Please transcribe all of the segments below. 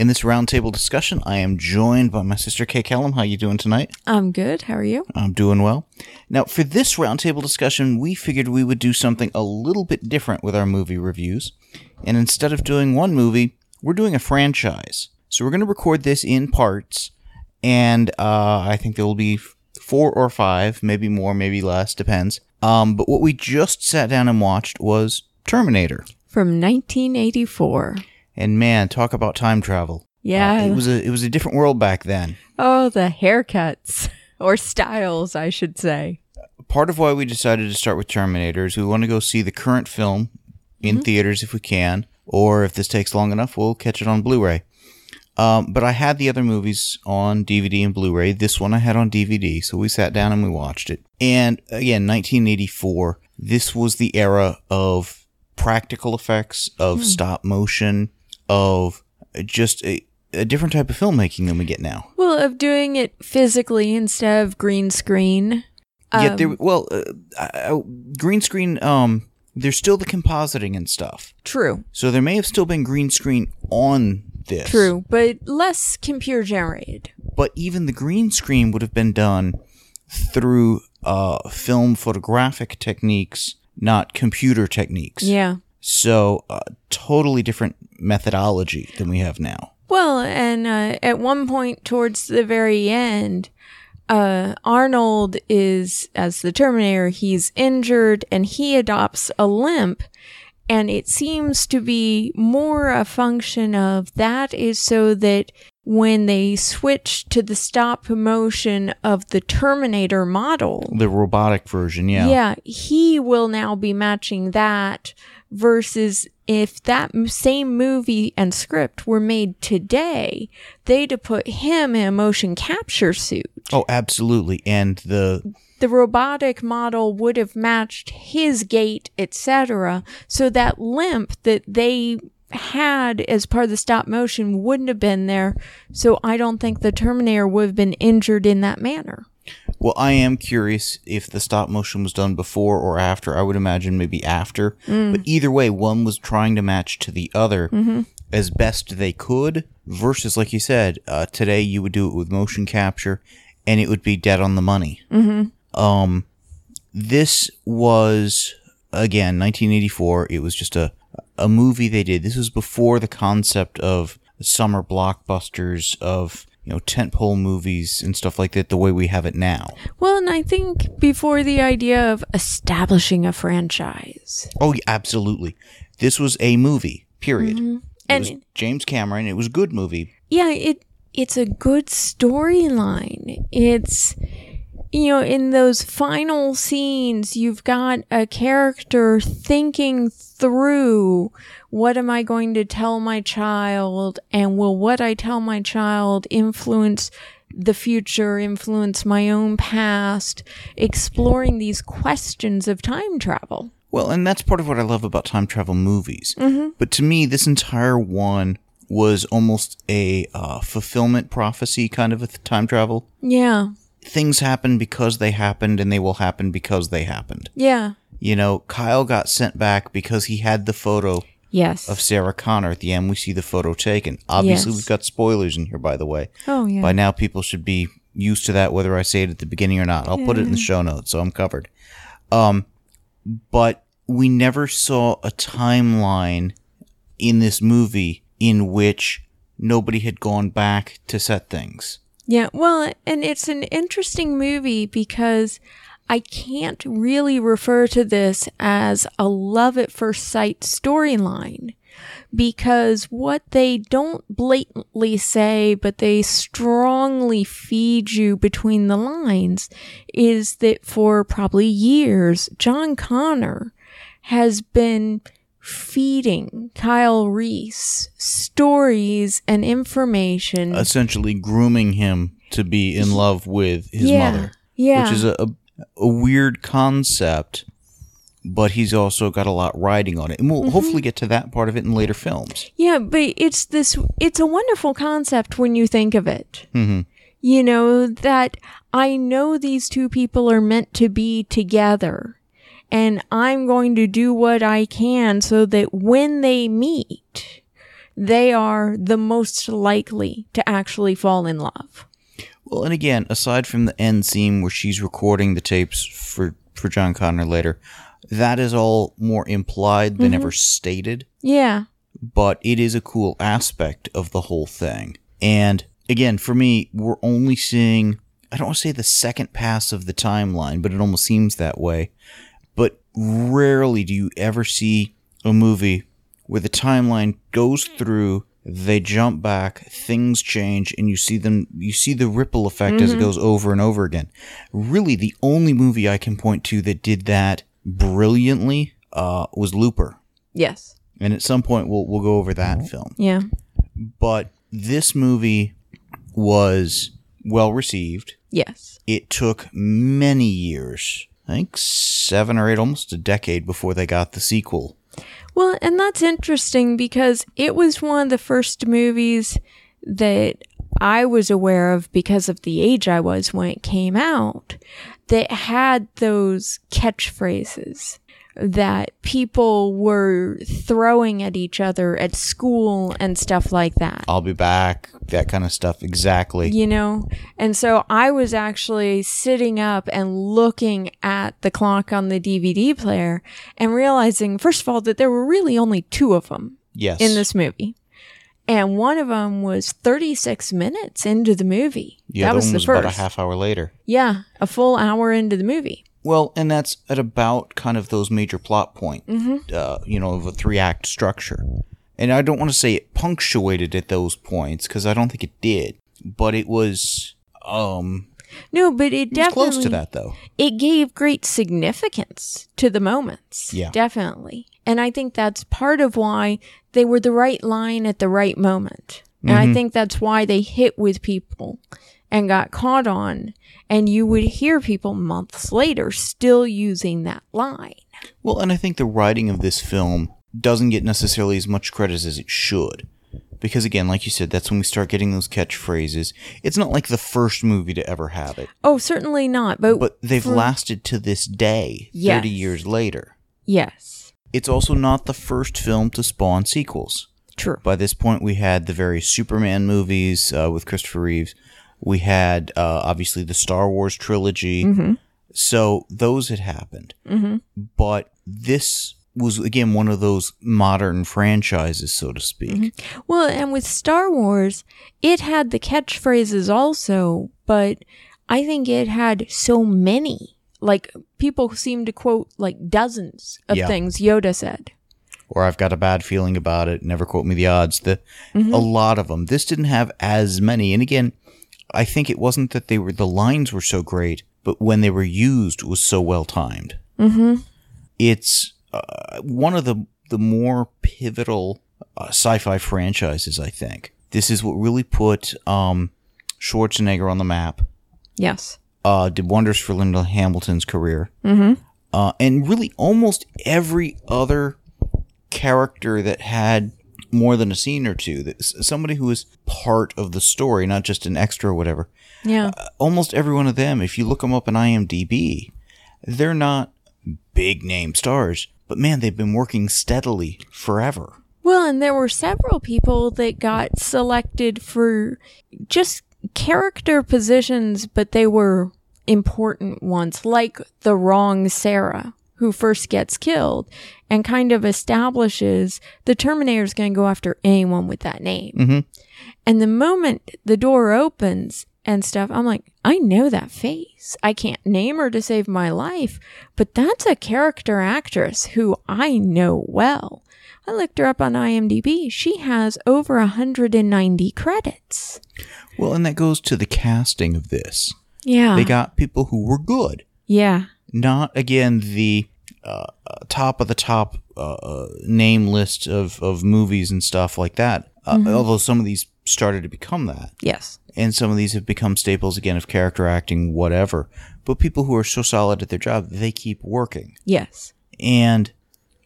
In this roundtable discussion, I am joined by my sister Kay Kellam. How are you doing tonight? I'm good. How are you? I'm doing well. Now, for this roundtable discussion, we figured we would do something a little bit different with our movie reviews. And instead of doing one movie, we're doing a franchise. So we're going to record this in parts, and uh, I think there will be four or five, maybe more, maybe less, depends. Um, but what we just sat down and watched was Terminator. From 1984. And man, talk about time travel. Yeah. Uh, it was a it was a different world back then. oh, the haircuts. Or styles, I should say. Part of why we decided to start with Terminator is we want to go see the current film in theaters if we can, or if this takes long enough, we'll catch it on Blu-ray. Um, but I had the other movies on DVD and Blu-ray. This one I had on DVD, so we sat down and we watched it. And again, 1984. This was the era of practical effects, of stop motion, of just a, a different type of filmmaking than we get now. Well, of doing it physically instead of green screen. Yet there, Um, well, uh, uh, green screen. Um, there's still the compositing and stuff, True. so there may have still been green screen on this. True. But less computer generated. but even the green screen would have been done through uh, film photographic techniques, not computer techniques. Yeah. So, uh, totally different methodology than we have now. Well, and uh, at one point towards the very end, uh, Arnold is, as the Terminator, he's injured and he adopts a limp. And it seems to be more a function of that is so that when they switch to the stop motion of the Terminator model, The robotic version, yeah. yeah, he will now be matching that versus if that same movie and script were made today, they'd have put him in a motion capture suit. Oh, absolutely. And the The robotic model would have matched his gait, etc. So that limp that they had as part of the stop motion wouldn't have been there. So I don't think the Terminator would have been injured in that manner. Well, I am curious if the stop motion was done before or after. I would imagine maybe after. But either way, one was trying to match to the other as best they could. Versus, like you said, uh, today you would do it with motion capture, and it would be dead on the money. Um, this was again 1984. It was just a a movie they did. This was before the concept of summer blockbusters of you know tentpole movies and stuff like that. The way we have it now. Well, and I think before the idea of establishing a franchise. Oh, yeah, absolutely. This was a movie. Period. Mm-hmm. And- James Cameron. It was a good movie. Yeah, it it's a good storyline. It's you know, in those final scenes, you've got a character thinking through what am I going to tell my child and will what I tell my child influence the future, influence my own past, exploring these questions of time travel. Well, and that's part of what I love about time travel movies. But to me, this entire one was almost a uh, fulfillment prophecy kind of a th- time travel. Yeah. Things happen because they happened, and they will happen because they happened. Yeah. You know, Kyle got sent back because he had the photo Yes. of Sarah Connor. At the end, we see the photo taken. Obviously, Yes. we've got spoilers in here, by the way. oh yeah. By now, people should be used to that, whether I say it at the beginning or not. I'll put it in the show notes, so I'm covered. Um, but we never saw a timeline in this movie in which nobody had gone back to set things. Yeah, well, and it's an interesting movie because I can't really refer to this as a love at first sight storyline because what they don't blatantly say, but they strongly feed you between the lines is that for probably years, John Connor has been feeding Kyle Reese stories and information. essentially grooming him to be in love with his yeah. mother, Yeah. which is a, a a weird concept. But he's also got a lot riding on it, and Mm-hmm. we'll hopefully get to that part of it in later films. Yeah, but it's this it's a wonderful concept when you think of it. hmm You know that I know these two people are meant to be together and I'm going to do what I can so that when they meet they are the most likely to actually fall in love. Well, and again, aside from the end scene where she's recording the tapes for for John Connor later, that is all more implied than Mm-hmm. ever stated. Yeah. But it is a cool aspect of the whole thing. And again, for me, we're only seeing I don't want to say the second pass of the timeline, but it almost seems that way. But rarely do you ever see a movie where the timeline goes through they jump back things change and you see them you see the ripple effect as it goes over and over again really the only movie i can point to that did that brilliantly uh, was looper Yes. and at some point we'll we'll go over that film Yeah. but this movie was well received Yes. it took many years i think 7 or 8 almost a decade before they got the sequel. Well, and that's interesting because it was one of the first movies that I was aware of because of the age I was when it came out that had those catchphrases that people were throwing at each other at school and stuff like that. I'll be back, that kind of stuff. Exactly. You know? And so I was actually sitting up and looking at the clock on the DVD player and realizing, first of all, that there were really only two of them Yes. in this movie. And one of them was 36 minutes into the movie. yeah, that the was the was first. about a half hour later. Yeah, a full hour into the movie. Well, and that's at about kind of those major plot point, Mm-hmm. uh, you know, of a three act structure. And I don't want to say it punctuated at those points because I don't think it did, but it was, um, No, but it it was definitely close to that though. it gave great significance to the moments. Yeah. Definitely. And I think that's part of why they were the right line at the right moment. And Mm-hmm. I think that's why they hit with people and got caught on. And you would hear people months later still using that line. Well, and I think the writing of this film doesn't get necessarily as much credit as it should. Because again, like you said, that's when we start getting those catchphrases. It's not like the first movie to ever have it, Oh, certainly not. But, but they've for- lasted to this day, 30 years later. Yes. It's also not the first film to spawn sequels. True. By this point, we had the various Superman movies uh, with Christopher Reeves. We had uh, obviously the Star Wars trilogy. Mm-hmm. So those had happened. Mm-hmm. But this was, again, one of those modern franchises, so to speak. Mm-hmm. Well, and with Star Wars, it had the catchphrases also, but I think it had so many. Like, people seem to quote like dozens of Yeah. things Yoda said. Or I've got a bad feeling about it. Never quote me the odds. The, A lot of them. This didn't have as many. And again, I think it wasn't that they were, the lines were so great, but when they were used was so well timed. Mm-hmm. it's uh, one of the the more pivotal uh, sci-fi franchises. I think this is what really put um, Schwarzenegger on the map. Yes. Uh, did wonders for Linda Hamilton's career, mm-hmm. uh, and really almost every other character that had more than a scene or two. That somebody who is part of the story, not just an extra or whatever. Yeah. Uh, almost every one of them, if you look them up on IMDb, they're not big name stars, but man, they've been working steadily forever. Well, and there were several people that got selected for just character positions, but they were important ones, like the wrong Sarah, who first gets killed and kind of establishes the Terminator is going to go after anyone with that name. Mhm. And the moment the door opens and stuff, I'm like, I know that face. I can't name her to save my life, but that's a character actress who I know well. I looked her up on IMDb. She has over 190 credits. Well, and that goes to the casting of this. Yeah. They got people who were good, yeah. not again the uh, top of the top uh, uh, name list of, of movies and stuff like that. Uh, Although some of these started to become that, Yes. and some of these have become staples again of character acting, whatever. But people who are so solid at their job, they keep working. Yes. And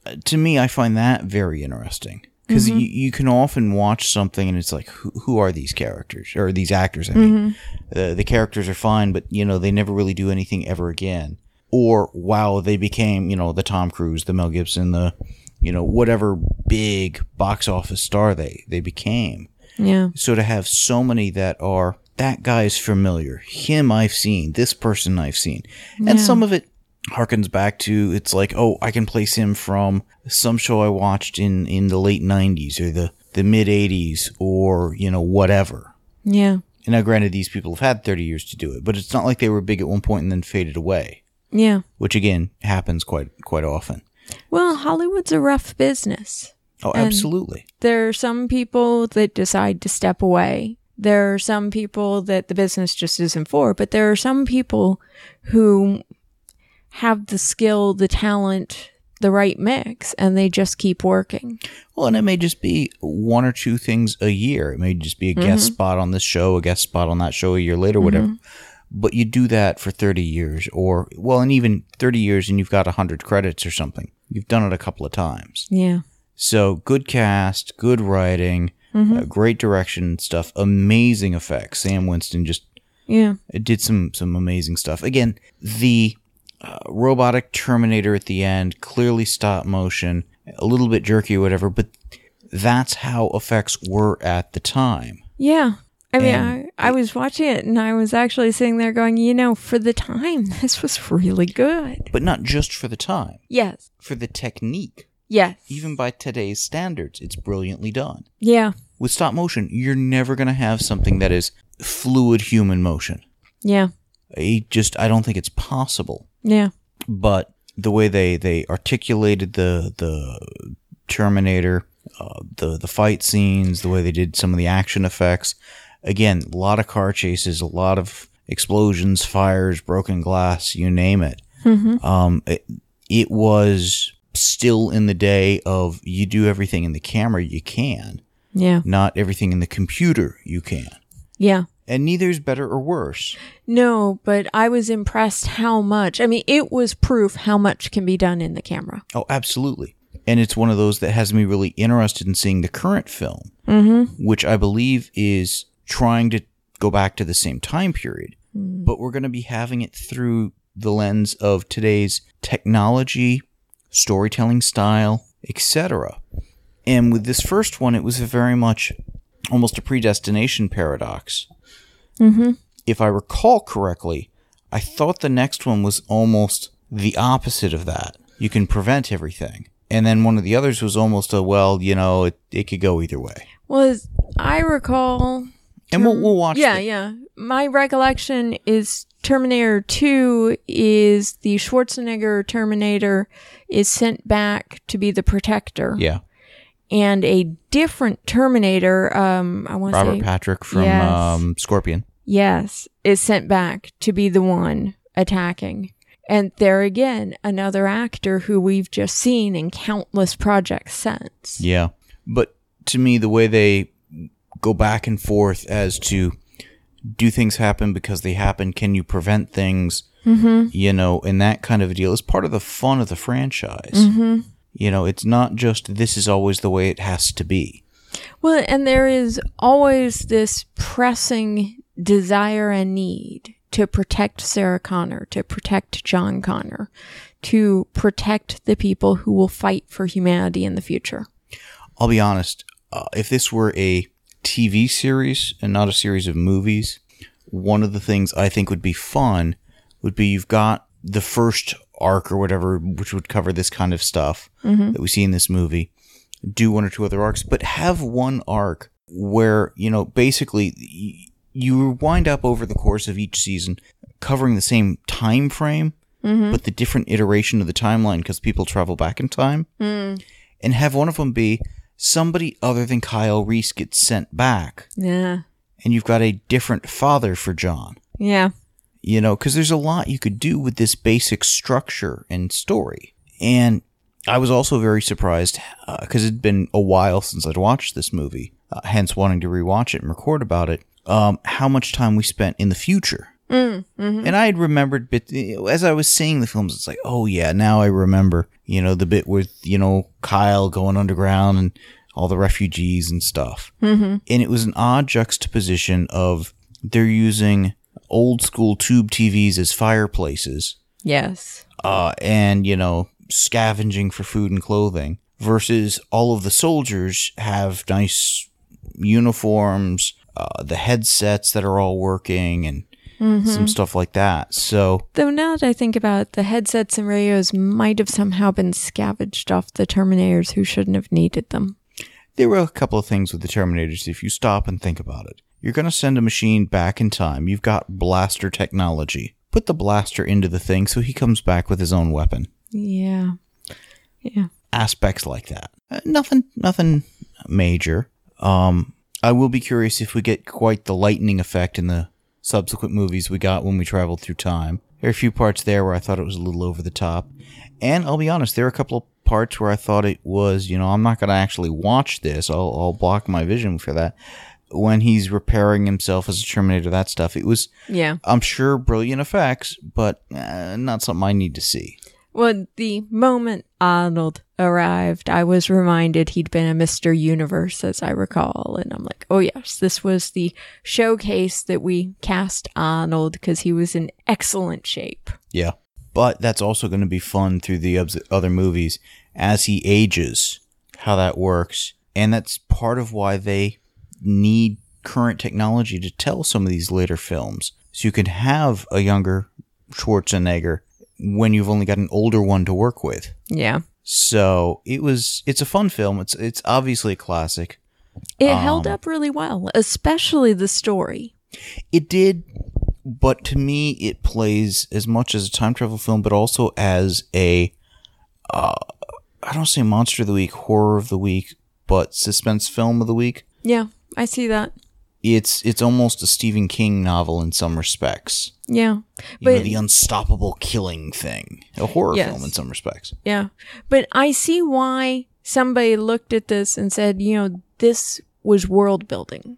uh, to me, I find that very interesting because you, you can often watch something and it's like, who, who are these characters or these actors? I mean, uh, the characters are fine, but you know, they never really do anything ever again. Or wow, they became, you know, the Tom Cruise, the Mel Gibson, the, you know, whatever big box office star they, they became. Yeah. So to have so many that are that guy is familiar, him I've seen, this person I've seen, and some of it harkens back to it's like oh I can place him from some show I watched in in the late '90s or the the mid '80s or you know whatever. Yeah. And now, granted, these people have had 30 years to do it, but it's not like they were big at one point and then faded away, Yeah. which again happens quite quite often. Well, Hollywood's a rough business. Oh, absolutely. There are some people that decide to step away. There are some people that the business just isn't for, but there are some people who have the skill, the talent, the right mix, and they just keep working. Well, and it may just be one or two things a year. It may just be a guest mm-hmm. spot on this show, a guest spot on that show a year later, whatever. Mm-hmm. But you do that for 30 years, or, well, and even 30 years and you've got 100 credits or something. You've done it a couple of times. Yeah. So, good cast, good writing, uh, great direction stuff, amazing effects. Stan Winston just Yeah. it did some some amazing stuff. Again, the uh, robotic Terminator at the end, clearly stop motion, a little bit jerky or whatever, but that's how effects were at the time. Yeah. I mean, And I, I was watching it and I was actually sitting there going, you know, for the time, this was really good. But not just for the time, Yes. for the technique. Yes. Even by today's standards, it's brilliantly done. Yeah. With stop motion, you're never going to have something that is fluid human motion. Yeah. I just I don't think it's possible. Yeah. but the way they they articulated the the Terminator, uh, the the fight scenes, the way they did some of the action effects, again, a lot of car chases, a lot of explosions, fires, broken glass, you name it. Um, it, it was still in the day of you do everything in the camera you can, Yeah. not everything in the computer you can. Yeah. And neither is better or worse. No, but I was impressed how much. I mean, it was proof how much can be done in the camera. Oh, absolutely. And it's one of those that has me really interested in seeing the current film, which I believe is trying to go back to the same time period, hmm. but we're going to be having it through the lens of today's technology, storytelling style, etc. And with this first one, it was a very much almost a predestination paradox. Mm-hmm. If I recall correctly, I thought the next one was almost the opposite of that. You can prevent everything. And then one of the others was almost a, well, you know, it, it could go either way. Was I recall And we'll, we'll watch Yeah, the- yeah. My recollection is Terminator 2 is the Schwarzenegger Terminator is sent back to be the protector. Yeah. And a different Terminator, um, I want to Robert Patrick from Yes. um, Scorpion. yes, is sent back to be the one attacking. And there again, another actor who we've just seen in countless projects since. Yeah. But to me, the way they go back and forth as to do things happen because they happen, can you prevent things, mm-hmm. you know, and that kind of a deal is part of the fun of the franchise. Mm-hmm. You know, it's not just this is always the way it has to be. Well, and there is always this pressing desire and need to protect Sarah Connor, to protect John Connor, to protect the people who will fight for humanity in the future. I'll be honest, uh, if this were a TV series and not a series of movies, one of the things I think would be fun would be you've got the first arc or whatever, which would cover this kind of stuff mm-hmm. that we see in this movie. Do one or two other arcs, but have one arc where, you know, basically you wind up over the course of each season covering the same time frame, mm-hmm. but the different iteration of the timeline because people travel back in time. Mm. And have one of them be somebody other than Kyle Reese gets sent back, Yeah. and you've got a different father for John. Yeah. You know, because there's a lot you could do with this basic structure and story. And I was also very surprised because it'd been a while since I'd watched this movie, uh, hence wanting to rewatch it and record about it. Um, how much time we spent in the future. And I had remembered bit as I was seeing the films. It's like, oh yeah, now I remember. You know the bit with you know Kyle going underground and all the refugees and stuff. Mm-hmm. And it was an odd juxtaposition of they're using old school tube TVs as fireplaces, Yes. uh, and you know scavenging for food and clothing, versus all of the soldiers have nice uniforms, uh, the headsets that are all working, and some stuff like that. So Though now that I think about it, the headsets and radios might have somehow been scavenged off the Terminators who shouldn't have needed them. there were a couple of things with the Terminators if you stop and think about it. You're going to send a machine back in time. You've got blaster technology. Put the blaster into the thing so he comes back with his own weapon. Yeah. Yeah. Aspects like that. Uh, nothing nothing major. Um I will be curious if we get quite the lightning effect in the subsequent movies we got when we traveled through time. There are a few parts there where I thought it was a little over the top. And I'll be honest, there are a couple of parts where I thought it was, you know, I'm not going to actually watch this. I'll, I'll block my vision for that. When he's repairing himself as a Terminator, that stuff, it was, Yeah. I'm sure, brilliant effects, but uh, not something I need to see. Well, the moment Arnold arrived, I was reminded he'd been a Mr. Universe, as I recall. And I'm like, oh, yes, this was the showcase that we cast Arnold because he was in excellent shape. Yeah. But that's also going to be fun through the other movies as he ages, how that works. And that's part of why they need current technology to tell some of these later films. So you can have a younger Schwarzenegger when you've only got an older one to work with. Yeah. So it was it's a fun film. It's it's obviously a classic. It held up really well, especially the story. It did, but to me, it plays as much as a time travel film, but also as a, uh, I don't say monster of the week, horror of the week, but suspense film of the week. Yeah, I see that. It's it's almost a Stephen King novel in some respects. Yeah. You know, the unstoppable killing thing, a horror Yes. film in some respects. Yeah. But I see why somebody looked at this and said, you know, this was world building.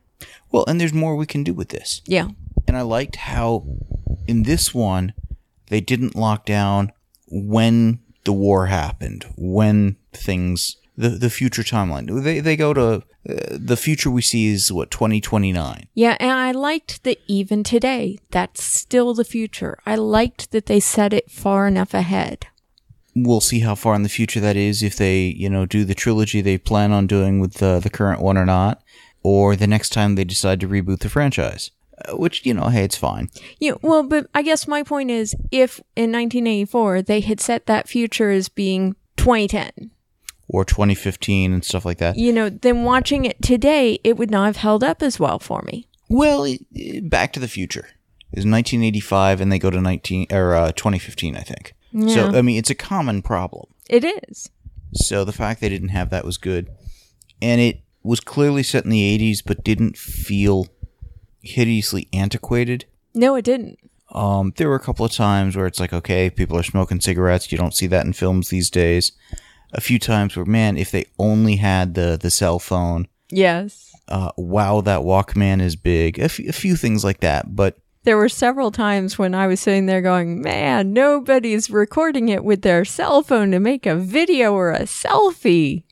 Well, and there's more we can do with this. Yeah. and I liked how in this one they didn't lock down when the war happened, when things the the future timeline. They they go to uh, the future we see is what 2029. Yeah, and I liked that even today, that's still the future. I liked that they set it far enough ahead. We'll see how far in the future that is if they, you know, do the trilogy they plan on doing with uh, the current one or not, or the next time they decide to reboot the franchise. Uh, which, you know, hey, it's fine. Yeah, well, but I guess my point is if in 1984 they had set that future as being 2010, Or 2015 and stuff like that. you know, then watching it today, it would not have held up as well for me. Well, it, it- Back to the Future is 1985, and they go to 19 or uh, 2015, I think. So I mean, it's a common problem. It is. So the fact they didn't have that was good, and it was clearly set in the 80s, but didn't feel hideously antiquated. No, it didn't. Um, there were a couple of times where it's like, okay, people are smoking cigarettes. You don't see that in films these days. A few times where, man, if they only had the the cell phone. Yes. Uh, wow, that Walkman is big. A f- a few things like that, but There were several times when I was sitting there going, man, nobody's recording it with their cell phone to make a video or a selfie.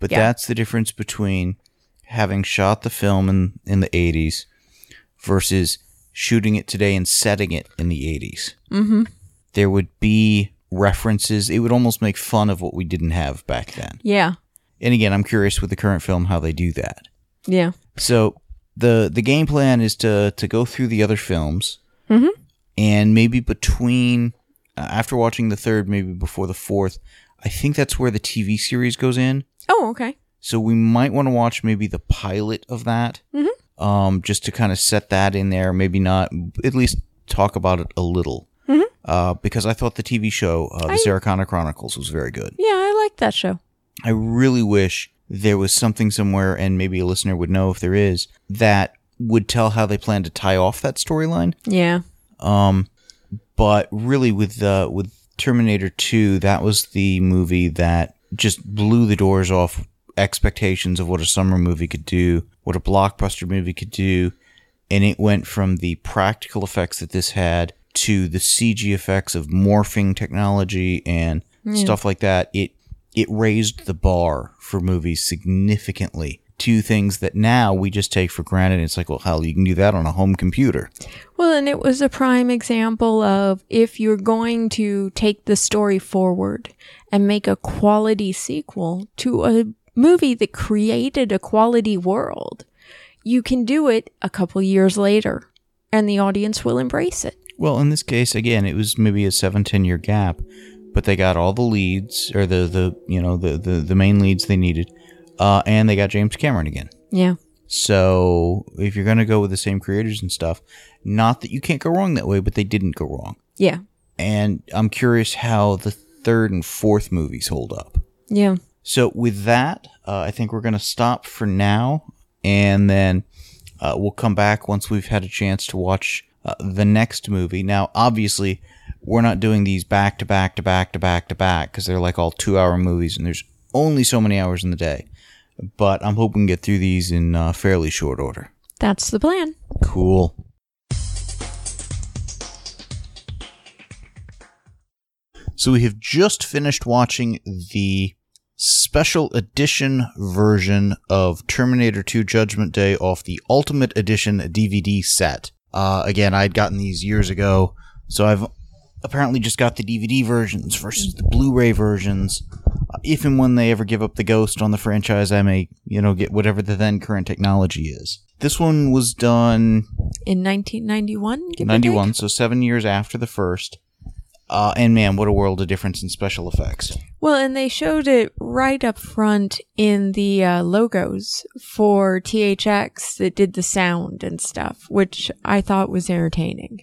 But Yeah. that's the difference between having shot the film in, in the 80s versus shooting it today and setting it in the 80s. Mm-hmm. There would be references. It would almost make fun of what we didn't have back then. Yeah. And again, I'm curious with the current film how they do that. Yeah. So the the game plan is to to go through the other films, and maybe between uh, after watching the third, maybe before the fourth. I think that's where the TV series goes in. Oh, okay. So we might want to watch maybe the pilot of that, Hmm. um, just to kind of set that in there. Maybe not, at least talk about it a little, uh, because I thought the TV show, uh, the Sarah Connor Chronicles, was very good. Yeah, I like that show. I really wish there was something somewhere, and maybe a listener would know if there is, that would tell how they plan to tie off that storyline. Yeah. Um, but really, with uh, with Terminator 2, that was the movie that just blew the doors off expectations of what a summer movie could do, what a blockbuster movie could do. And it went from the practical effects that this had to the CG effects of morphing technology and stuff like that. It it raised the bar for movies significantly to things that now we just take for granted. It's like, well, hell, you can do that on a home computer. Well, and it was a prime example of if you're going to take the story forward and make a quality sequel to a movie that created a quality world, you can do it a couple years later and the audience will embrace it. Well, in this case, again, it was maybe a seven, ten year gap, but they got all the leads or the, the you know, the, the, the main leads they needed. Uh, and they got James Cameron again. Yeah. So if you're going to go with the same creators and stuff, not that you can't go wrong that way, but they didn't go wrong. Yeah. And I'm curious how the third and fourth movies hold up. Yeah. So with that, uh, I think we're going to stop for now, and then uh, we'll come back once we've had a chance to watch uh, the next movie. Now, obviously, we're not doing these back to back to back to back to back because they're like all two hour movies, and there's only so many hours in the day. But I'm hoping to get through these in uh, fairly short order. That's the plan. Cool. So we have just finished watching the special edition version of Terminator 2 Judgment Day off the Ultimate Edition DVD set. Uh, again, I'd gotten these years ago, so I've apparently just got the DVD versions versus the Blu-ray versions. Uh, if and when they ever give up the ghost on the franchise, I may, you know, get whatever the then current technology is. This one was done In 1991? 91, so seven years after the first. Uh, and man, what a world of difference in special effects. Well, and they showed it right up front in the uh, logos for THX that did the sound and stuff, which I thought was entertaining.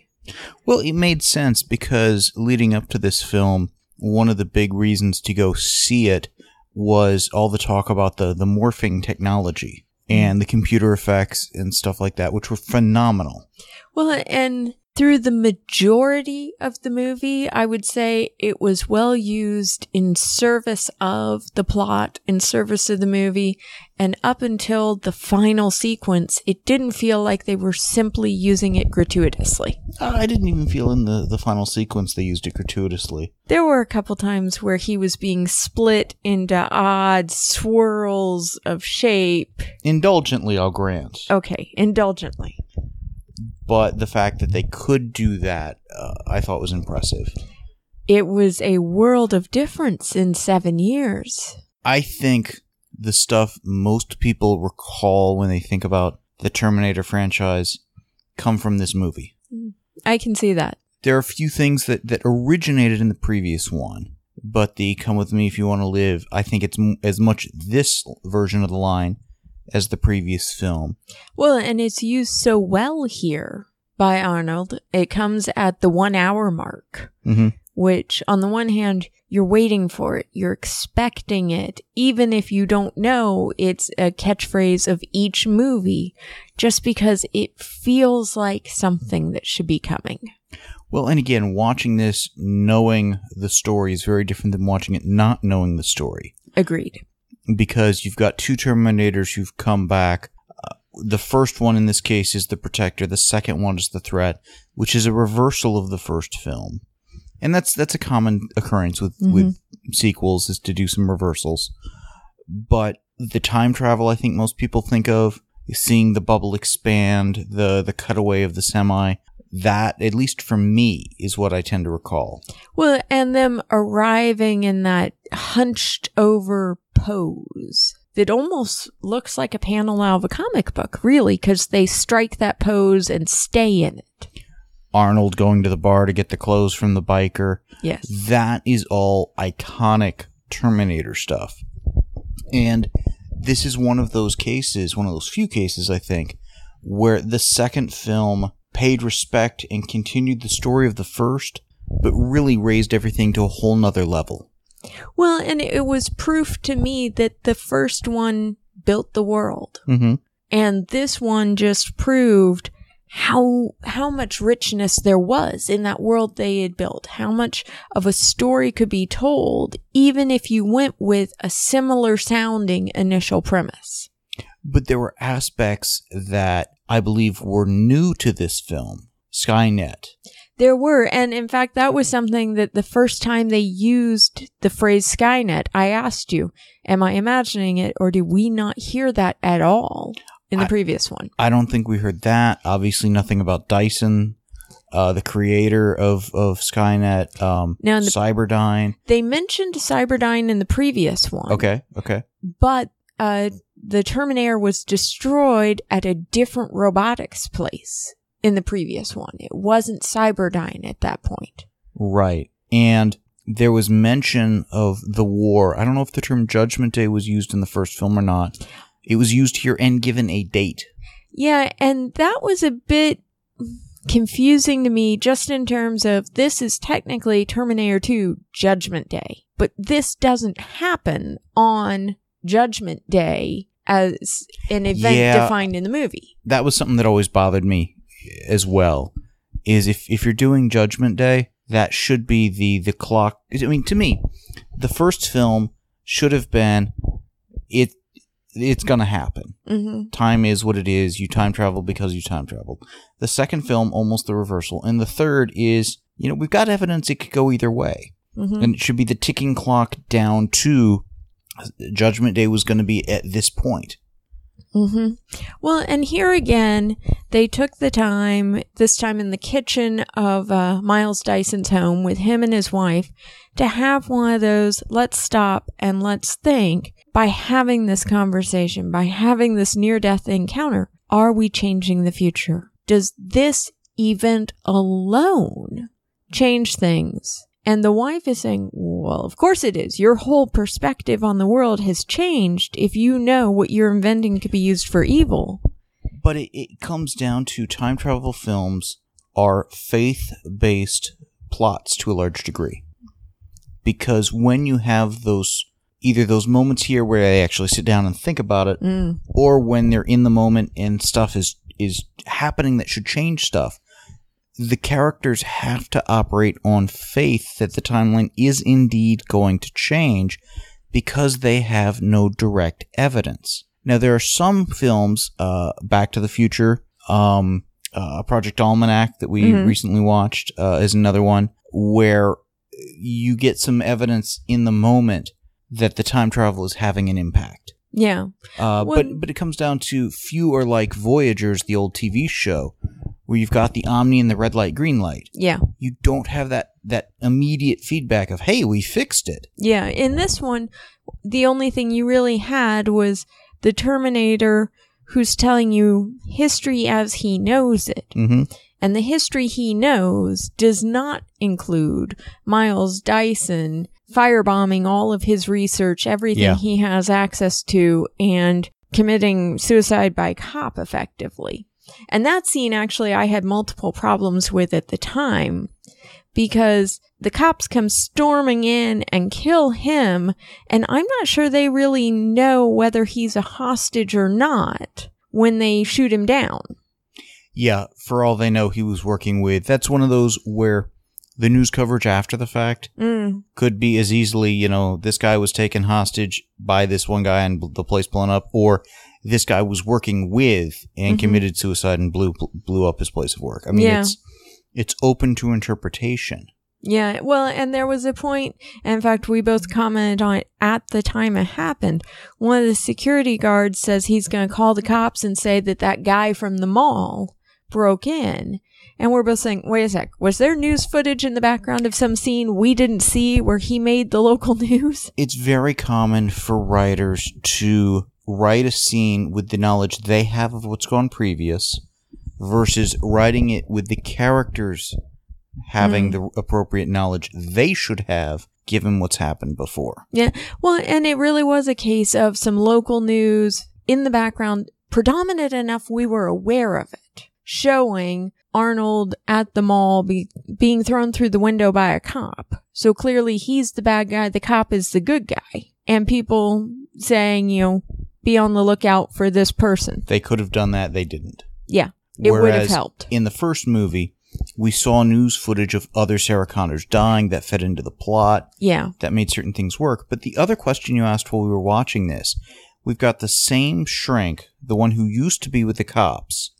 Well, it made sense because leading up to this film, one of the big reasons to go see it was all the talk about the, the morphing technology and the computer effects and stuff like that, which were phenomenal. Well, and through the majority of the movie, I would say it was well used in service of the plot, in service of the movie, and up until the final sequence, it didn't feel like they were simply using it gratuitously. Uh, I didn't even feel in the, the final sequence they used it gratuitously. There were a couple times where he was being split into odd swirls of shape. Indulgently, I'll grant. Okay, indulgently. But the fact that they could do that, uh, I thought was impressive. It was a world of difference in seven years. I think the stuff most people recall when they think about the Terminator franchise come from this movie. I can see that. There are a few things that, that originated in the previous one, but the Come With Me If You Want to Live, I think it's m- as much this version of the line as the previous film. Well, and it's used so well here by Arnold. It comes at the one hour mark, hmm which on the one hand, you're waiting for it. You're expecting it. Even if you don't know it's a catchphrase of each movie, just because it feels like something that should be coming. Well, and again, watching this knowing the story is very different than watching it not knowing the story. Agreed. Because you've got two Terminators who've come back. Uh, the first one in this case is the Protector. The second one is the Threat, which is a reversal of the first film, and that's that's a common occurrence with with sequels is to do some reversals. But the time travel, I think most people think of is seeing the bubble expand, the the cutaway of the semi. That, at least for me, is what I tend to recall. Well, and them arriving in that hunched over pose that almost looks like a panel out of a comic book, really, because they strike that pose and stay in it. Arnold going to the bar to get the clothes from the biker. Yes. That is all iconic Terminator stuff. And this is one of those cases, one of those few cases, I think, where the second film paid respect and continued the story of the first, but really raised everything to a whole nother level. Well, and it was proof to me that the first one built the world. Mm-hmm. And this one just proved how how much richness there was in that world they had built how much of a story could be told even if you went with a similar sounding initial premise but there were aspects that I believe were new to this film. Skynet. There were and in fact that was something that the first time they used the phrase skynet i asked you am i imagining it or did we not hear that at all in the I- previous one I don't think we heard that. Obviously, nothing about Dyson, uh, the creator of of Skynet, um, Now, the- Cyberdyne. they mentioned cyberdyne in the previous one Okay, okay. but uh, the Terminator was destroyed at a different robotics place in the previous one. It wasn't Cyberdyne at that point. Right. And there was mention of the war. I don't know if the term Judgment Day was used in the first film or not. It was used here and given a date. Yeah, and that was a bit confusing to me just in terms of this is technically Terminator 2 Judgment Day, but this doesn't happen on Judgment Day as an event Yeah. defined in the movie. That was something that always bothered me as well. Is if if you're doing Judgment Day, that should be the the clock. I mean, to me, the first film should have been it. It's gonna happen. hmm time is what it is. You time travel because you time traveled. The second film, almost the reversal. And the third is, you know, we've got evidence it could go either way. hmm And it should be the ticking clock down to Judgment Day was going to be at this point. Hmm Well, and here again, they took the time, this time in the kitchen of uh, Miles Dyson's home with him and his wife, to have one of those let's stop and let's think by having this conversation, by having this near death encounter. Are we changing the future? Does this event alone change things? And the wife is saying, well, of course it is. Your whole perspective on the world has changed if you know what you're inventing could be used for evil. But it, it comes down to time travel films are faith based plots to a large degree. Because when you have those, either those moments here where they actually sit down and think about it, Mm. or when they're in the moment and stuff is is happening that should change stuff the characters have to operate on faith that the timeline is indeed going to change because they have no direct evidence now there are some films uh, back to the future um, uh, project almanac that we Mhm. recently watched uh, is another one where you get some evidence in the moment that the time travel is having an impact Yeah. uh, Well- but but it comes down to few are like Voyagers, the old TV show, where you've got the Omni and the red light, green light. Yeah. You don't have that that immediate feedback of "Hey, we fixed it." Yeah. In this one, the only thing you really had was the Terminator who's telling you history as he knows it. hmm And the history he knows does not include Miles Dyson firebombing all of his research, everything Yeah. he has access to, and committing suicide by cop effectively. And that scene actually I had multiple problems with at the time because the cops come storming in and kill him, and I'm not sure they really know whether he's a hostage or not when they shoot him down. Yeah, for all they know, he was working with. That's one of those where the news coverage after the fact Mm, could be as easily, you know, this guy was taken hostage by this one guy and the place blown up, or this guy was working with and Mhm. committed suicide and blew blew up his place of work. I mean, Yeah. it's it's open to interpretation. Yeah, well, and there was a point, in fact, we both commented on it at the time it happened. One of the security guards says he's going to call the cops and say that that guy from the mall broke in. And we're both saying, wait a sec, was there news footage in the background of some scene we didn't see where he made the local news? it's very common for writers to write a scene with the knowledge they have of what's gone previous versus writing it with the characters having hmm. the appropriate knowledge they should have given what's happened before. Yeah. Well, and it really was a case of some local news in the background, predominant enough we were aware of it, showing Arnold at the mall be, being thrown through the window by a cop. So clearly he's the bad guy, the cop is the good guy. And people saying, you know, be on the lookout for this person. They could have done that, they didn't. Yeah. It would have helped. In the first movie, we saw news footage of other Sarah Connors dying that fed into the plot Yeah. that made certain things work. But the other question you asked while we were watching this, we've got the same shrink, the one who used to be with the cops,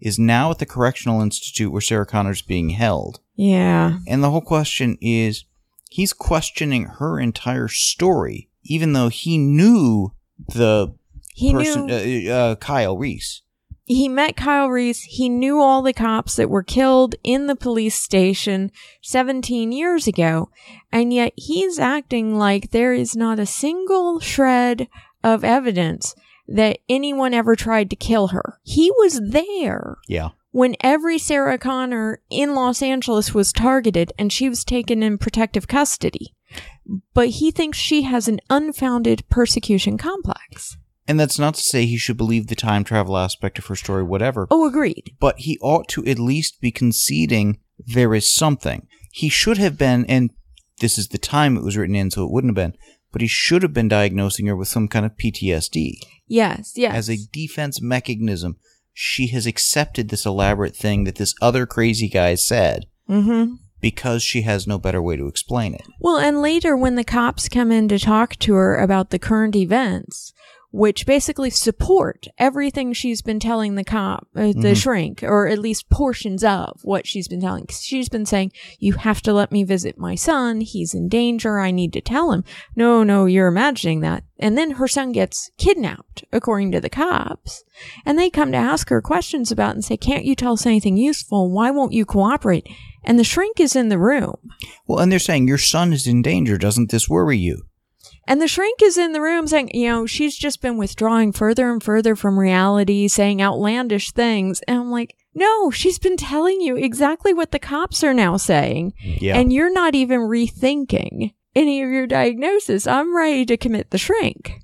is now at the correctional institute where Sarah Connor's is being held. Yeah. And the whole question is he's questioning her entire story, even though he knew the He person, knew uh, uh, Kyle Reese. he met Kyle Reese. He knew all the cops that were killed in the police station 17 years ago. And yet he's acting like there is not a single shred of evidence that anyone ever tried to kill her. He was there Yeah. when every Sarah Connor in Los Angeles was targeted and she was taken in protective custody. But he thinks she has an unfounded persecution complex. And that's not to say he should believe the time travel aspect of her story, whatever. Oh, agreed. but he ought to at least be conceding there is something. He should have been, and this is the time it was written in, so it wouldn't have been, but he should have been diagnosing her with some kind of PTSD. Yes, yes. As a defense mechanism, she has accepted this elaborate thing that this other crazy guy said mm-hmm. because she has no better way to explain it. Well, and later when the cops come in to talk to her about the current events, which basically support everything she's been telling the cop, uh, the shrink, or at least portions of what she's been telling. 'Cause She's been saying, "You have to let me visit my son. He's in danger. I need to tell him." No, no, you're imagining that. And then her son gets kidnapped, according to the cops. And they come to ask her questions about it and say, "Can't you tell us anything useful? Why won't you cooperate?" And the shrink is in the room. Well, and they're saying, Your son is in danger. Doesn't this worry you? And the shrink is in the room saying, you know, she's just been withdrawing further and further from reality, saying outlandish things. And I'm like, no, she's been telling you exactly what the cops are now saying. Yeah. And you're not even rethinking any of your diagnosis. I'm ready to commit the shrink.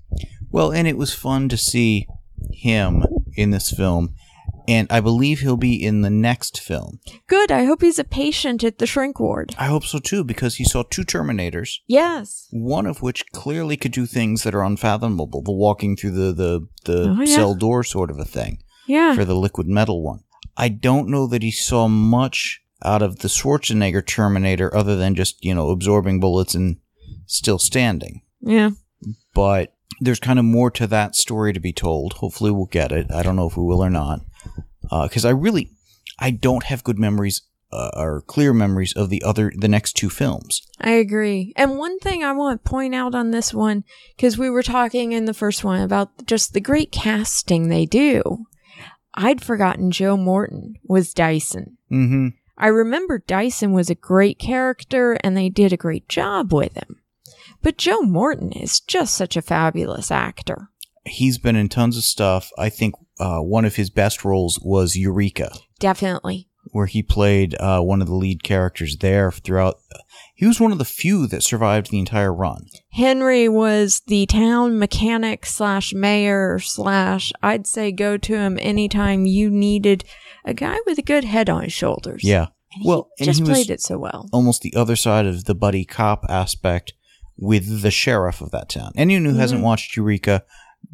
Well, and it was fun to see him in this film, and I believe he'll be in the next film. Good. I hope he's a patient at the shrink ward. I hope so too, because he saw two Terminators, Yes. one of which clearly could do things that are unfathomable, the walking through the the, the Oh, yeah. cell door sort of a thing Yeah. for the liquid metal one. I don't know that he saw much out of the Schwarzenegger Terminator other than just, you know, absorbing bullets and still standing. Yeah. But there's kind of more to that story to be told. Hopefully we'll get it. I don't know if we will or not. Because I really, I don't have good memories uh, or clear memories of the other, the next two films. I agree. And one thing I want to point out on this one, because we were talking in the first one about just the great casting they do. I'd forgotten Joe Morton was Dyson. Mm-hmm. I remember Dyson was a great character and they did a great job with him. But Joe Morton is just such a fabulous actor. He's been in tons of stuff. I think uh, one of his best roles was Eureka, Definitely. where he played uh, one of the lead characters there throughout. He was one of the few that survived the entire run. Henry was the town mechanic slash mayor slash, I'd say go to him anytime you needed a guy with a good head on his shoulders. Yeah. And Well, just played it so well. almost the other side of the buddy cop aspect with the sheriff of that town. Anyone who hasn't watched Eureka,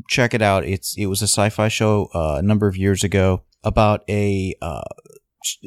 check it out. It's it was a sci-fi show uh, a number of years ago about a uh,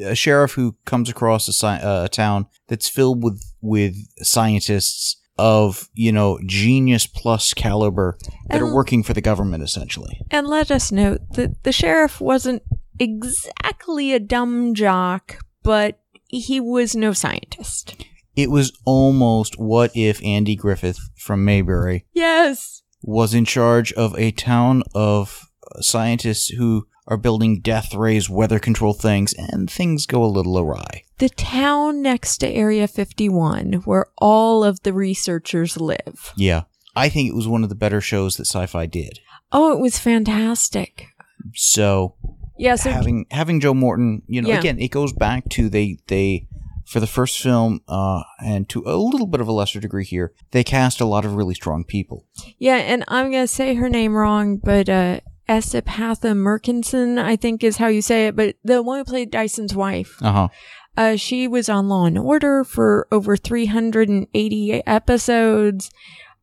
a sheriff who comes across a, sci- uh, a town that's filled with with scientists of you know genius plus caliber that are working for the government essentially. And let us note that the sheriff wasn't exactly a dumb jock, but he was no scientist. It was almost what if Andy Griffith from Mayberry Yes. Was in charge of a town of scientists who are building death rays weather control things and things go a little awry. The town next to Area 51, where all of the researchers live. Yeah. I think it was one of the better shows that sci-fi did. Oh, it was fantastic. So Yeah, so having having Joe Morton, you know, Yeah. again, it goes back to they they for the first film, uh, and to a little bit of a lesser degree here, they cast a lot of really strong people. Yeah, and I'm going to say her name wrong, but uh, Esapatha Murkinson, I think is how you say it, but the one who played Dyson's wife. Uh huh. Uh, she was on Law and Order for over 380 episodes.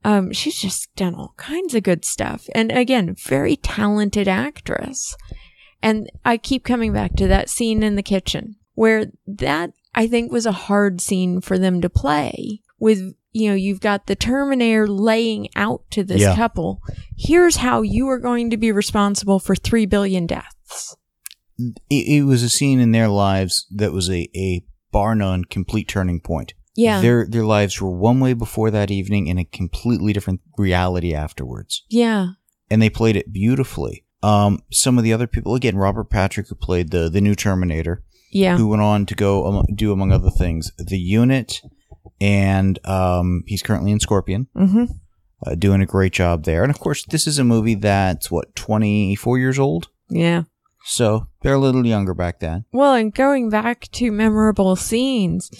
Um, she's just done all kinds of good stuff. And again, very talented actress. And I keep coming back to that scene in the kitchen where that I think was a hard scene for them to play with you know, you've got the Terminator laying out to this Yeah. couple. Here's how you are going to be responsible for 3 billion deaths. It, it was a scene in their lives that was a, a bar none complete turning point. Yeah. Their their lives were one way before that evening and a completely different reality afterwards. yeah. And they played it beautifully. Um, some of the other people, again, Robert Patrick, who played the the new Terminator, Yeah. who went on to go um, do among other things the Unit, and um, he's currently in Scorpion, Mm-hmm. uh, doing a great job there. And of course, this is a movie that's what twenty four years old, Yeah. so they're a little younger back then. Well, and going back to memorable scenes,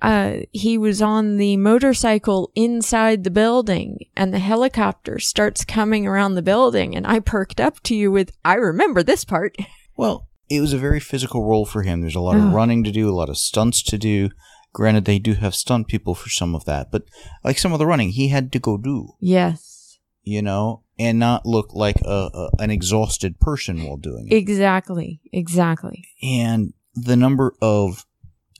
uh, he was on the motorcycle inside the building, and the helicopter starts coming around the building, and I perked up to you with, I remember this part. Well, it was a very physical role for him. There's a lot of Oh. running to do, a lot of stunts to do. Granted, they do have stunt people for some of that, but like some of the running, he had to go do, Yes, you know, and not look like a, a an exhausted person while doing it. exactly, exactly. and the number of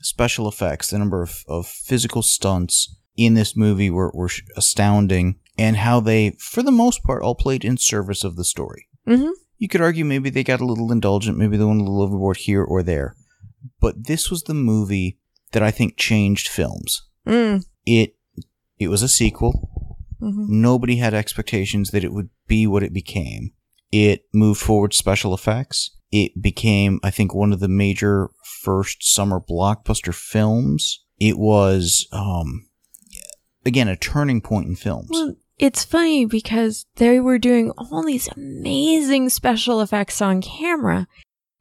special effects, the number of, of physical stunts in this movie were, were astounding, and how they, for the most part, all played in service of the story. Mm-hmm. You could argue maybe they got a little indulgent, maybe they went a little overboard here or there, but this was the movie that I think changed films. Mm. It it was a sequel. hmm Nobody had expectations that it would be what it became. It moved forward special effects. It became, I think, one of the major first summer blockbuster films. It was, um, again, a turning point in films. Well, it's funny because they were doing all these amazing special effects on camera,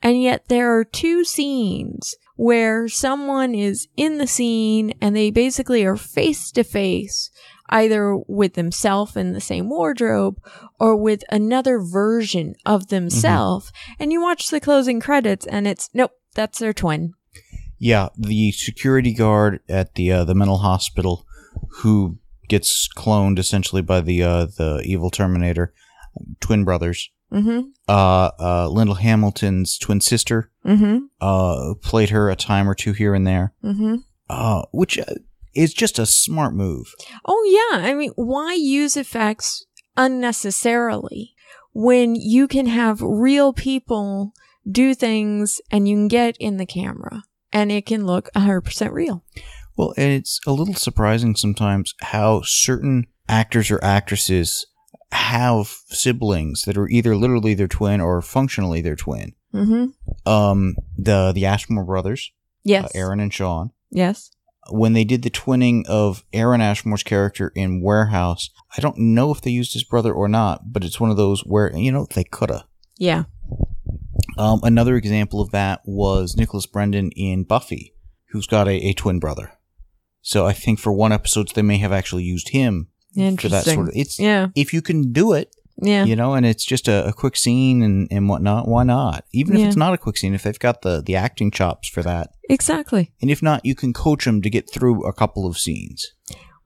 and yet there are two scenes where someone is in the scene and they basically are face to face either with themselves in the same wardrobe or with another version of themselves and you watch the closing credits and it's nope that's their twin. Yeah, the security guard at the uh, the mental hospital, who gets cloned essentially by the uh, the evil Terminator, twin brothers. mm-hmm Uh, uh, Linda Hamilton's twin sister mm-hmm uh, played her a time or two here and there, mm-hmm uh, which uh, is just a smart move. Oh yeah, I mean, why use effects unnecessarily when you can have real people do things and you can get in the camera and it can look 100% real. Well, and it's a little surprising sometimes how certain actors or actresses have siblings that are either literally their twin or functionally their twin. Mhm. Um, the the Ashmore brothers, Yes. uh, Aaron and Sean. Yes. when they did the twinning of Aaron Ashmore's character in Warehouse, I don't know if they used his brother or not, but it's one of those where, you know, they coulda. Yeah. Um, another example of that was Nicholas Brendon in Buffy, who's got a, a twin brother. So I think for one episode they may have actually used him for that sort of. It's Yeah. if you can do it, Yeah. you know, and it's just a, a quick scene and, and whatnot. Why not? Even if Yeah. it's not a quick scene, if they've got the the acting chops for that, Exactly. and if not, you can coach them to get through a couple of scenes.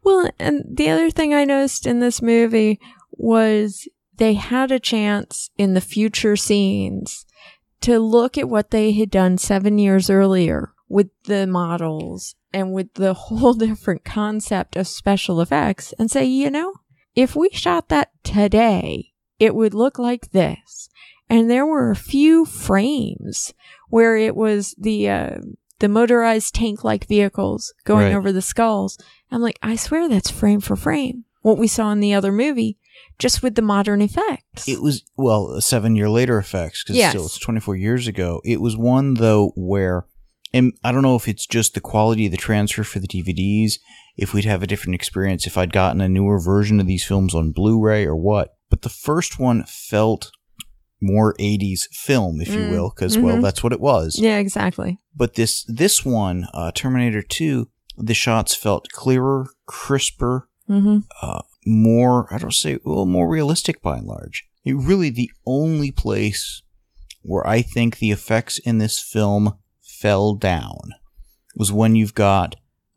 Well, and the other thing I noticed in this movie was they had a chance in the future scenes to look at what they had done seven years earlier with the models and with the whole different concept of special effects and say, you know, if we shot that today, it would look like this. And there were a few frames where it was the, uh, the motorized tank like vehicles going Right. over the skulls. I'm like, I swear that's frame for frame. What we saw in the other movie, just with the modern effects. It was well seven year later effects because Yes. still it's twenty four years ago. It was one though where, and I don't know if it's just the quality of the transfer for the DVDs, if we'd have a different experience if I'd gotten a newer version of these films on Blu ray or what. But the first one felt more 80s film, if you Mm. will, because well, Mhm. that's what it was. yeah, exactly. But this this one, uh, Terminator Two, the shots felt clearer, crisper, hmm uh, more, I don't say, well, more realistic by and large. It really the only place where I think the effects in this film fell down was when you've got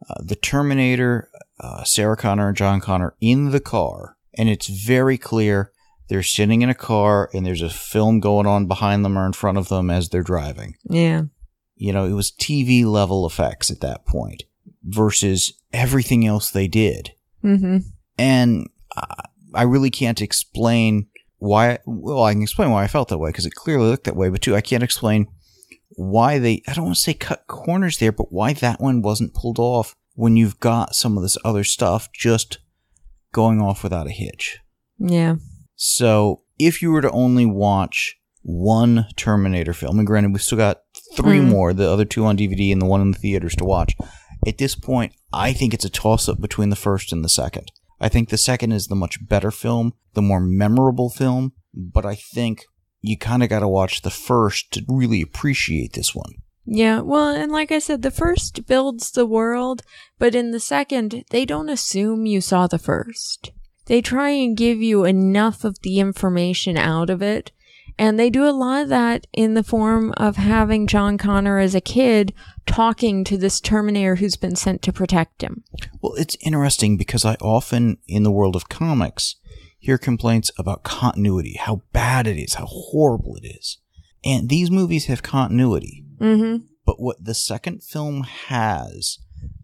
uh, the Terminator, uh, Sarah Connor and John Connor in the car, and it's very clear they're sitting in a car and there's a film going on behind them or in front of them as they're driving. Yeah. You know, it was TV level effects at that point versus everything else they did. Mm-hmm. And I- I really can't explain why. Well, I can explain why I felt that way because it clearly looked that way, but two, I can't explain why they, I don't want to say cut corners there, but why that one wasn't pulled off when you've got some of this other stuff just going off without a hitch. Yeah. So if you were to only watch one Terminator film, and granted, we've still got three Mm. more, the other two on DVD and the one in the theaters to watch. At this point, I think it's a toss up between the first and the second. I think the second is the much better film, the more memorable film, but I think you kind of got to watch the first to really appreciate this one. Yeah, well, and like I said, the first builds the world, but in the second, they don't assume you saw the first. They try and give you enough of the information out of it, and they do a lot of that in the form of having John Connor as a kid talking to this Terminator who's been sent to protect him. Well, it's interesting because I often, in the world of comics, hear complaints about continuity, how bad it is, how horrible it is. And these movies have continuity. Mm-hmm. But what the second film has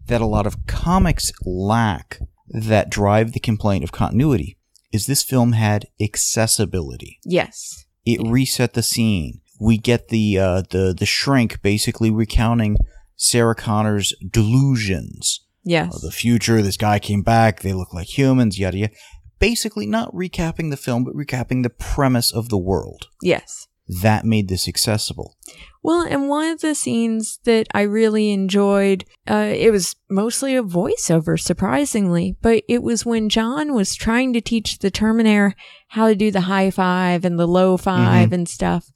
that a lot of comics lack that drive the complaint of continuity is this film had accessibility. Yes. It reset the scene. We get the uh, the the shrink basically recounting Sarah Connor's delusions Yes. of the future. This guy came back. They look like humans. Yada yada. Basically, not recapping the film, but recapping the premise of the world. yes. That made this accessible. Well, and one of the scenes that I really enjoyed, uh, it was mostly a voiceover, surprisingly, but it was when John was trying to teach the Terminator how to do the high five and the low 5 and stuff.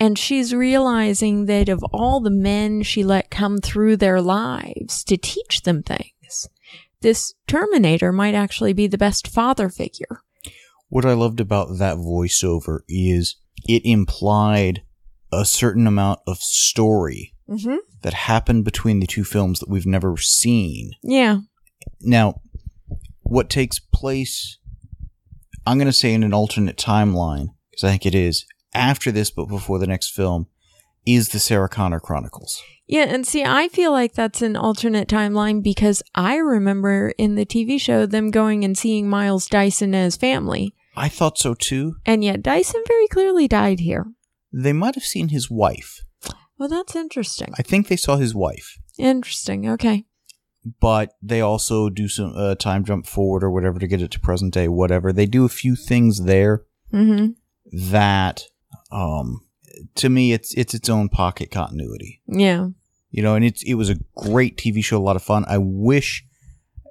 And she's realizing that of all the men she let come through their lives to teach them things, this Terminator might actually be the best father figure. What I loved about that voiceover is it implied a certain amount of story Mm-hmm. that happened between the two films that we've never seen. Yeah. Now, what takes place, I'm going to say in an alternate timeline, because I think it is, after this but before the next film, is the Sarah Connor Chronicles. Yeah, and see, I feel like that's an alternate timeline because I remember in the TV show them going and seeing Miles Dyson as family. I thought so too. And yet Dyson very clearly died here. They might have seen his wife. Well, that's interesting. I think they saw his wife. Interesting. Okay. but they also do some uh, time jump forward or whatever to get it to present day whatever they do a few things there Mm-hmm. that um to me it's it's its own pocket continuity Yeah. you know and it's it was a great tv show a lot of fun i wish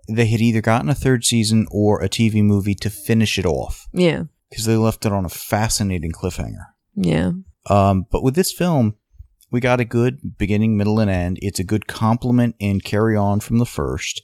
they had either gotten a third season or a tv movie to finish it off Yeah. because they left it on a fascinating cliffhanger Yeah. um, but with this film, we got a good beginning, middle, and end. It's a good complement and carry on from the first.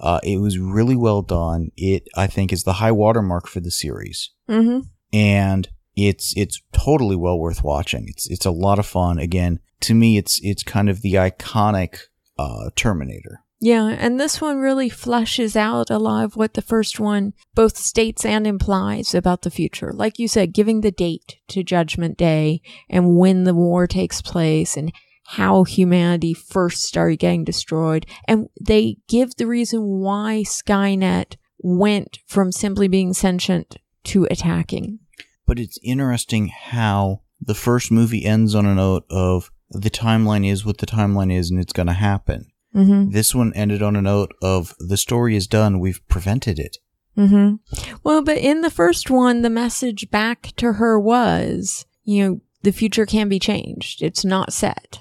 Uh, it was really well done. It, I think, is the high watermark for the series, Mm-hmm. and it's it's totally well worth watching. It's it's a lot of fun. Again, to me, it's it's kind of the iconic uh, Terminator. Yeah, and this one really fleshes out a lot of what the first one both states and implies about the future. Like you said, giving the date to Judgment Day and when the war takes place and how humanity first started getting destroyed. And they give the reason why Skynet went from simply being sentient to attacking. But it's interesting how the first movie ends on a note of the timeline is what the timeline is, and it's going to happen. Mm-hmm. This one ended on a note of the story is done, we've prevented it. Mm-hmm. Well, but in the first one, the message back to her was, you know, the future can be changed. It's not set.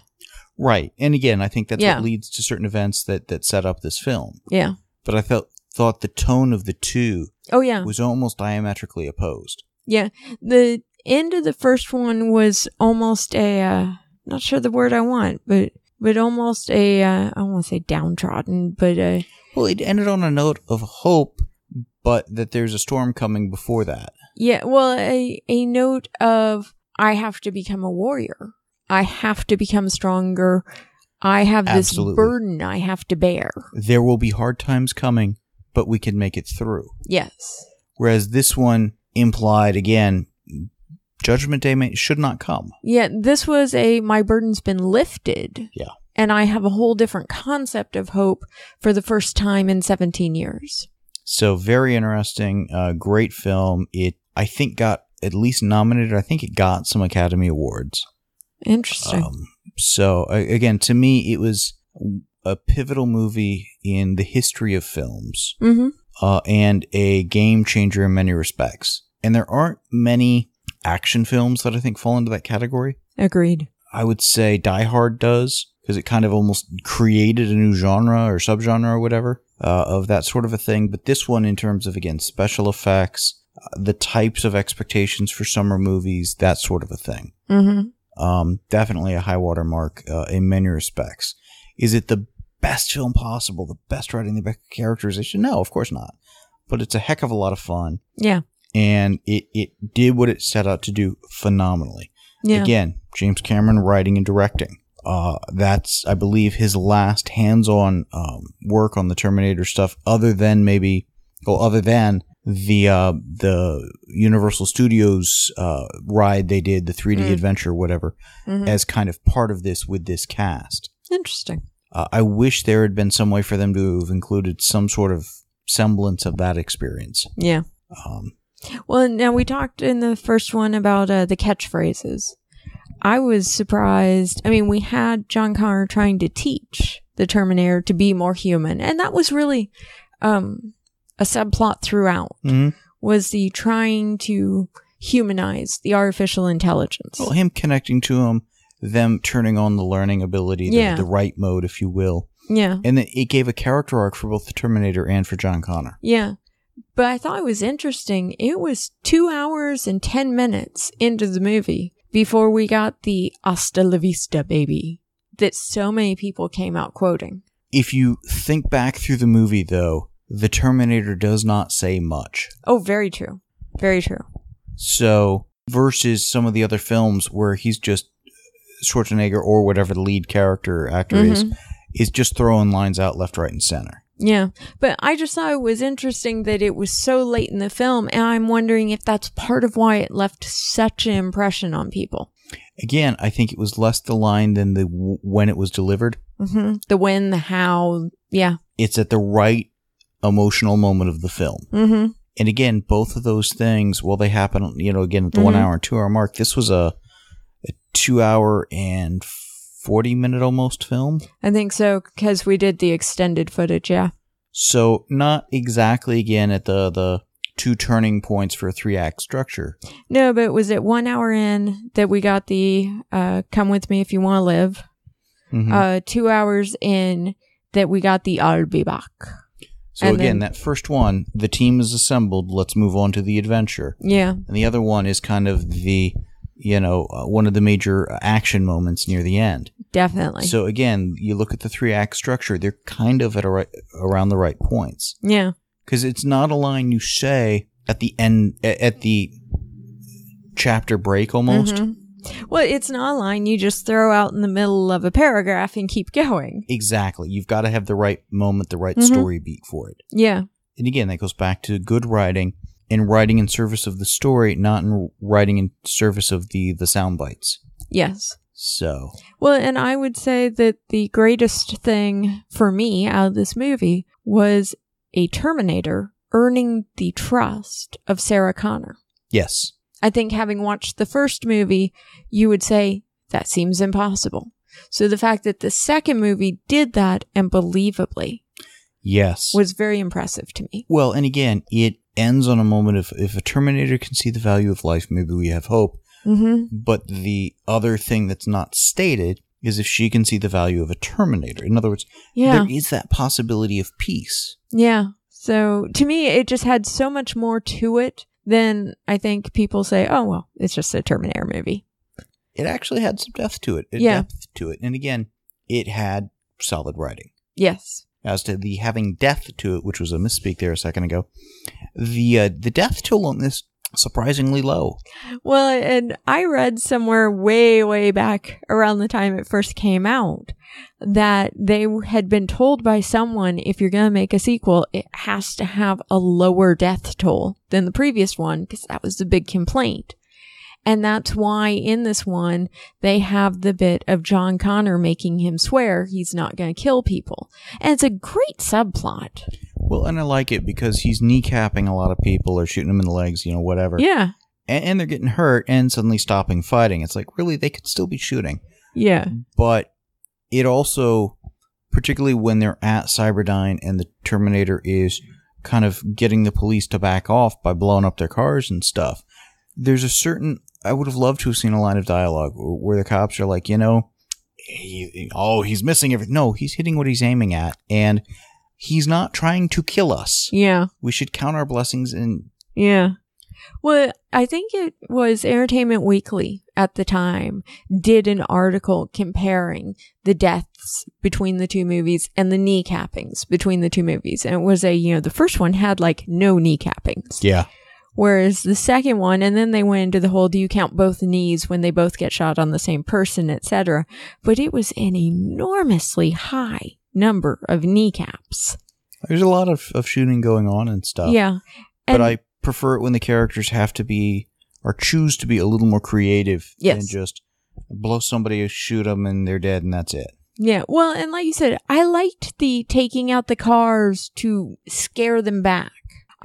Right. And again, I think that's Yeah. what leads to certain events that, that set up this film. Yeah. But I felt thought the tone of the two Oh, yeah. was almost diametrically opposed. Yeah. The end of the first one was almost a, uh, not sure the word I want, but, but almost a, uh, I don't want to say downtrodden, but, uh, Well, it ended on a note of hope, but that there's a storm coming before that. yeah, well, a, a note of, I have to become a warrior. I have to become stronger. I have this Absolutely. burden I have to bear. There will be hard times coming, but we can make it through. Yes. Whereas this one implied again, Judgment Day may, should not come. Yeah, this was a my burden's been lifted. Yeah. And I have a whole different concept of hope for the first time in 17 years. So very interesting, uh, great film. It I think got at least nominated. I think it got some Academy Awards. Interesting. Um, so again, to me, it was a pivotal movie in the history of films mm-hmm. uh, and a game changer in many respects. And there aren't many action films that I think fall into that category. Agreed. I would say Die Hard does because it kind of almost created a new genre or subgenre or whatever uh, of that sort of a thing. But this one, in terms of again special effects, uh, the types of expectations for summer movies, that sort of a thing, Mm-hmm. um, definitely a high water mark uh, in many respects. Is it the best film possible? The best writing, the best characterization? No, of course not. But it's a heck of a lot of fun, Yeah. And it it did what it set out to do phenomenally. Yeah. Again, James Cameron writing and directing. Uh, that's, I believe, his last hands-on um, work on the Terminator stuff, other than maybe, well, other than the uh, the Universal Studios uh, ride they did, the 3D Mm. adventure, whatever, Mhm. as kind of part of this with this cast. Interesting. Uh, I wish there had been some way for them to have included some sort of semblance of that experience. Yeah. Um, Well, now we talked in the first one about uh, the catchphrases. I was surprised. I mean, we had John Connor trying to teach the Terminator to be more human, and that was really um, a subplot throughout. mhm. Was the trying to humanize the artificial intelligence? Well, him connecting to him, them turning on the learning ability, the, Yeah. the right mode, if you will. yeah, And it gave a character arc for both the Terminator and for John Connor. yeah. But I thought it was interesting. It was two hours and ten minutes into the movie before we got the "Hasta la vista, baby" that so many people came out quoting. If you think back through the movie, though, the Terminator does not say much. Oh, very true. Very true. So, versus some of the other films where he's just Schwarzenegger or whatever the lead character actor is, Mhm. is just throwing lines out left, right, and center. Yeah. But I just thought it was interesting that it was so late in the film, and I'm wondering if that's part of why it left such an impression on people. Again, I think it was less the line than the w- when it was delivered. hmm The when, the how. Yeah. It's at the right emotional moment of the film. hmm And again, both of those things, well, they happen, you know, again at the Mhm. one hour and two hour mark. This was a, a two hour and 40 minute almost film. I think so, because we did the extended footage. Yeah. So not exactly again at the, the two turning points for a three act structure. No, but was it one hour in that we got the uh, come with me if you want to live? Mhm. Uh, two hours in that we got the I'll be back. so and again, then- that first one, the team is assembled. Let's move on to the adventure. Yeah. And the other one is kind of the, you know, uh, one of the major action moments near the end. Definitely. So again, you look at the three act structure; they're kind of at a right, around the right points yeah. because it's not a line you say at the end at the chapter break almost. Mhm. Well, it's not a line you just throw out in the middle of a paragraph and keep going. Exactly, you've got to have the right moment, the right Mhm. story beat for it. Yeah. And again, that goes back to good writing and writing in service of the story, not in writing in service of the the sound bites. Yes. So Well, and I would say that the greatest thing for me out of this movie was a Terminator earning the trust of Sarah Connor. yes, I think having watched the first movie, you would say that seems impossible. So the fact that the second movie did that and believably yes. was very impressive to me. Well, and again, it ends on a moment of if a Terminator can see the value of life, maybe we have hope. Mm-hmm. But the other thing that's not stated is if she can see the value of a Terminator. In other words, Yeah. there is that possibility of peace. Yeah. So to me, it just had so much more to it than I think people say, oh, well, it's just a Terminator movie. It actually had some depth to it, Yeah. depth to it. And again, it had solid writing. Yes. As to the having death to it, which was a misspeak there a second ago, the uh, the death toll on this surprisingly low. Well, and I read somewhere way, way back around the time it first came out that they had been told by someone if you're going to make a sequel, it has to have a lower death toll than the previous one because that was the big complaint. And that's why in this one, they have the bit of John Connor making him swear he's not going to kill people. And it's a great subplot. Well, and I like it because he's kneecapping a lot of people or shooting them in the legs, you know, whatever. Yeah. And, and they're getting hurt and suddenly stopping fighting. It's like, really, they could still be shooting. Yeah. But it also, particularly when they're at Cyberdyne and the Terminator is kind of getting the police to back off by blowing up their cars and stuff, there's a certain, I would have loved to have seen a line of dialogue where the cops are like, you know, he, oh, he's missing everything. No, he's hitting what he's aiming at. And he's not trying to kill us. Yeah. We should count our blessings and Yeah. Well, I think it was Entertainment Weekly at the time did an article comparing the deaths between the two movies and the kneecappings between the two movies. And it was a, you know, the first one had like no kneecappings. yeah. Whereas the second one, and then they went into the whole do you count both knees when they both get shot on the same person, etc. But it was an enormously high number of kneecaps. There's a lot of, of shooting going on and stuff. Yeah. but I prefer it when the characters have to be or choose to be a little more creative than just blow somebody, shoot them, and they're dead, and that's it. Yeah, well, and like you said, I liked the taking out the cars to scare them back.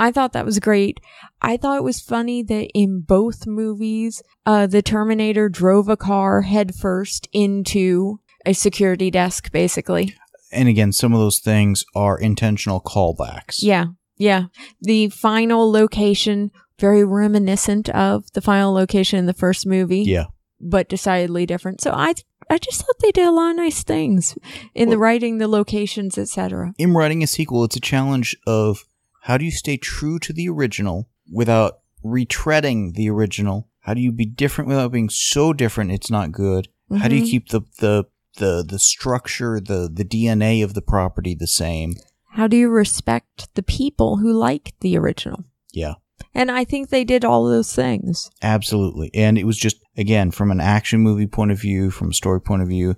I thought that was great. I thought it was funny that in both movies, uh, the Terminator drove a car headfirst into a security desk, basically. And again, some of those things are intentional callbacks. Yeah, yeah. The final location, very reminiscent of the final location in the first movie. Yeah. but decidedly different. So I I just thought they did a lot of nice things in the writing, the locations, etc. In writing a sequel, it's a challenge of how do you stay true to the original without retreading the original? How do you be different without being so different it's not good? How do you Mhm. keep the the the the structure, the the DNA of the property the same? How do you respect the people who like the original? Yeah. And I think they did all those things. Absolutely. And it was just, again, from an action movie point of view, from a story point of view,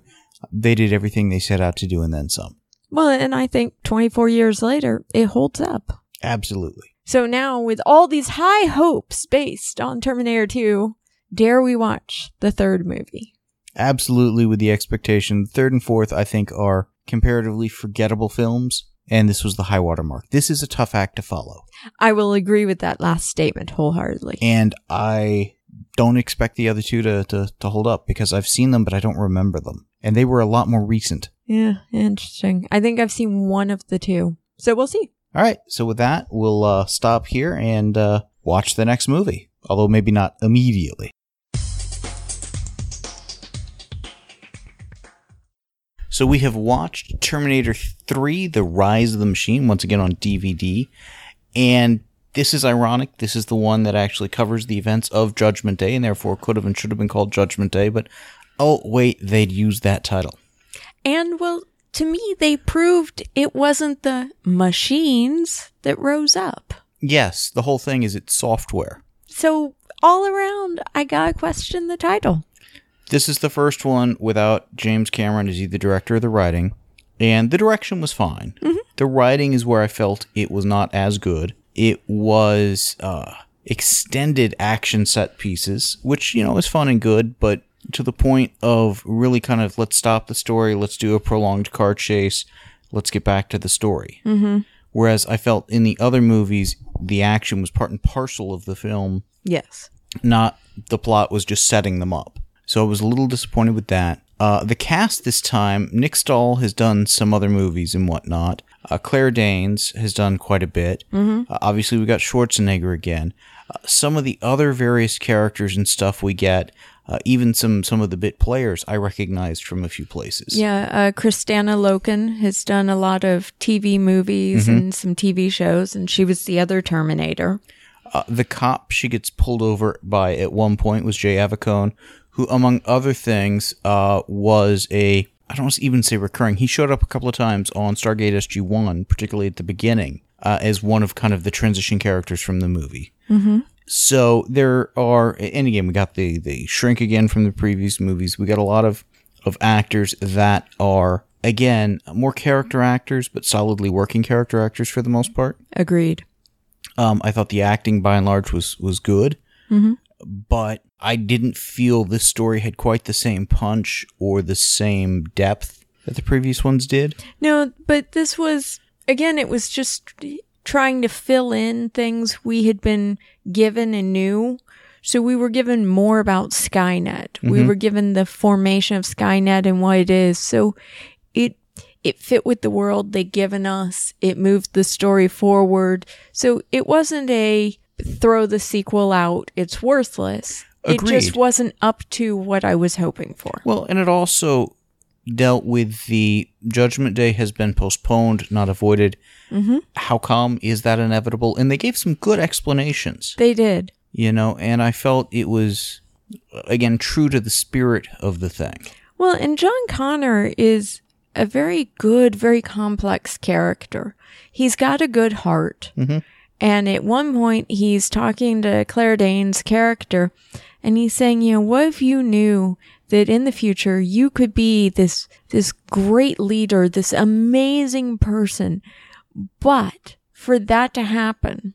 they did everything they set out to do and then some. Well, and I think 24 years later, it holds up. Absolutely. So now, with all these high hopes based on Terminator 2, dare we watch the third movie? Absolutely, with the expectation. Third and fourth, I think, are comparatively forgettable films. And this was the high water mark. This is a tough act to follow. I will agree with that last statement wholeheartedly. And I don't expect the other two to, to, to hold up because I've seen them, but I don't remember them. And they were a lot more recent. Yeah, interesting. I think I've seen one of the two. So we'll see. All right. So with that, we'll uh, stop here and uh, watch the next movie. Although maybe not immediately. So we have watched Terminator 3: The Rise of the Machine once again on DVD, and this is ironic. This is the one that actually covers the events of Judgment Day, and therefore could have and should have been called Judgment Day. But oh wait, they'd use that title. And well, to me, they proved it wasn't the machines that rose up. Yes, the whole thing is it's software. So all around, I gotta question the title. This is the first one without James Cameron as either director or the writing, and the direction was fine. The writing is where I felt it was not as good. It was uh, extended action set pieces, which you know is fun and good, but to the point of really kind of let's stop the story, let's do a prolonged car chase, let's get back to the story. Mm-hmm. Whereas I felt in the other movies, the action was part and parcel of the film Yes. not the plot was just setting them up. So I was a little disappointed with that. Uh, the cast this time, Nick Stahl has done some other movies and whatnot. Uh, Claire Danes has done quite a bit. Uh, obviously, we got Schwarzenegger again. Uh, some of the other various characters and stuff we get, uh, even some some of the bit players, I recognized from a few places. Yeah, uh, Kristanna Loken has done a lot of TV movies and some TV shows, and she was the other Terminator. Uh, the cop she gets pulled over by at one point was Jay Avacone, who, among other things, uh, was a I don't even say recurring. He showed up a couple of times on Stargate SG One, particularly at the beginning, uh, as one of kind of the transition characters from the movie. Mm-hmm. So there are, and again, we got the the shrink again from the previous movies. We got a lot of of actors that are again more character actors, but solidly working character actors for the most part. Agreed. Um, I thought the acting by and large was was good, but I didn't feel this story had quite the same punch or the same depth that the previous ones did. No, but this was again it was just trying to fill in things we had been given and knew. So we were given more about Skynet. We mm-hmm. were given the formation of Skynet and what it is. So it it fit with the world they'd given us. It moved the story forward. So it wasn't a throw the sequel out, it's worthless. It just wasn't up to what I was hoping for. Well, and it also dealt with the Judgment Day has been postponed, not avoided. Mm-hmm. How come? Is that inevitable? And they gave some good explanations, They did. you know, and I felt it was, again, true to the spirit of the thing. Well, and John Connor is a very good, very complex character. He's got a good heart. And at one point, he's talking to Claire Danes' character, and he's saying, you know, what if you knew that in the future you could be this, this great leader, this amazing person, but for that to happen,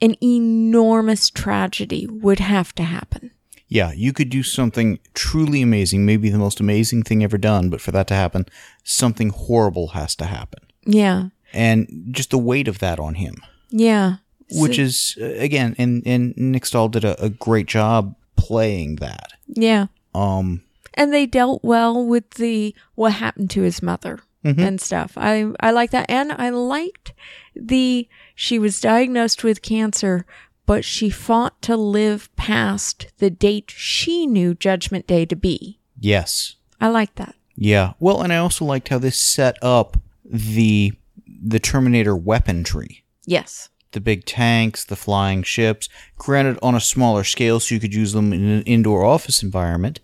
an enormous tragedy would have to happen. Yeah, you could do something truly amazing, maybe the most amazing thing ever done, but for that to happen, something horrible has to happen. Yeah. And just the weight of that on him. Yeah. which is uh, again and and Nick Stahl did a, a great job playing that Yeah. um and they dealt well with the what happened to his mother mm-hmm. and stuff. I I like that, and I liked the she was diagnosed with cancer, but she fought to live past the date she knew Judgment Day to be. yes I like that. yeah well and I also liked how this set up the the Terminator weaponry Yes. the big tanks the flying ships granted on a smaller scale so you could use them in an indoor office environment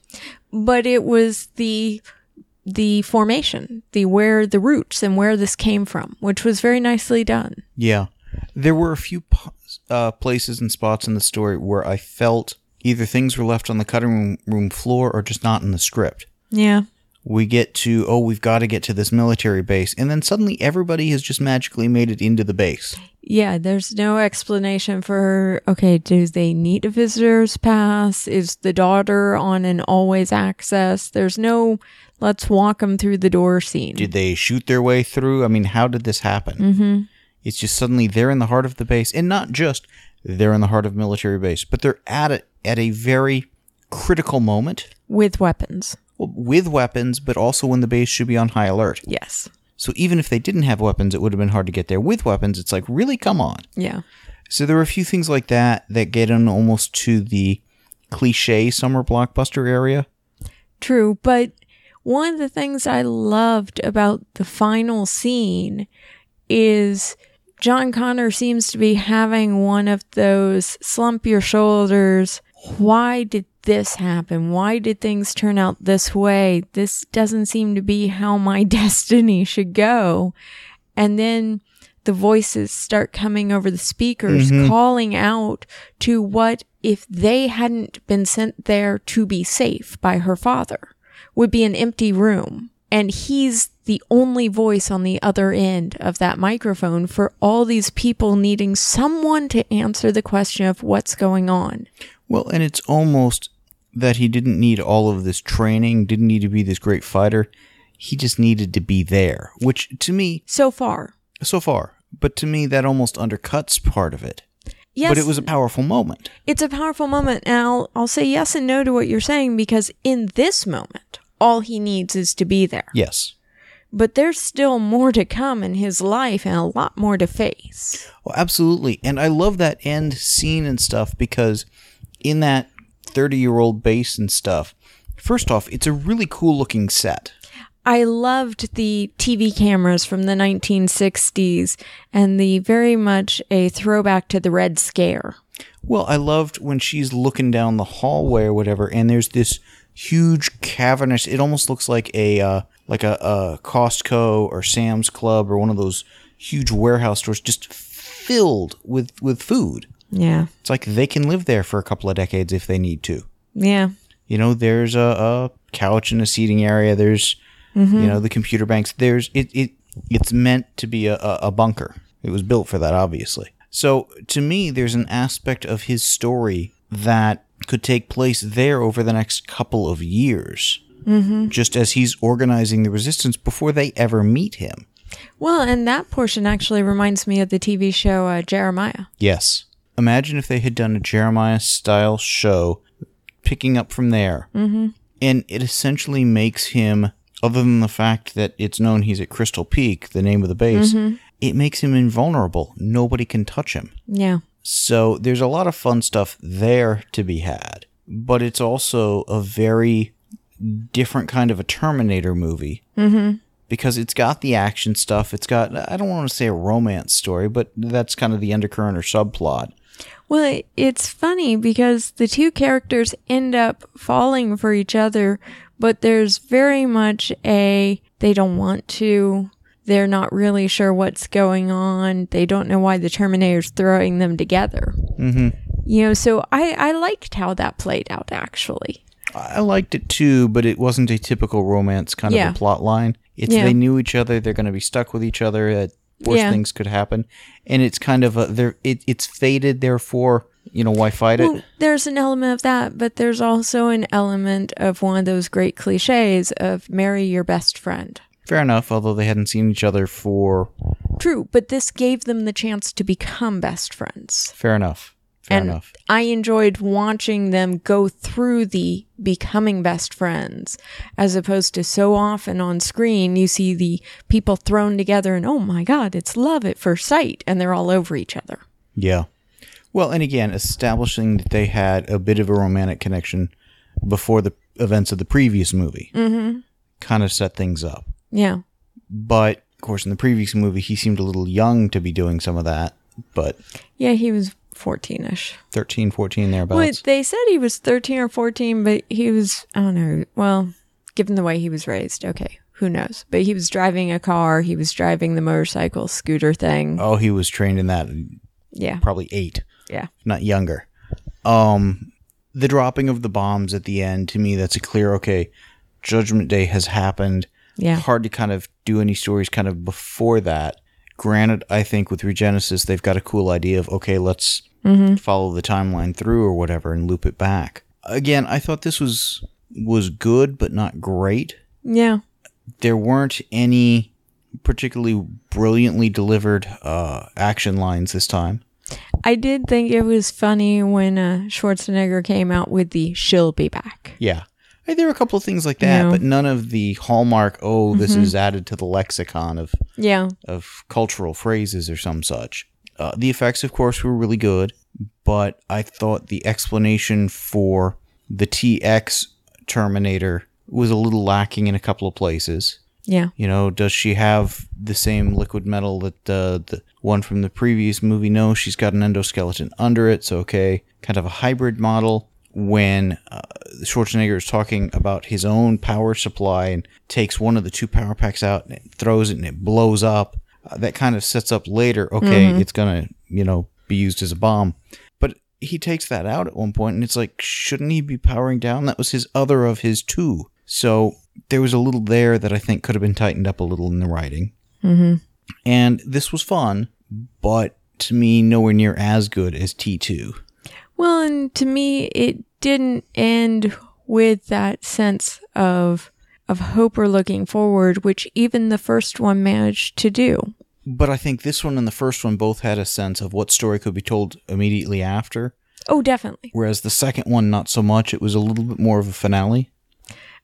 But it was the the formation, the where the roots and where this came from, which was very nicely done. yeah there were a few uh, places and spots in the story where I felt either things were left on the cutting room, room floor or just not in the script Yeah. we get to oh we've got to get to this military base and then suddenly everybody has just magically made it into the base Yeah, there's no explanation for okay, do they need a visitor's pass? Is the daughter on an always access? There's no let's walk them through the door scene. did they shoot their way through i mean how did this happen mm-hmm. it's just suddenly they're in the heart of the base and not just they're in the heart of military base but they're at it at a very critical moment with weapons. well, with weapons but also when the base should be on high alert Yes. So even if they didn't have weapons it would have been hard to get there with weapons it's like really come on Yeah. So there were a few things like that that get in almost to the cliche summer blockbuster area. True, but one of the things I loved about the final scene is John Connor seems to be having one of those slump your shoulders. Why did this happen? Why did things turn out this way? This doesn't seem to be how my destiny should go. And then the voices start coming over the speakers, mm-hmm. calling out to what if they hadn't been sent there to be safe by her father would be an empty room. And he's the only voice on the other end of that microphone for all these people needing someone to answer the question of what's going on. Well, and it's almost that he didn't need all of this training, didn't need to be this great fighter. He just needed to be there, which to me, So far. so far, but to me, that almost undercuts part of it. Yes. But it was a powerful moment. it's a powerful moment. And I'll, I'll say yes and no to what you're saying because in this moment, all he needs is to be there. Yes. But there's still more to come in his life and a lot more to face. Well, absolutely. And I love that end scene and stuff because in that 30 year old base and stuff, first off, it's a really cool looking set. I loved the TV cameras from the 1960s and the very much a throwback to the Red Scare. Well, I loved when she's looking down the hallway or whatever, and there's this huge cavernous. It almost looks like a uh, like a, a Costco or Sam's Club or one of those huge warehouse stores, just filled with with food. Yeah. It's like they can live there for a couple of decades if they need to. Yeah. You know, there's a, a couch and a seating area. There's, Mm-hmm. you know, the computer banks. There's it. It it's meant to be a, a, bunker. It was built for that, obviously. So to me, there's an aspect of his story that could take place there over the next couple of years, mm-hmm. just as he's organizing the resistance before they ever meet him. Well, and that portion actually reminds me of the TV show uh, Jeremiah. Yes. Imagine if they had done a Jeremiah style show, picking up from there. Mm-hmm. And it essentially makes him, other than the fact that it's known he's at Crystal Peak, the name of the base, it makes him invulnerable. Nobody can touch him. Yeah. So there's a lot of fun stuff there to be had. But it's also a very different kind of a Terminator movie. Mm-hmm. Because it's got the action stuff. It's got, I don't want to say a romance story, but that's kind of the undercurrent or subplot. Well, it's funny because the two characters end up falling for each other, but there's very much a they don't want to. They're not really sure what's going on. They don't know why the Terminator's throwing them together. Mm-hmm. You know, so I, I liked how that played out actually. I liked it too, but it wasn't a typical romance kind Yeah. of a plot line. It's Yeah. they knew each other, they're going to be stuck with each other. Worse Yeah. things could happen, and it's kind of a there. It, it's fated, therefore, you know why fight it? There's an element of that, but there's also an element of one of those great cliches of marry your best friend. Fair enough. Although they hadn't seen each other for True, but this gave them the chance to become best friends. fair enough. Fair and enough. I enjoyed watching them go through the becoming best friends, as opposed to so often on screen you see the people thrown together and oh my god, it's love at first sight, and they're all over each other. Yeah. Well, and again, establishing that they had a bit of a romantic connection before the events of the previous movie mm-hmm. kind of set things up. Yeah. But of course, in the previous movie, he seemed a little young to be doing some of that. But Yeah, he was 14 ish. 13, 14 thereabouts. Well, they said he was 13 or 14, but he was, I don't know. Well, given the way he was raised, okay, who knows? But he was driving a car, he was driving the motorcycle scooter thing. Oh, he was trained in that Yeah. probably eight, Yeah. not younger. Um, the dropping of the bombs at the end to me, that's a clear okay. Judgment Day has happened. Yeah. Hard to kind of do any stories kind of before that. Granted, I think with Regenesis, they've got a cool idea of okay, let's follow the timeline through or whatever and loop it back. Again, I thought this was was good but not great. Yeah. there weren't any particularly brilliantly delivered uh, action lines this time. I did think it was funny when uh, Schwarzenegger came out with the "she'll be back." Yeah. There were a couple of things like that, but none of the hallmark, oh, this is added to the lexicon of, Yeah, of cultural phrases or some such. Uh, the effects, of course, were really good, but I thought the explanation for the TX Terminator was a little lacking in a couple of places. yeah, You know, does she have the same liquid metal that uh, the one from the previous movie? No, she's got an endoskeleton under it, so okay, kind of a hybrid model. When uh, Schwarzenegger is talking about his own power supply and takes one of the two power packs out and it throws it and it blows up, uh, that kind of sets up later. Okay, it's gonna you know be used as a bomb, but he takes that out at one point and it's like, shouldn't he be powering down? That was his other of his two. So there was a little there that I think could have been tightened up a little in the writing. Mm-hmm. And this was fun, but to me, nowhere near as good as T2. Well, and to me, it didn't end with that sense of of hope or looking forward, which even the first one managed to do. But I think this one and the first one both had a sense of what story could be told immediately after, Oh, definitely. whereas the second one, not so much. It was a little bit more of a finale.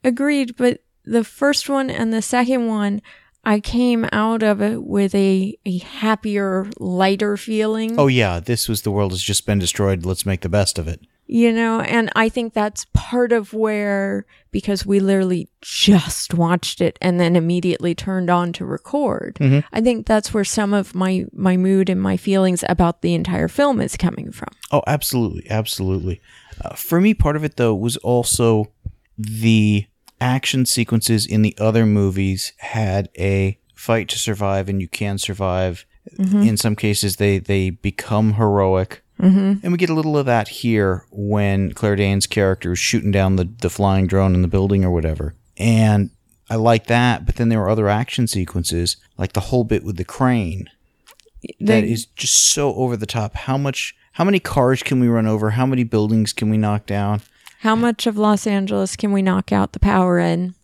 Agreed, but the first one and the second one, I came out of it with a, a happier, lighter feeling. Oh, yeah, this was the world has just been destroyed. Let's make the best of it. You know, and I think that's part of where, because we literally just watched it and then immediately turned on to record, I think that's where some of my, my mood and my feelings about the entire film is coming from. Oh, absolutely, absolutely. Uh, for me, part of it though was also the action sequences in the other movies had a fight to survive, and you can survive. In some cases, they they become heroic. Mm-hmm. And we get a little of that here when Claire Danes' character is shooting down the, the flying drone in the building or whatever. And I like that, but then there were other action sequences, like the whole bit with the crane, that is just so over the top. How much? How many cars can we run over? How many buildings can we knock down? How much of Los Angeles can we knock out the power in?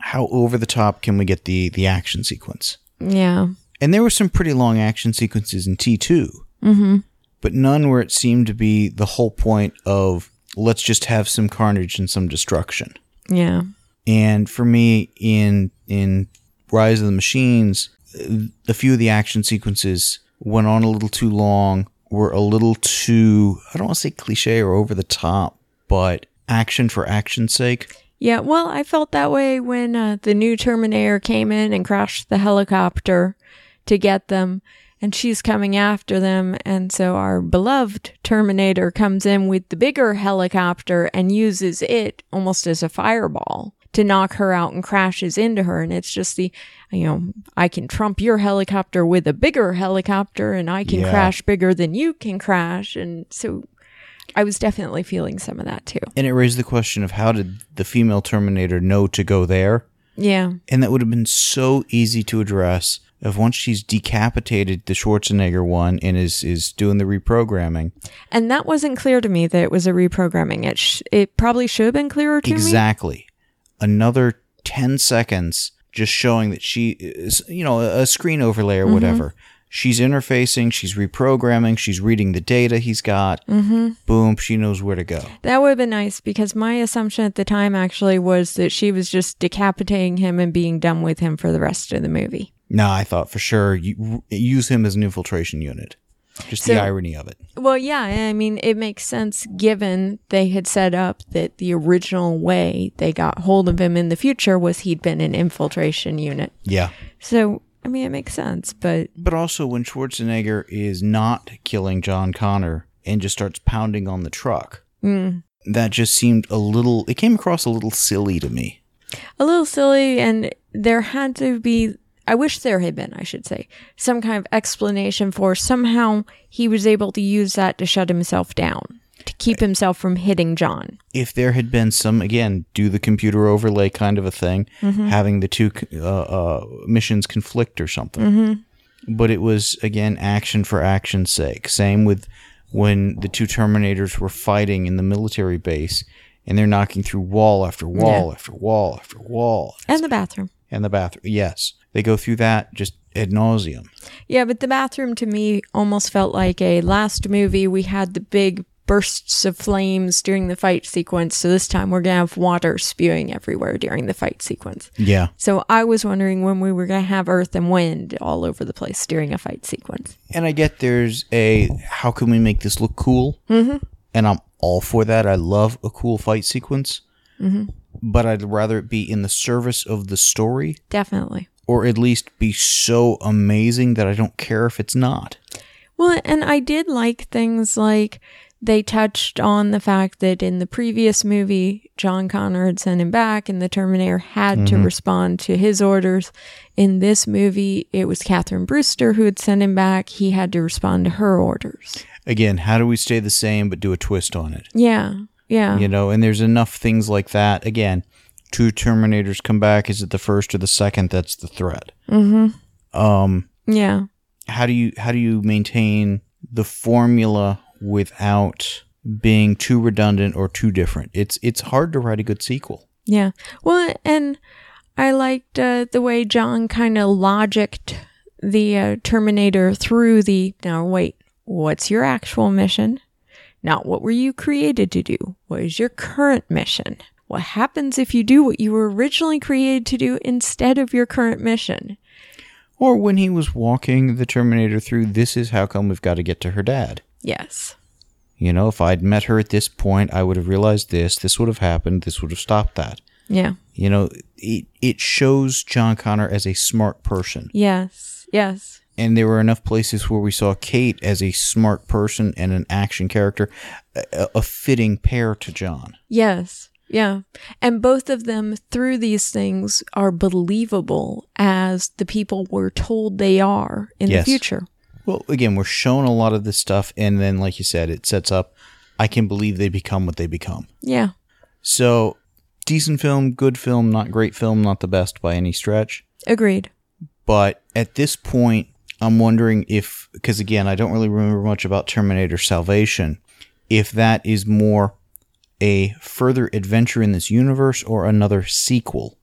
How over the top can we get the the action sequence? Yeah. And there were some pretty long action sequences in T 2 mm-hmm. But none where it seemed to be the whole point of let's just have some carnage and some destruction. Yeah. And for me, in in Rise of the Machines, a few of the action sequences went on a little too long, were a little too I don't want to say cliche or over the top, but action for action's sake. Yeah, well, I felt that way when uh, the new Terminator came in and crashed the helicopter to get them, and she's coming after them. And so our beloved Terminator comes in with the bigger helicopter and uses it almost as a fireball to knock her out and crashes into her. And it's just the, you know, I can trump your helicopter with a bigger helicopter and I can Yeah. crash bigger than you can crash. And so I was definitely feeling some of that too. And it raised the question of how did the female Terminator know to go there? Yeah. And that would have been so easy to address if once she's decapitated the Schwarzenegger one and is, is doing the reprogramming. And that wasn't clear to me that it was a reprogramming. It sh- it probably should have been clearer to me. Exactly. Another 10 seconds just showing that she is, you know, a screen overlay or whatever. She's interfacing, she's reprogramming, she's reading the data he's got. Mm-hmm. Boom, she knows where to go. That would have been nice because my assumption at the time actually was that she was just decapitating him and being done with him for the rest of the movie. No, I thought for sure you use him as an infiltration unit. Just the irony of it. Well, yeah, I mean, it makes sense given they had set up that the original way they got hold of him in the future was he'd been an infiltration unit. Yeah. So, I mean, it makes sense, but But also when Schwarzenegger is not killing John Connor and just starts pounding on the truck, hmm. that just seemed a little, it came across a little silly to me. a little silly and there had to be I wish there had been, I should say, some kind of explanation for somehow he was able to use that to shut himself down, to keep himself from hitting John. If there had been some, again, do the computer overlay kind of a thing, having the two uh, uh, missions conflict or something. But it was, again, action for action's sake. Same with when the two Terminators were fighting in the military base and they're knocking through wall after wall after wall after wall. And the bathroom. And the bathroom. Yes. They go through that just ad nauseum. Yeah, but the bathroom to me almost felt like a last movie we had the big bursts of flames during the fight sequence. So this time we're going to have water spewing everywhere during the fight sequence. Yeah. So I was wondering when we were going to have earth and wind all over the place during a fight sequence. And I get there's a how can we make this look cool? Mm-hmm. And I'm all for that. I love a cool fight sequence. Mm-hmm. But I'd rather it be in the service of the story Definitely. Or at least be so amazing that I don't care if it's not. Well, and I did like things like they touched on the fact that in the previous movie, John Connor had sent him back and the Terminator had to mm-hmm. respond to his orders. In this movie, it was Catherine Brewster who had sent him back. He had to respond to her orders. Again, how do we stay the same but do a twist on it? Yeah. Yeah. You know, and there's enough things like that. Again, two Terminators come back. Is it the first or the second that's the threat? Mm-hmm. Um, Yeah. how do you how do you maintain the formula without being too redundant or too different? It's it's hard to write a good sequel. Yeah. Well, and I liked uh, the way John kind of logicked the uh, Terminator through the. Now, wait, what's your actual mission? Not what were you created to do? What is your current mission? What happens if you do what you were originally created to do instead of your current mission? Or when he was walking the Terminator through, this is how come we've got to get to her dad. Yes. You know, if I'd met her at this point, I would have realized this. This would have happened. This would have stopped that. Yeah. You know, it it shows John Connor as a smart person. Yes. Yes. and there were enough places where we saw Kate as a smart person and an action character, a, a fitting pair to John. Yes. Yeah. And both of them, through these things, are believable as the people we're told they are in Yes. the future. Well, again, we're shown a lot of this stuff, and then, like you said, it sets up. I can believe they become what they become. Yeah. So, decent film, good film, not great film, not the best by any stretch. Agreed. But at this point, I'm wondering if, because again, I don't really remember much about Terminator Salvation, if that is more a further adventure in this universe or another sequel.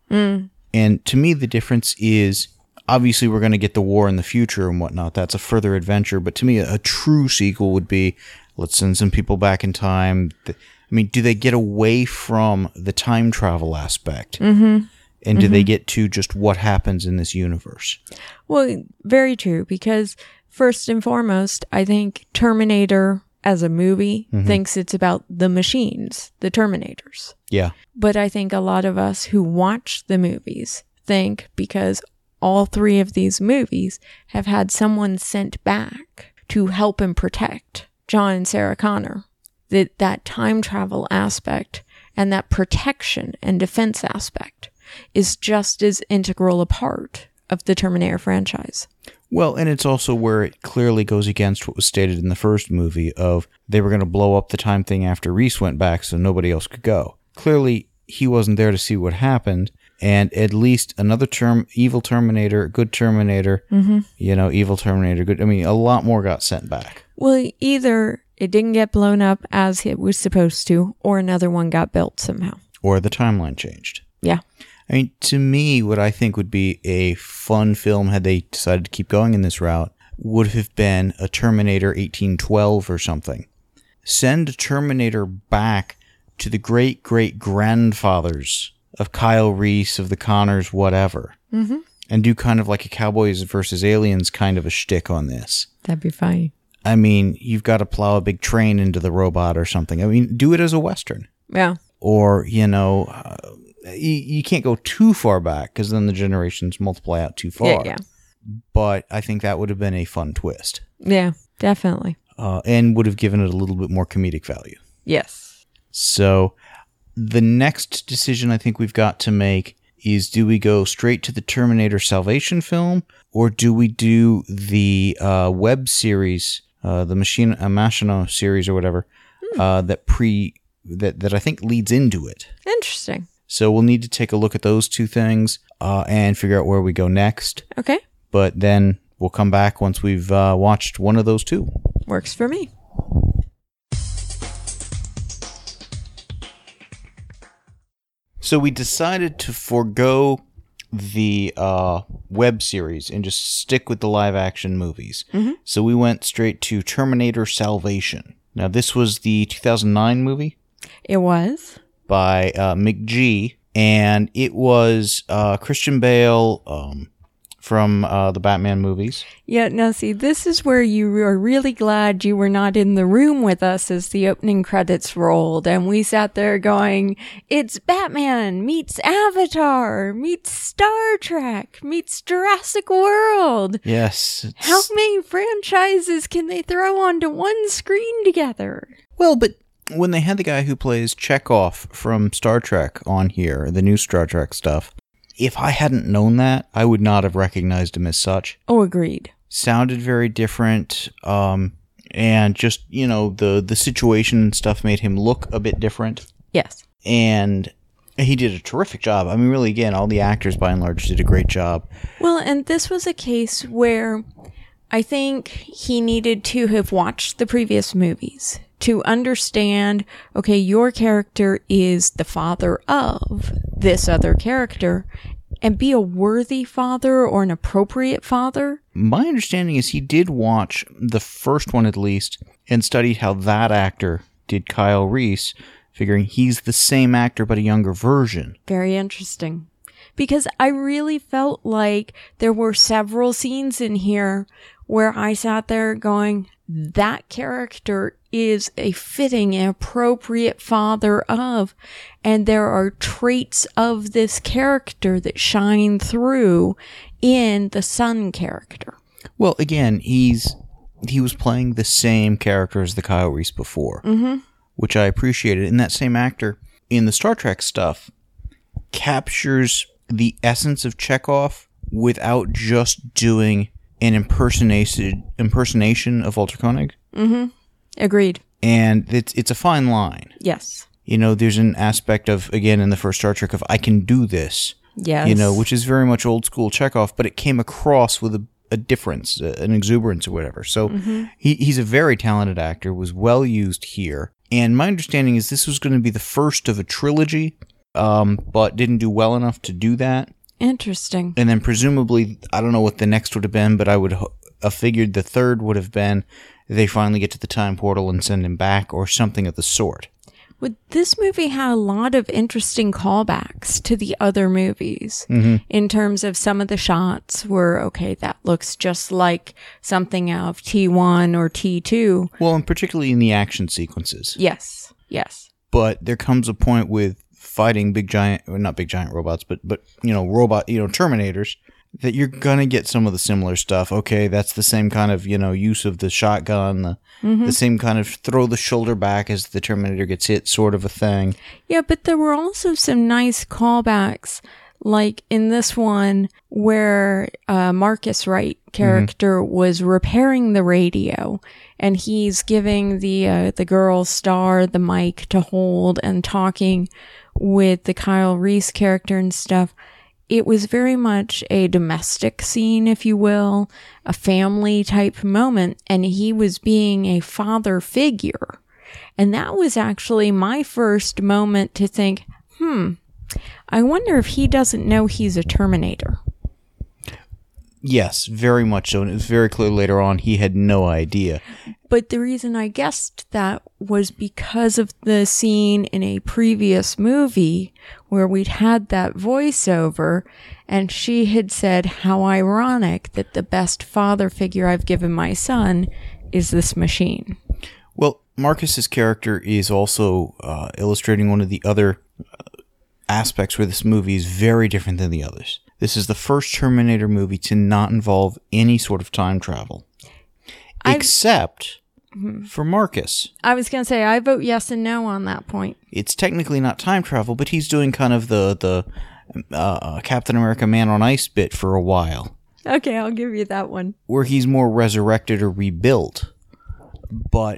And to me, the difference is obviously we're going to get the war in the future and whatnot. That's a further adventure. But to me, a, a true sequel would be let's send some people back in time. I mean, do they get away from the time travel aspect? Mm-hmm. And do they get to just what happens in this universe? Well, very true. Because first and foremost, I think Terminator as a movie mm-hmm. thinks it's about the machines, the Terminators. Yeah. But I think a lot of us who watch the movies think because all three of these movies have had someone sent back to help and protect John and Sarah Connor. That that time travel aspect and that protection and defense aspect is just as integral a part of the Terminator franchise. Well, and it's also where it clearly goes against what was stated in the first movie of they were going to blow up the time thing after Reese went back so nobody else could go. Clearly, he wasn't there to see what happened, and at least another term, evil Terminator, good Terminator, mm-hmm. you know, evil Terminator, good. I mean, a lot more got sent back. Well, either it didn't get blown up as it was supposed to, or another one got built somehow. Or the timeline changed. Yeah. I mean, to me, what I think would be a fun film had they decided to keep going in this route would have been a Terminator 1812 or something. Send a Terminator back to the great great grandfathers of Kyle Reese, of the Connors, whatever. Mm-hmm. And do kind of like a Cowboys versus Aliens kind of a shtick on this. That'd be fine. I mean, you've got to plow a big train into the robot or something. I mean, do it as a Western Yeah. or you know uh, you, you can't go too far back because then the generations multiply out too far Yeah, yeah. but i think that would have been a fun twist Yeah, definitely. uh, and would have given it a little bit more comedic value Yes. so the next decision i think we've got to make is do we go straight to the terminator salvation film or do we do the uh, web series uh, the machine uh, Machinima series or whatever uh, that pre that, that i think leads into it Interesting. So we'll need to take a look at those two things uh, and figure out where we go next. Okay. But then we'll come back once we've uh, watched one of those two. Works for me. So we decided to forego the uh, web series and just stick with the live action movies. So we went straight to Terminator Salvation. Now, this was the 2009 movie It was. By uh, McG, and it was uh, Christian Bale um, from uh, the Batman movies. Yeah, now see, this is where you are really glad you were not in the room with us as the opening credits rolled and we sat there going, it's Batman meets Avatar meets Star Trek meets Jurassic World. Yes. it's- How many franchises can they throw onto one screen together? Well, but when they had the guy who plays Chekov from Star Trek on here, the new Star Trek stuff, if I hadn't known that, I would not have recognized him as such. Oh, agreed. Sounded very different, um, and just you know the the situation and stuff made him look a bit different, Yes. and he did a terrific job. I mean, really, again, all the actors by and large did a great job. Well, and this was a case where I think he needed to have watched the previous movies to understand okay, your character is the father of this other character and be a worthy father or an appropriate father. My understanding is he did watch the first one at least and studied how that actor did Kyle Reese, figuring he's the same actor but a younger version. Very interesting. Because I really felt like there were several scenes in here where I sat there going, that character is a fitting and appropriate father of, and there are traits of this character that shine through in the son character. Well, again, he's he was playing the same character as the Kyle Reese before, mm-hmm. which I appreciated. And that same actor in the Star Trek stuff captures the essence of Chekov without just doing an impersonation impersonation of Walter Koenig, Agreed. and it's it's a fine line. Yes. You know, there's an aspect of again in the first Star Trek of I can do this. Yes. You know, which is very much old school Chekov, but it came across with a, a difference, uh, an exuberance or whatever. So he, he's a very talented actor, was well used here. And my understanding is this was going to be the first of a trilogy, um, but didn't do well enough to do that. Interesting. And then presumably, I don't know what the next would have been, but I would have figured the third would have been they finally get to the time portal and send him back or something of the sort. Well, this movie had a lot of interesting callbacks to the other movies mm-hmm. in terms of some of the shots were okay, that looks just like something out of T1 or T2. Well, and particularly in the action sequences. Yes. Yes. but there comes a point with fighting big giant or not big giant robots but but you know robot you know terminators that you're gonna get some of the similar stuff. Okay that's the same kind of you know use of the shotgun the, mm-hmm. the same kind of throw the shoulder back as the terminator gets hit sort of a thing. Yeah, but there were also some nice callbacks, like in this one where uh, Marcus Wright character was repairing the radio, and he's giving the uh, the girl Star the mic to hold and talking with the Kyle Reese character and stuff. It was very much a domestic scene, if you will, a family type moment, and he was being a father figure. And that was actually my first moment to think, hmm, I wonder if he doesn't know he's a Terminator. yes very much so and it was very clear later on he had no idea But the reason I guessed that was because of the scene in a previous movie where we'd had that voiceover and she had said how ironic that the best father figure I've given my son is this machine. Well, Marcus's character is also uh, illustrating one of the other uh, aspects where this movie is very different than the others. This is the first Terminator movie to not involve any sort of time travel, I've- except for Marcus. I was going to say I vote yes and no on that point. It's technically not time travel, but he's doing kind of the the uh, Captain America Man on Ice bit for a while. Okay, I'll give you that one. where he's more resurrected or rebuilt, but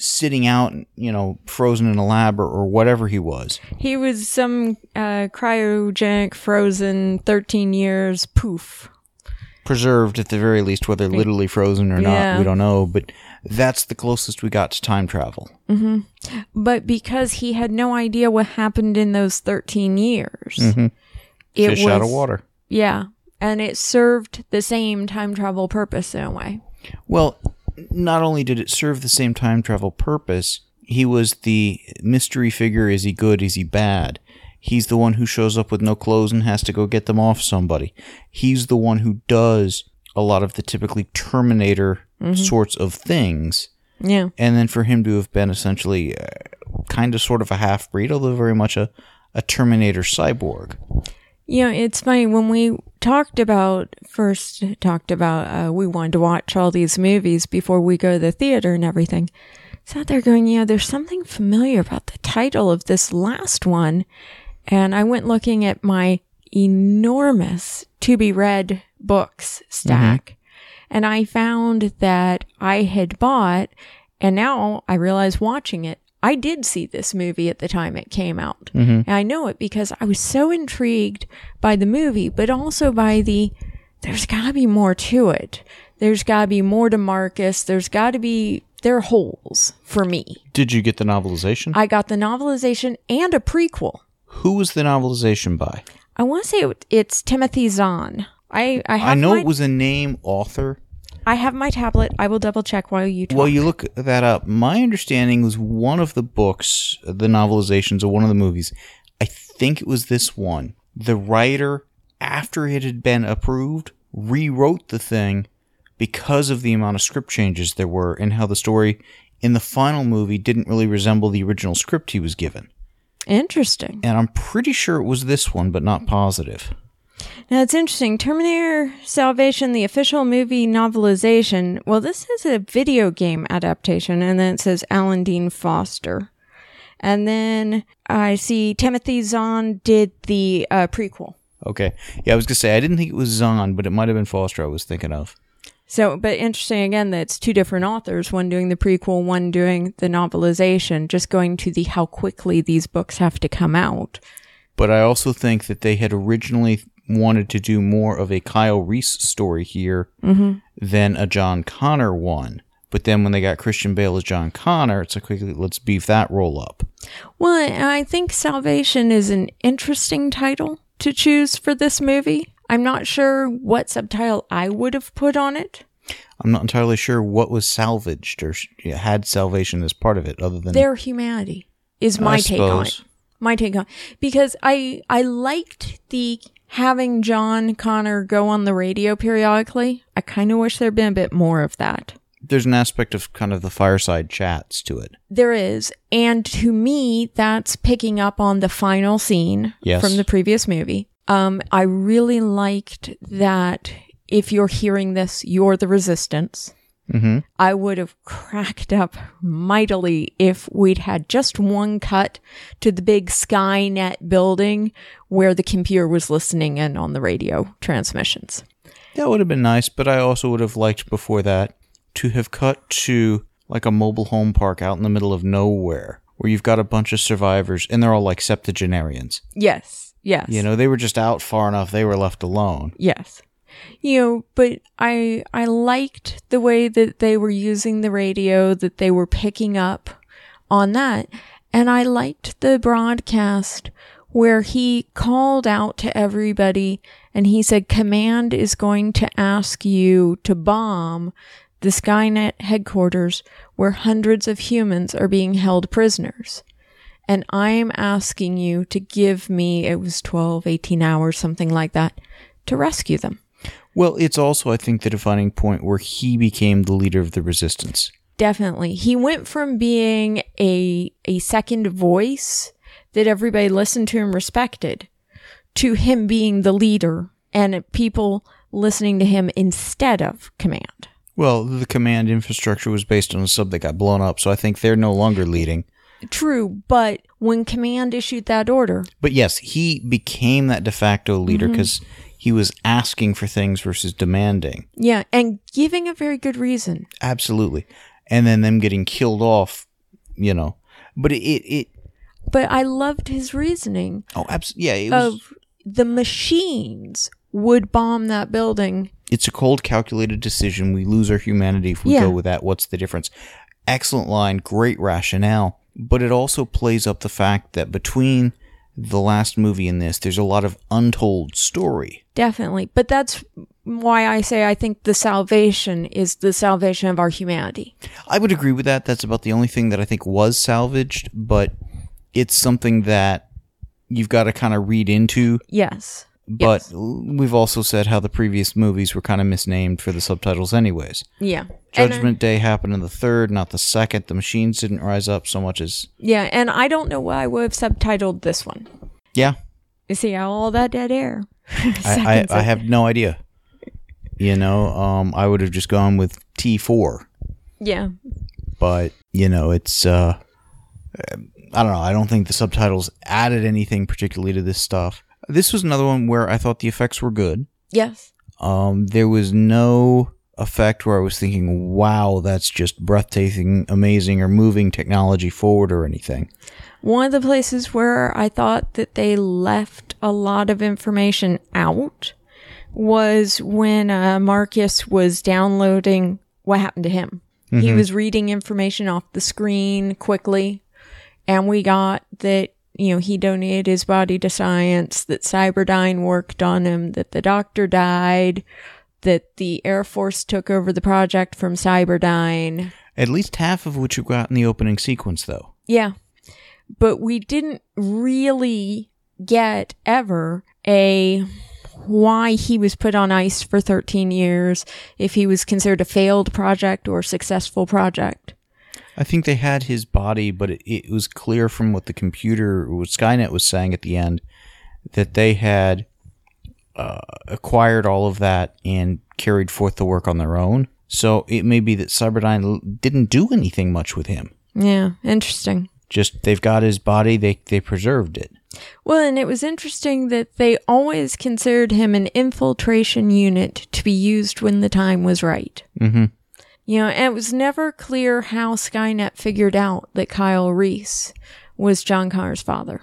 sitting out, you know, frozen in a lab or, or whatever he was. He was some uh, cryogenic frozen 13 years poof. Preserved at the very least, whether literally frozen or not, Yeah. we don't know, but that's the closest we got to time travel. But because he had no idea what happened in those 13 years, it Fish was out of water. Yeah, and it served the same time travel purpose in a way. Well, not only did it serve the same time travel purpose, he was the mystery figure is he good, is he bad? He's the one who shows up with no clothes and has to go get them off somebody. He's the one who does a lot of the typically Terminator sorts of things. Yeah. And then for him to have been essentially uh, kind of sort of a half breed, although very much a, a Terminator cyborg. You know, it's funny when we talked about first talked about uh, we wanted to watch all these movies before we go to the theater and everything. Sat there going, you know, there's something familiar about the title of this last one, and I went looking at my enormous to be read books stack, and I found that I had bought, and now I realize watching it, I did see this movie at the time it came out. Mm-hmm. And I know it because I was so intrigued by the movie, but also by the there's got to be more to it. There's got to be more to Marcus. There's got to be there are holes for me. Did you get the novelization? I got the novelization and a prequel. Who was the novelization by? I want to say it, it's Timothy Zahn. I I have I know my, it was a name author. I have my tablet. I will double check while you talk. Well, you look that up. My understanding was one of the books, the novelizations of one of the movies. I think it was this one. The writer, after it had been approved, rewrote the thing because of the amount of script changes there were and how the story in the final movie didn't really resemble the original script he was given. Interesting. And I'm pretty sure it was this one, but not positive. Now it's interesting. Terminator Salvation, the official movie novelization. Well, this is a video game adaptation, and then it says Alan Dean Foster. And then I see Timothy Zahn did the uh, prequel. Okay. Yeah, I was going to say, I didn't think it was Zahn, but it might have been Foster I was thinking of. So, but interesting again that it's two different authors, one doing the prequel, one doing the novelization, just going to the how quickly these books have to come out. But I also think that they had originally wanted to do more of a Kyle Reese story here mm-hmm. than a John Connor one. But then when they got Christian Bale as John Connor, it's like, quickly, let's beef that role up. Well, I think Salvation is an interesting title to choose for this movie. I'm not sure what subtitle I would have put on it. I'm not entirely sure what was salvaged or had salvation as part of it, other than Their humanity is my I take on it. My take on it. because I I liked the having John Connor go on the radio periodically. I kind of wish there'd been a bit more of that. There's an aspect of kind of the fireside chats to it. There is. And to me, that's picking up on the final scene Yes. from the previous movie. Um, I really liked that if you're hearing this, you're the resistance. Mm-hmm. I would have cracked up mightily if we'd had just one cut to the big Skynet building where the computer was listening in on the radio transmissions. That would have been nice, but I also would have liked before that to have cut to like a mobile home park out in the middle of nowhere where you've got a bunch of survivors and they're all like septuagenarians. Yes. Yes. You know, they were just out far enough, they were left alone. Yes. You know, but I I liked the way that they were using the radio, that they were picking up on that. And I liked the broadcast where he called out to everybody and he said, Command is going to ask you to bomb the Skynet headquarters where hundreds of humans are being held prisoners. And I'm asking you to give me, it was 12, 18 hours, something like that, to rescue them. Well, it's also, I think, the defining point where he became the leader of the resistance. Definitely. He went from being a a second voice that everybody listened to and respected to him being the leader and people listening to him instead of command. Well, the command infrastructure was based on a sub that got blown up, so I think they're no longer leading. True, but when command issued that order, But yes, he became that de facto leader Mm-hmm. He was asking for things versus demanding. yeah, and giving a very good reason. Absolutely. And then them getting killed off, you know. But it, it, it But I loved his reasoning oh, absolutely. yeah, it was, of the machines would bomb that building. it's a cold, calculated decision. We lose our humanity if we Yeah. go with that. What's the difference? Excellent line, great rationale. But it also plays up the fact that between the last movie in this, there's a lot of untold story. Definitely. But that's why I say I think the salvation is the salvation of our humanity. I would agree with that. That's about the only thing that I think was salvaged, but it's something that you've got to kind of read into. Yes. But Yes. we've also said how the previous movies were kind of misnamed for the subtitles, anyways. Yeah. Judgment Day happened in the third, not the second. The machines didn't rise up so much as. yeah, and I don't know why I would have subtitled this one. Yeah, You see how all that dead air. I, I, I have no idea. You know, um, I would have just gone with T4. Yeah. but you know it's uh i don't know i don't think the subtitles added anything particularly to this stuff this was another one where i thought the effects were good Yes. um there was no effect where i was thinking wow that's just breathtaking amazing or moving technology forward or anything One of the places where I thought that they left a lot of information out was when uh, Marcus was downloading what happened to him. He was reading information off the screen quickly, and we got that, you know, he donated his body to science, that Cyberdyne worked on him, that the doctor died, that the Air Force took over the project from Cyberdyne. at least half of what you got in the opening sequence though Yeah. But we didn't really get ever a why he was put on ice for 13 years, if he was considered a failed project or successful project. I think they had his body, but it, it was clear from what the computer, what Skynet was saying at the end, that they had uh, acquired all of that and carried forth the work on their own. So it may be that Cyberdyne didn't do anything much with him. Yeah, interesting. Just they've got his body, they they preserved it. Well, and it was interesting that they always considered him an infiltration unit to be used when the time was right. Mm-hmm. You know, and it was never clear how Skynet figured out that Kyle Reese was John Connor's father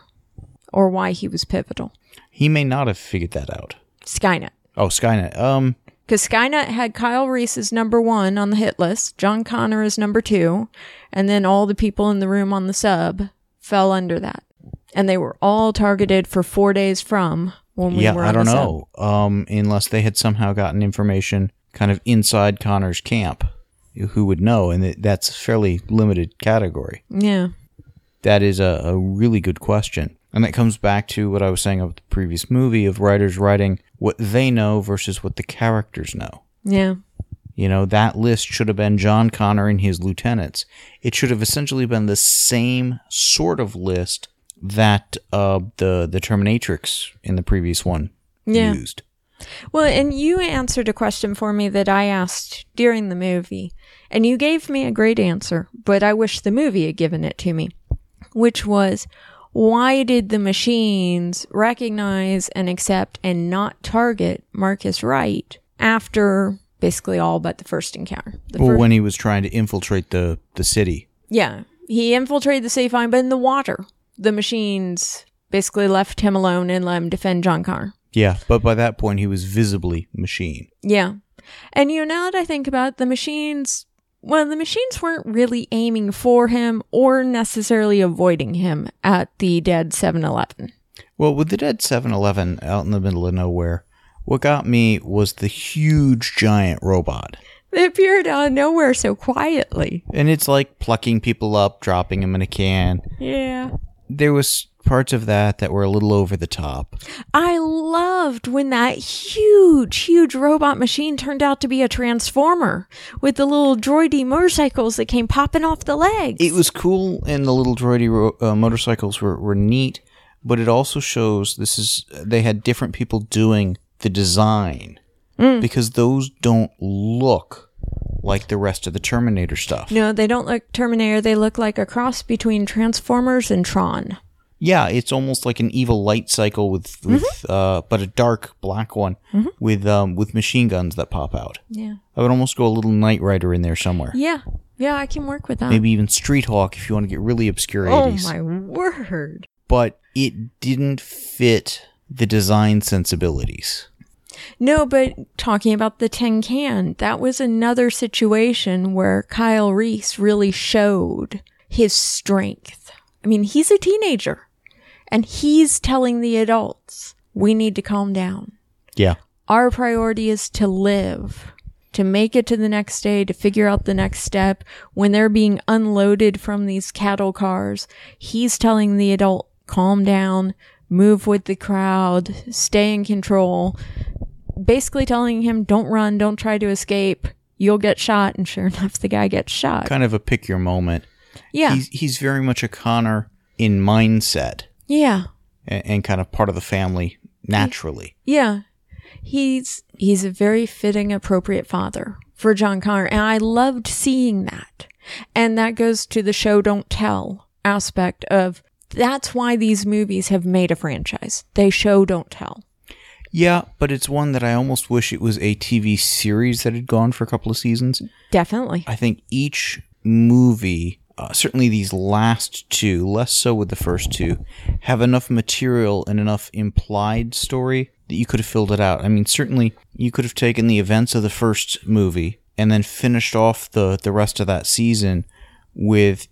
or why he was pivotal. He may not have figured that out. Skynet. Oh, Skynet. Um, Because Skynet had Kyle Reese as number one on the hit list, John Connor as number two, and then all the people in the room on the sub fell under that. And they were all targeted for four days from when we yeah, were on I don't know. Um, unless they had somehow gotten information kind of inside Connor's camp, who would know? And it, that's a fairly limited category. Yeah. That is a, a really good question. And that comes back to what I was saying of the previous movie of writers writing what they know versus what the characters know. Yeah. You know, that list should have been John Connor and his lieutenants. It should have essentially been the same sort of list that uh, the the Terminatrix in the previous one Yeah. used. Well, and you answered a question for me that I asked during the movie, and you gave me a great answer, but I wish the movie had given it to me, which was why did the machines recognize and accept and not target Marcus Wright after basically all but the first encounter? The Well, fir- when he was trying to infiltrate the the city. yeah, he infiltrated the safe line, but in the water, the machines basically left him alone and let him defend John Connor. Yeah, but by that point he was visibly machine. Yeah. And you know, now that I think about it, the machines, well, the machines weren't really aiming for him or necessarily avoiding him at the dead 7 Eleven. Well, with the dead 7-Eleven out in the middle of nowhere, what got me was the huge giant robot. It appeared out of nowhere so quietly. And it's like plucking people up, dropping them in a can. Yeah. There was parts of that that were a little over the top. I loved when that huge, huge robot machine turned out to be a transformer with the little droidy motorcycles that came popping off the legs. It was cool, and the little droidy ro- uh, motorcycles were, were neat, but it also shows this is they had different people doing the design because those don't look like the rest of the Terminator stuff. no, they don't look Terminator. They look like a cross between Transformers and Tron. Yeah, it's almost like an evil light cycle with with uh, but a dark black one with um with machine guns that pop out. Yeah. I would almost go a little Knight Rider in there somewhere. Yeah. Yeah, I can work with that. Maybe even Street Hawk if you want to get really obscure Oh 80s. my word. But it didn't fit the design sensibilities. No, but talking about the tin can, that was another situation where Kyle Reese really showed his strength. I mean, he's a teenager and he's telling the adults, we need to calm down. Yeah. Our priority is to live, to make it to the next day, to figure out the next step. When they're being unloaded from these cattle cars, he's telling the adult, calm down, move with the crowd, stay in control. Basically telling him, don't run, don't try to escape. You'll get shot. And sure enough, the guy gets shot. Kind of a pick your moment. Yeah. He's he's very much a Connor in mindset yeah. and, and kind of part of the family naturally. Yeah. He's he's a very fitting appropriate father for John Connor and I loved seeing that. And that goes to the show don't tell aspect of that's why these movies have made a franchise. They show don't tell. Yeah, but it's one that I almost wish it was a TV series that had gone for a couple of seasons. Definitely. I think each movie, uh, certainly these last two, less so with the first two, have enough material and enough implied story that you could have filled it out. I mean, certainly you could have taken the events of the first movie and then finished off the, the rest of that season with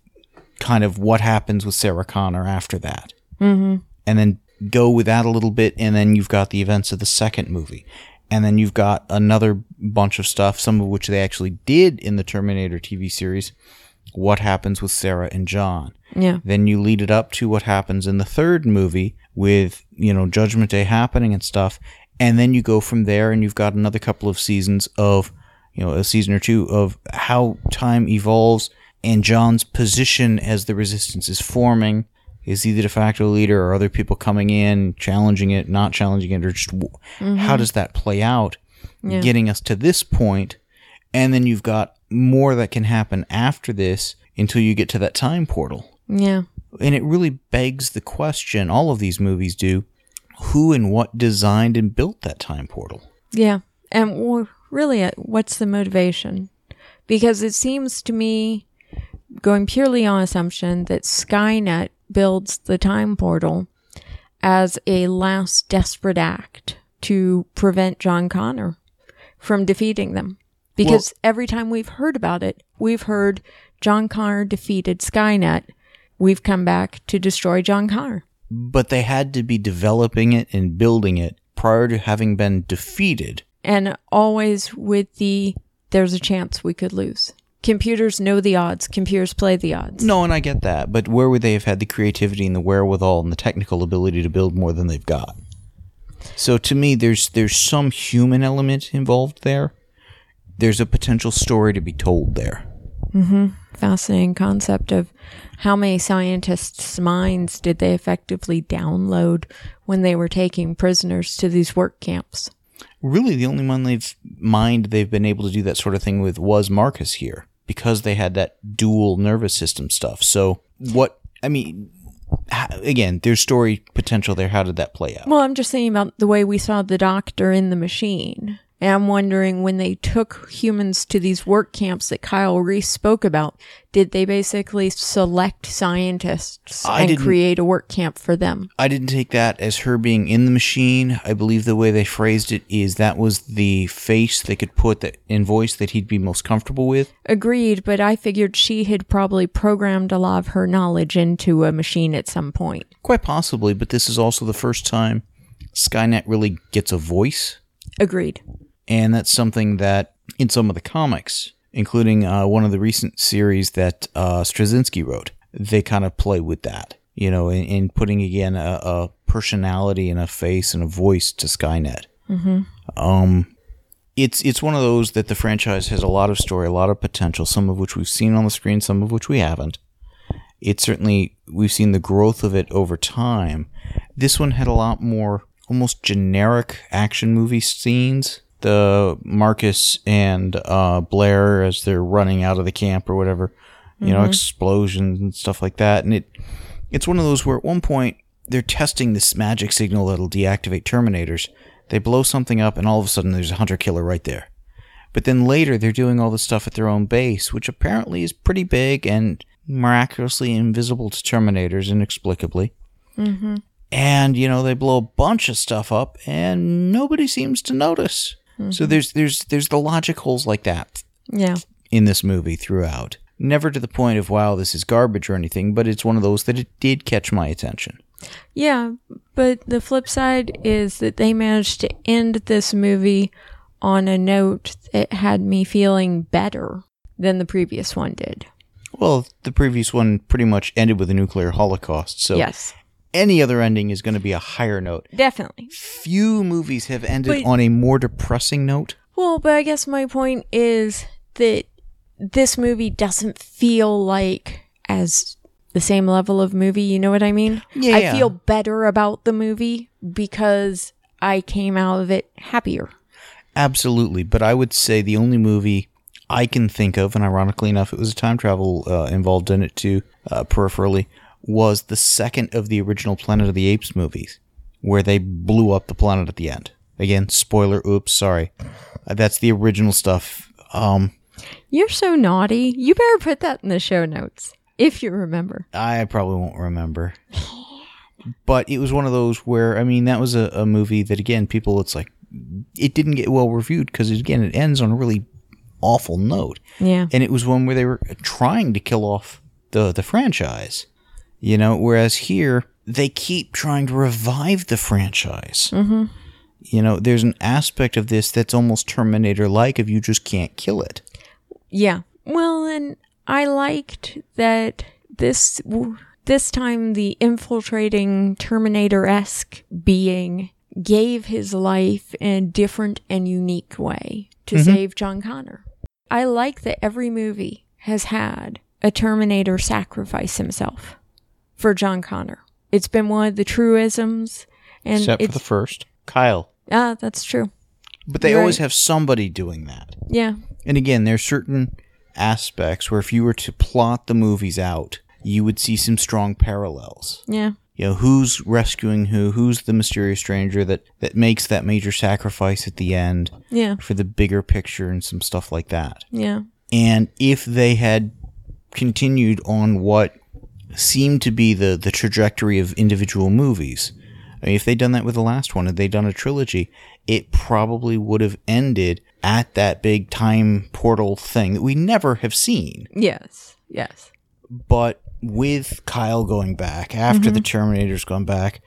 kind of what happens with Sarah Connor after that. Mm-hmm. And then go with that a little bit, and then you've got the events of the second movie. And then you've got another bunch of stuff, some of which they actually did in the Terminator TV series. What happens with Sarah and John? Yeah. Then you lead it up to what happens in the third movie with, you know, Judgment Day happening and stuff. And then you go from there and you've got another couple of seasons of, you know, a season or two of how time evolves and John's position as the resistance is forming. Is he the de facto leader or other people coming in, challenging it, not challenging it, or just w how mm-hmm. does that play out? Yeah. Getting us to this point, And then you've got more that can happen after this until you get to that time portal Yeah. And it really begs the question, all of these movies do, who and what designed and built that time portal? Yeah. And really, uh, what's the motivation? Because it seems to me, going purely on assumption, that Skynet builds the time portal as a last desperate act to prevent John Connor from defeating them. Because every time we've heard about it, we've heard John Connor defeated Skynet. We've come back to destroy John Connor. But they had to be developing it and building it prior to having been defeated. And always with the there's a chance we could lose. Computers know the odds. Computers play the odds. No, and I get that, but where would they have had the creativity and the wherewithal and the technical ability to build more than they've got? So to me, there's there's some human element involved there. There's a potential story to be told there. Mm-hmm. Fascinating concept of how many scientists' minds did they effectively download when they were taking prisoners to these work camps? Really, the only one they've mind they've been able to do that sort of thing with was Marcus here because they had that dual nervous system stuff. So what I mean, again, there's story potential there. How did that play out? Well, I'm just thinking about the way we saw the doctor in the machine. And I'm wondering when they took humans to these work camps that Kyle Reese spoke about, did they basically select scientists I and create a work camp for them? I didn't take that as her being in the machine. I believe the way they phrased it is that was the face they could put that in voice that he'd be most comfortable with. Agreed, but I figured she had probably programmed a lot of her knowledge into a machine at some point. Quite possibly, but this is also the first time Skynet really gets a voice, Agreed. And that's something that in some of the comics, including uh, one of the recent series that uh, Straczynski wrote, they kind of play with that. You know, in, in putting again a, a personality and a face and a voice to Skynet. Um, it's it's one of those that the franchise has a lot of story, a lot of potential, some of which we've seen on the screen, some of which we haven't. It's certainly we've seen the growth of it over time. This one had a lot more almost generic action movie scenes. The Marcus and uh, Blair as they're running out of the camp or whatever, you know, explosions and stuff like that. And it it's one of those where at one point they're testing this magic signal that'll deactivate Terminators. They blow something up, and all of a sudden there's a hunter killer right there. But then later they're doing all this stuff at their own base, which apparently is pretty big and miraculously invisible to Terminators inexplicably. Mm-hmm. And you know they blow a bunch of stuff up, and nobody seems to notice. So mm-hmm. there's there's there's the logic holes like that Yeah. in this movie throughout. Never to the point of wow, this is garbage or anything, but it's one of those that it did catch my attention. Yeah, but the flip side is that they managed to end this movie on a note that had me feeling better than the previous one did. Well, the previous one pretty much ended with a nuclear holocaust, so yes, any other ending is going to be a higher note. definitely. Few movies have ended But- on a more depressing note. Well, but I guess my point is that this movie doesn't feel like as the same level of movie. You know what I mean? Yeah. I feel better about the movie because I came out of it happier. Absolutely, but I would say the only movie I can think of, and ironically enough, it was a time travel uh, involved in it too, uh, peripherally, was the second of the original Planet of the Apes movies, where they blew up the planet at the end. Again, spoiler. Oops, sorry. Uh, that's the original stuff. Um, You're so naughty. You better put that in the show notes if you remember. I probably won't remember. But it was one of those where, I mean, that was a, a movie that, again, people, it's like, it didn't get well reviewed because, again, it ends on a really awful note. Yeah. And it was one where they were trying to kill off the, the franchise, you know, whereas here, they keep trying to revive the franchise. Mm-hmm. You know, there's an aspect of this that's almost Terminator like if you just can't kill it. Yeah. Well, and I liked that this this time the infiltrating Terminator esque being gave his life in a different and unique way to save John Connor. I like that every movie has had a Terminator sacrifice himself for John Connor. It's been one of the truisms, and Except for the first, Kyle. ah, that's true. But they You're always right. have somebody doing that. Yeah, And again, there's certain aspects where if you were to plot the movies out, you would see some strong parallels. Yeah. You know, who's rescuing who? Who's the mysterious stranger that that makes that major sacrifice at the end Yeah. for the bigger picture and some stuff like that. Yeah. And if they had continued on what seemed to be the, the trajectory of individual movies, I mean, if they'd done that with the last one, had they done a trilogy, it probably would have ended at that big time portal thing that we never have seen. Yes. Yes. But with Kyle going back after the mm-hmm. Terminator's gone back,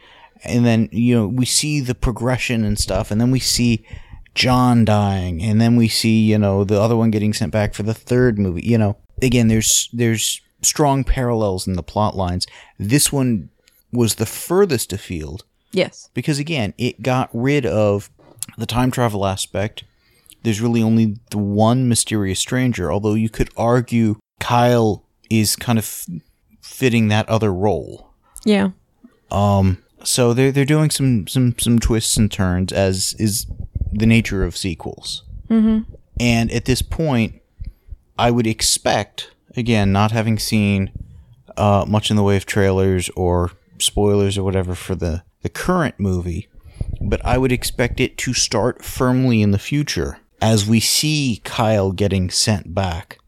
and then you know we see the progression and stuff, and then we see John dying, and then we see you know the other one getting sent back for the third movie. You know, again, there's there's strong parallels in the plot lines. This one was the furthest afield Yes. because again, it got rid of the time travel aspect. There's really only the one mysterious stranger, although you could argue Kyle is kind of fitting that other role. Yeah. Um, so they're they're doing some some some twists and turns as is the nature of sequels. Mm-hmm. And at this point, I would expect, again, not having seen uh, much in the way of trailers or spoilers or whatever for the the current movie, but I would expect it to start firmly in the future as we see Kyle getting sent back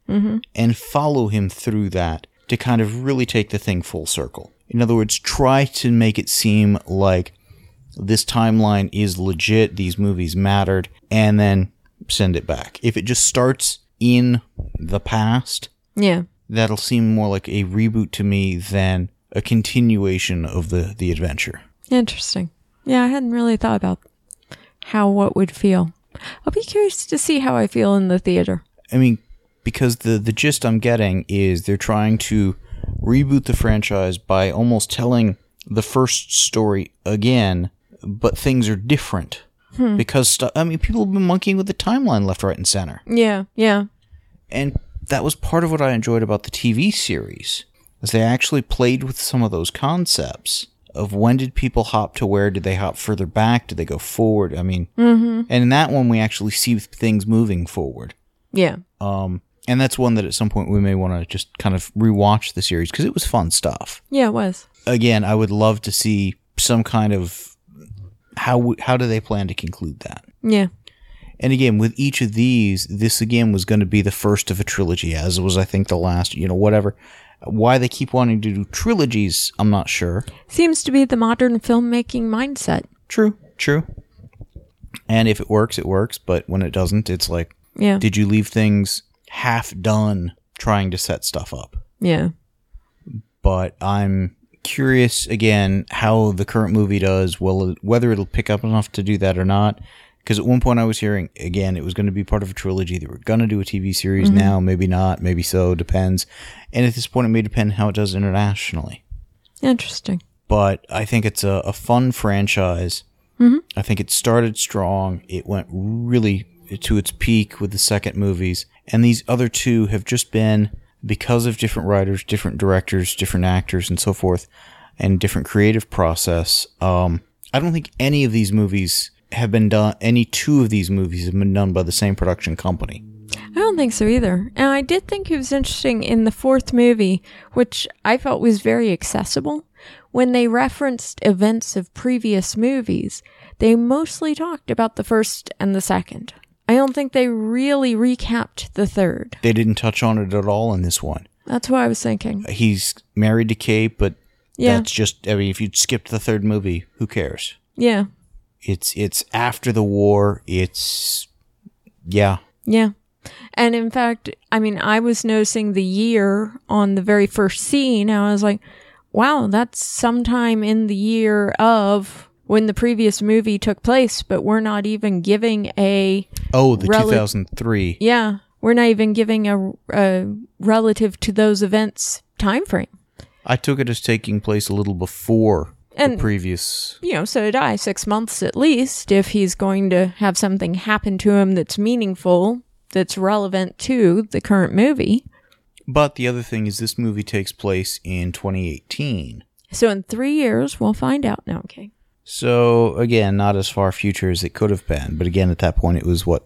and follow him through that to kind of really take the thing full circle. In other words, try to make it seem like this timeline is legit, these movies mattered, and then send it back. If it just starts in the past, Yeah. that'll seem more like a reboot to me than a continuation of the, the adventure. Interesting. Yeah, I hadn't really thought about how what would feel. I'll be curious to see how I feel in the theater. I mean, because the the gist I'm getting is they're trying to reboot the franchise by almost telling the first story again, but things are different. Hmm. Because stu- I mean, people have been monkeying with the timeline left, right, and center, Yeah. Yeah. and that was part of what I enjoyed about the TV series, is they actually played with some of those concepts of when did people hop to where? Did they hop further back? Did they go forward? I mean, and in that one, we actually see things moving forward. Yeah. Um, and that's one that at some point we may want to just kind of rewatch the series because it was fun stuff. Yeah, it was. Again, I would love to see some kind of how how do they plan to conclude that? Yeah. And again, with each of these, this again was going to be the first of a trilogy, as was I think the last. You know, whatever. Why they keep wanting to do trilogies, I'm not sure. Seems to be the modern filmmaking mindset. True, true. And if it works, it works. But when it doesn't, it's like, Yeah. did you leave things half done trying to set stuff up? yeah. but I'm curious again how the current movie does. Well, whether it'll pick up enough to do that or not. Because at one point I was hearing again it was going to be part of a trilogy. They were going to do a TV series now, maybe not, maybe so, depends. And at this point, it may depend how it does internationally. Interesting. But I think it's a, a fun franchise. I think it started strong. It went really to its peak with the second movies, and these other two have just been because of different writers, different directors, different actors, and so forth, and different creative process. Um, I don't think any of these movies have been done. Any two of these movies have been done by the same production company. I don't think so either. And I did think it was interesting in the fourth movie, which I felt was very accessible. When they referenced events of previous movies, they mostly talked about the first and the second. I don't think they really recapped the third. They didn't touch on it at all in this one. That's what I was thinking. He's married to Kate, but Yeah. that's just. I mean, if you skipped the third movie, who cares? Yeah. It's it's after the war. It's yeah. Yeah. And in fact, I mean, I was noticing the year on the very first scene. And I was like, wow, that's sometime in the year of when the previous movie took place, but we're not even giving a, Oh, the Rel- 2003. yeah, we're not even giving a, a relative to those events time frame. I took it as taking place a little before And- the previous. You know, so did I, six months at least, if he's going to have something happen to him that's meaningful, that's relevant to the current movie. But the other thing is, this movie takes place in 2018. So in three years, we'll find out. No, okay. So again, not as far future as it could have been. But again, at that point, it was what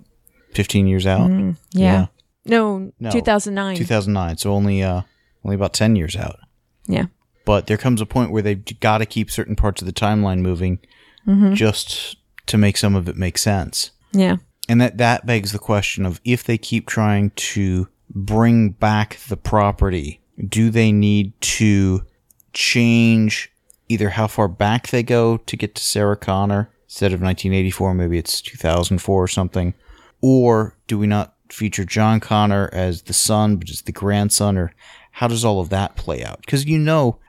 15 years out. Mm, Yeah. No, No. 2009. 2009. So only uh only about 10 years out. Yeah. But there comes a point where they've got to keep certain parts of the timeline moving mm-hmm. just to make some of it make sense. Yeah. And that, that begs the question of if they keep trying to bring back the property, do they need to change either how far back they go to get to Sarah Connor instead of 1984, maybe it's 2004 or something? Or do we not feature John Connor as the son, but as the grandson? Or how does all of that play out? Because you know,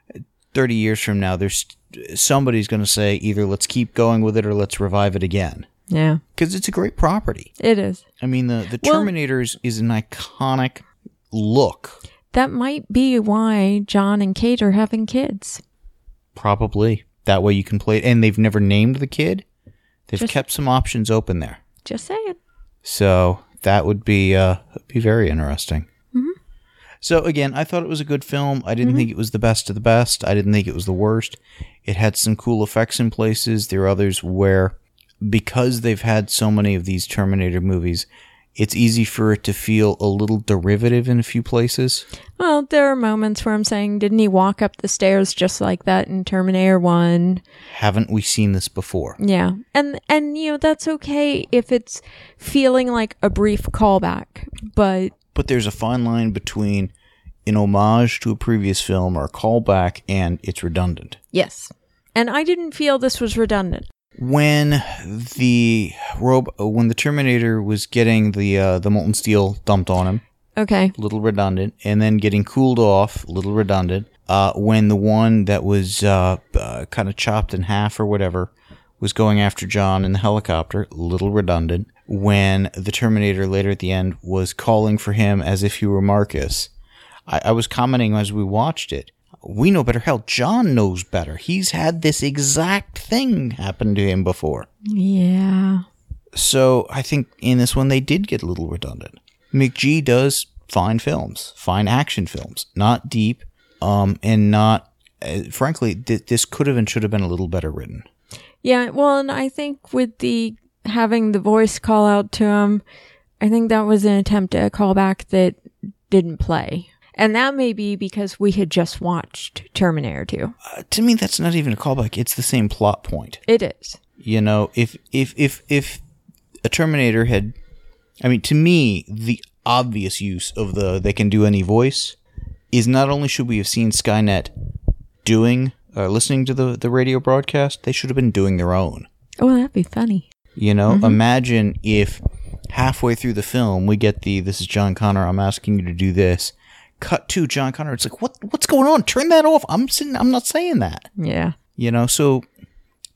30 years from now, there's somebody's going to say either let's keep going with it or let's revive it again. Yeah. Because it's a great property. It is. I mean, the the Well- Terminators is an iconic look. That might be why John and Kate are having kids. Probably that way you can play it, and they've never named the kid. They've Just- kept some options open there, Just saying. so that would be uh be very interesting. So again, I thought it was a good film. I didn't mm-hmm. think it was the best of the best. I didn't think it was the worst. It had some cool effects in places. There are others where, because they've had so many of these Terminator movies, it's easy for it to feel a little derivative in a few places. Well, there are moments where I'm saying, didn't he walk up the stairs just like that in Terminator 1? Haven't we seen this before? Yeah. And and you know, that's okay if it's feeling like a brief callback, but But there's a fine line between an homage to a previous film or a callback and it's redundant. yes. And I didn't feel this was redundant. When the robe, when the Terminator was getting the uh, the molten steel dumped on him, Okay. a little redundant, and then getting cooled off, a little redundant. Uh, when the one that was uh, uh, kind of chopped in half or whatever was going after John in the helicopter, a little redundant. When the Terminator later at the end was calling for him as if he were Marcus, I, I was commenting as we watched it. We know better. Hell, John knows better. He's had this exact thing happen to him before. Yeah. So I think in this one they did get a little redundant. McG does fine films, fine action films, not deep, um, and not. Uh, frankly, th- this could have and should have been a little better written. Yeah, well, and I think with the having the voice call out to him, I think that was an attempt at a callback that didn't play. And that may be because we had just watched Terminator 2. Uh, to me, that's not even a callback. It's the same plot point. It is. You know, if if if if a Terminator had, I mean, to me, the obvious use of the they can do any voice is not only should we have seen Skynet doing uh, listening to the the radio broadcast, they should have been doing their own. Oh, that'd be funny. You know, mm-hmm. imagine if halfway through the film we get the "This is John Connor. I'm asking you to do this." Cut to John Connor. It's like, what? What's going on? Turn that off. I'm sitting. I'm not saying that. Yeah. You know, so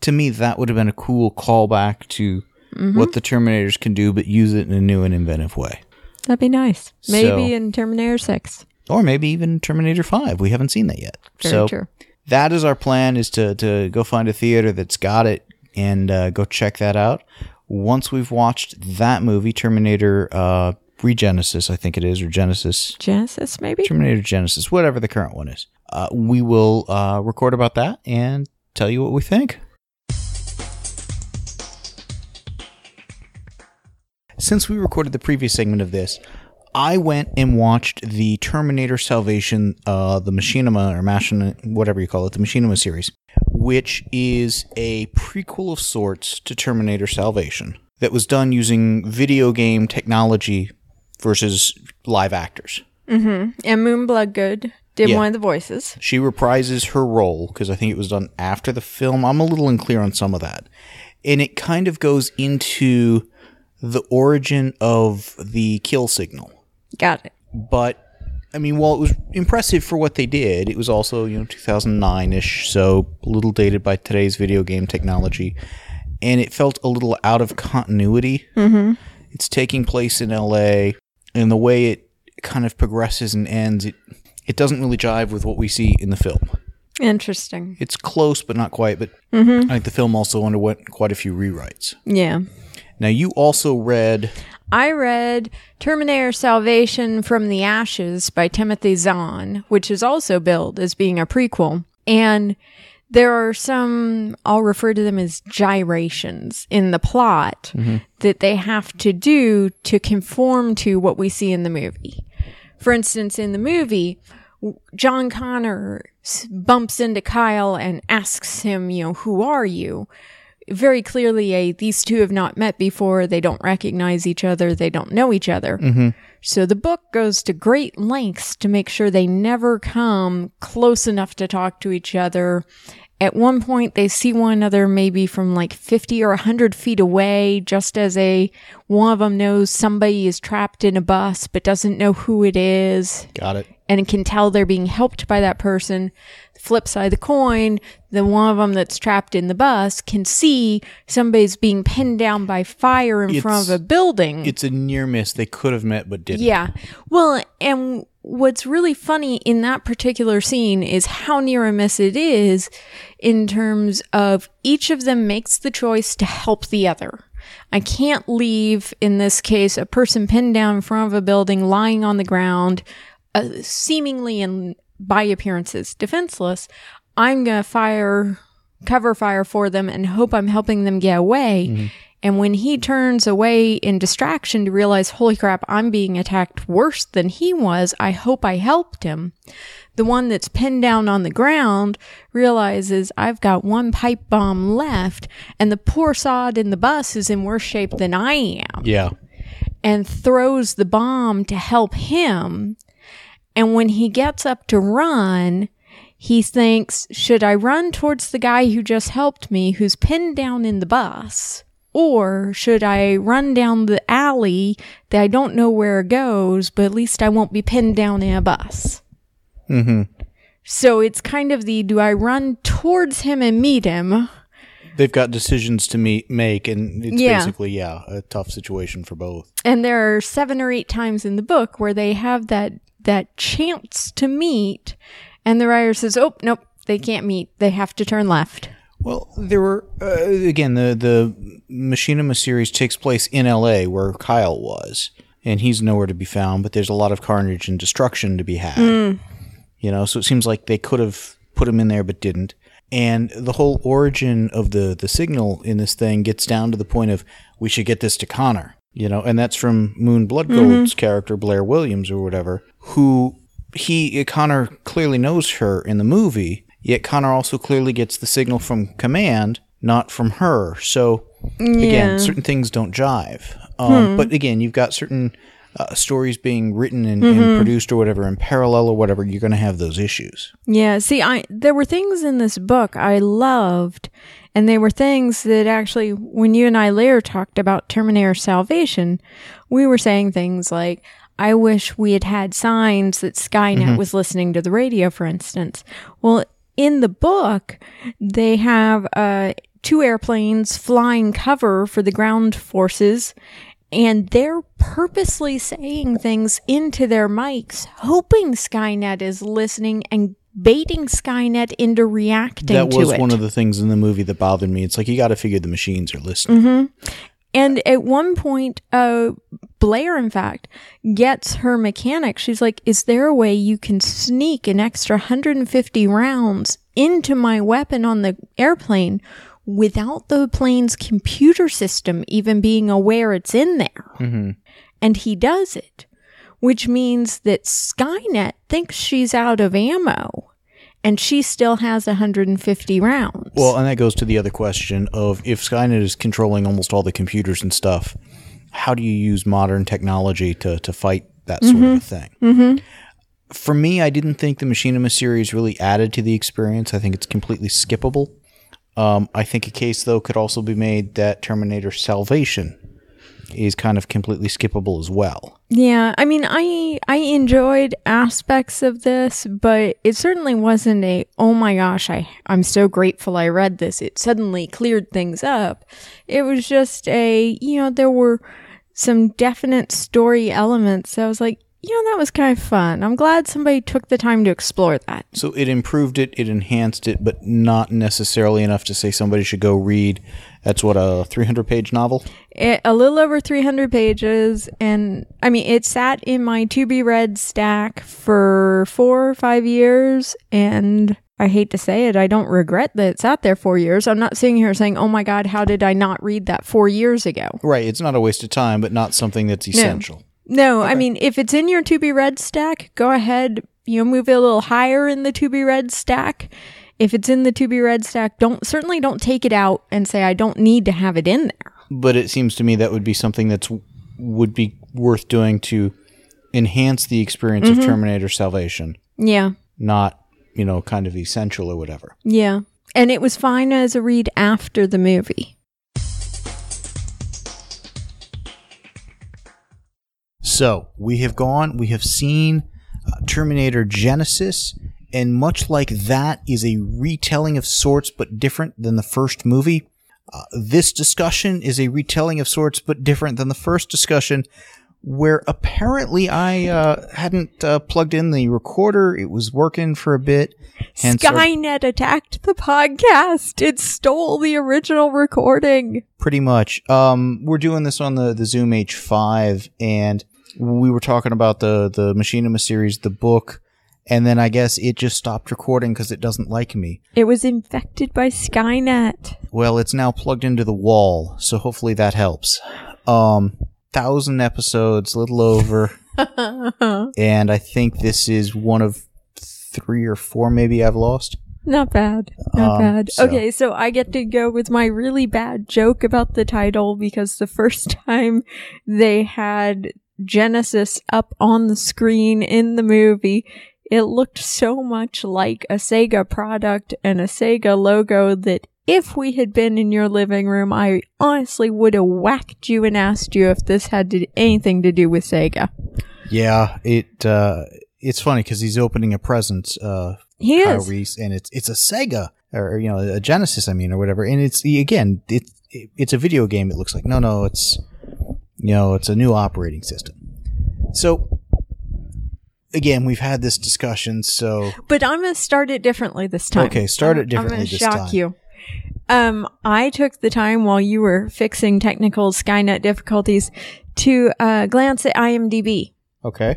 to me, that would have been a cool callback to mm-hmm. what the Terminators can do, but use it in a new and inventive way. That'd be nice. Maybe So- in Terminator 6. Or maybe even Terminator 5. We haven't seen that yet. Very so true. that is our plan is to, to go find a theater that's got it and uh, go check that out. Once we've watched that movie, Terminator uh, Regenesis, I think it is, or Genesis, Genesis, maybe? Terminator Genisys, whatever the current one is, uh, we will uh, record about that and tell you what we think. Since we recorded the previous segment of this, I went and watched the Terminator Salvation, uh, the Machinima or Machinima, whatever you call it, the Machinima series, which is a prequel of sorts to Terminator Salvation that was done using video game technology versus live actors. And Moon Bloodgood did Yeah. one of the voices. She reprises her role because I think it was done after the film. I'm a little unclear on some of that. And it kind of goes into the origin of the kill signal. Got it. But I mean, while it was impressive for what they did, it was also, you know, 2009 ish, so a little dated by today's video game technology. And it felt a little out of continuity. Mm-hmm. It's taking place in LA, and the way it kind of progresses and ends, it, it doesn't really jive with what we see in the film. Interesting. It's close, but not quite. But I think the film also underwent quite a few rewrites. Yeah. Now, you also read I read Terminator Salvation from the Ashes by Timothy Zahn, which is also billed as being a prequel. And there are some, I'll refer to them as gyrations in the plot mm-hmm. that they have to do to conform to what we see in the movie. For instance, in the movie, John Connor bumps into Kyle and asks him, you know, who are you? Very clearly, a these two have not met before. They don't recognize each other. They don't know each other. Mm-hmm. So the book goes to great lengths to make sure they never come close enough to talk to each other. At one point, they see one another maybe from like 50 or 100 feet away, just as a one of them knows somebody is trapped in a bus but doesn't know who it is Got it. and can tell they're being helped by that person. Flip side of the coin, the one of them that's trapped in the bus can see somebody's being pinned down by fire in front of a building. It's a near miss. They could have met but didn't. Yeah. Well, and what's really funny in that particular scene is how near a miss it is in terms of each of them makes the choice to help the other. I can't leave, in this case, a person pinned down in front of a building, lying on the ground, uh, seemingly and by appearances defenseless. I'm going to fire, cover fire for them and hope I'm helping them get away. And when he turns away in distraction to realize, holy crap, I'm being attacked worse than he was, I hope I helped him. The one that's pinned down on the ground realizes I've got one pipe bomb left, and the poor sod in the bus is in worse shape than I am, Yeah. and throws the bomb to help him. And when he gets up to run, he thinks, should I run towards the guy who just helped me, who's pinned down in the bus? Or should I run down the alley that I don't know where it goes, but at least I won't be pinned down in a bus? Mm-hmm. So it's kind of the do I run towards him and meet him? They've got decisions to meet, make, and it's Yeah. basically, yeah, a tough situation for both. And there are seven or eight times in the book where they have that that chance to meet, and the writer says, "Oh, nope, they can't meet. They have to turn left." Well, there were uh, again the the Machinima series takes place in L.A. where Kyle was, and he's nowhere to be found. But there's a lot of carnage and destruction to be had. You know, so it seems like they could have put him in there, but didn't. And the whole origin of the the signal in this thing gets down to the point of we should get this to Connor. You know, and that's from Moon Bloodgood's character Blair Williams or whatever, who he Connor clearly knows her in the movie, yet Connor also clearly gets the signal from command, not from her. So Yeah. again, certain things don't jive. Um, But again, you've got certain uh, stories being written and, and produced or whatever in parallel or whatever. You're going to have those issues. Yeah, see, I there were things in this book I loved, and they were things that actually, when you and I later talked about Terminator Salvation, we were saying things like, "I wish we had had signs that Skynet was listening to the radio," for instance. Well, in the book, they have uh, two airplanes flying cover for the ground forces. And they're purposely saying things into their mics, hoping Skynet is listening and baiting Skynet into reacting that was one of the things in the movie that bothered me. It's like you got to figure the machines are listening. And at one point, uh, Blair, in fact, gets her mechanic. She's like, Is there a way you can sneak an extra 150 rounds into my weapon on the airplane without the plane's computer system even being aware it's in there? And he does it, which means that Skynet thinks she's out of ammo and she still has 150 rounds. Well, and that goes to the other question of if Skynet is controlling almost all the computers and stuff, how do you use modern technology to, to fight that sort of thing? Mm-hmm. For me, I didn't think the Machinima series really added to the experience. I think it's completely skippable. Um, I think a case, though, could also be made that Terminator Salvation is kind of completely skippable as well. Yeah, I mean, I I enjoyed aspects of this, but it certainly wasn't a oh my gosh, I I'm so grateful I read this. It suddenly cleared things up. It was just a you know there were some definite story elements. I was like, you know, that was kind of fun. I'm glad somebody took the time to explore that. So it improved it, it enhanced it, but not necessarily enough to say somebody should go read. That's what a 300 page novel. It, a little over 300 pages, and I mean, it sat in my to be read stack for four or five years, and I hate to say it, I don't regret that it sat there four years. I'm not sitting here saying, oh my God, how did I not read that four years ago? Right. It's not a waste of time, but not something that's essential. No, I mean, if it's in your to be read stack, go ahead, you know, move it a little higher in the to be read stack. If it's in the to be read stack, don't certainly don't take it out and say I don't need to have it in there. But it seems to me that would be something that's would be worth doing to enhance the experience of mm-hmm. Terminator Salvation, Yeah. not you know kind of essential or whatever. Yeah. And it was fine as a read after the movie. So we have gone, we have seen uh, Terminator Genisys, and much like that is a retelling of sorts, but different than the first movie. Uh, this discussion is a retelling of sorts, but different than the first discussion, where apparently I uh, hadn't uh, plugged in the recorder. It was working for a bit. Hence our- Skynet attacked the podcast. It stole the original recording. Pretty much. Um, we're doing this on the, the Zoom H5, and we were talking about the, the Machinima series, the book, and then I guess it just stopped recording because it doesn't like me. It was infected by Skynet. Well, it's now plugged into the wall, so hopefully that helps. Um, thousand episodes, little over, and I think this is one of three or four maybe I've lost. Not bad. Not Um, bad. so- Okay, so I get to go with my really bad joke about the title because the first time they had Genesis up on the screen in the movie, it looked so much like a Sega product and a Sega logo that if we had been in your living room, I honestly would have whacked you and asked you if this had to, anything to do with Sega. Yeah, it uh, it's funny because he's opening a present uh, He Kyle is. Reese, and it's it's a Sega or you know a Genesis, I mean, or whatever. And it's again, it, it it's a video game. It looks like no, no, it's you know, it's a new operating system. So again, we've had this discussion. So But I'm going to start it differently this time. Okay, start it differently I'm gonna this shock time. you. Um, I took the time while you were fixing technical Skynet difficulties to uh, glance at IMDb. okay,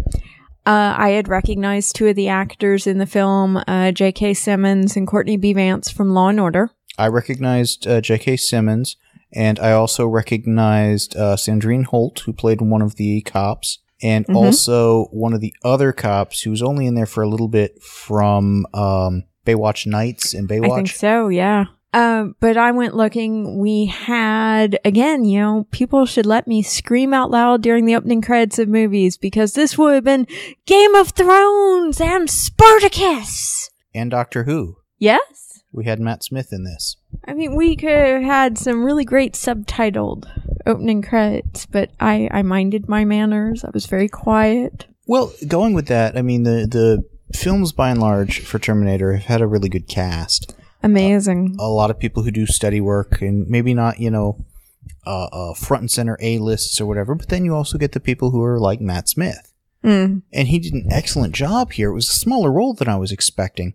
Uh, I had recognized two of the actors in the film, uh, J.K. Simmons and Courtney B. Vance from Law and Order. I recognized uh, J.K. Simmons, and I also recognized uh, Sandrine Holt, who played one of the cops, and Mhm. also one of the other cops who was only in there for a little bit from um, Baywatch Nights and Baywatch. I think so, yeah. Um, but I went looking. We had, again, you know, people should let me scream out loud during the opening credits of movies because this would have been Game of Thrones and Spartacus. and Doctor Who. Yes? We had Matt Smith in this. I mean, we could have had some really great subtitled opening credits, but I, I minded my manners. I was very quiet. Well, going with that, I mean the the films by and large for Terminator have had a really good cast. Amazing. A lot of people who do steady work, and maybe not you know uh, uh, front and center A lists or whatever. But then you also get the people who are like Matt Smith, Mm. and he did an excellent job here. It was a smaller role than I was expecting,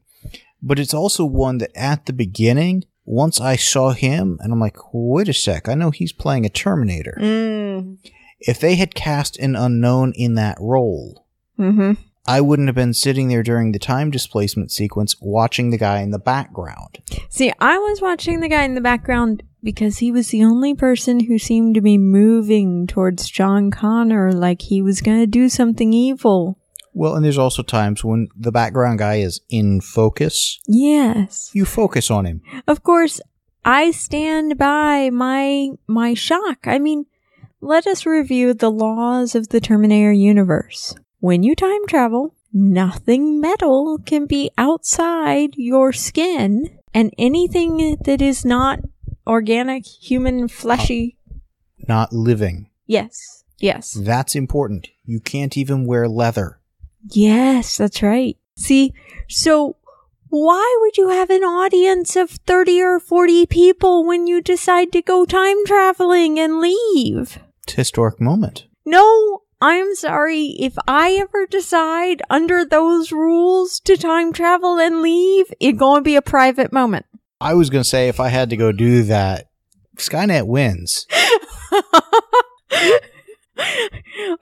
but it's also one that at the beginning, once I saw him, and I'm like, wait a sec, I know he's playing a Terminator. Mm. If they had cast an unknown in that role, hmm I wouldn't have been sitting there during the time displacement sequence watching the guy in the background. See, I was watching the guy in the background because he was the only person who seemed to be moving towards John Connor like he was going to do something evil. Well, and there's also times when the background guy is in focus. Yes. You focus on him. Of course, I stand by my my shock. I mean, let us review the laws of the Terminator universe. When you time travel, nothing metal can be outside your skin, and anything that is not organic, human, fleshy. Not living. Yes. Yes. That's important. You can't even wear leather. Yes, that's right. See, so why would you have an audience of 30 or 40 people when you decide to go time traveling and leave? It's a historic moment. No, I'm sorry. If I ever decide under those rules to time travel and leave, it's going to be a private moment. I was going to say if I had to go do that, Skynet wins.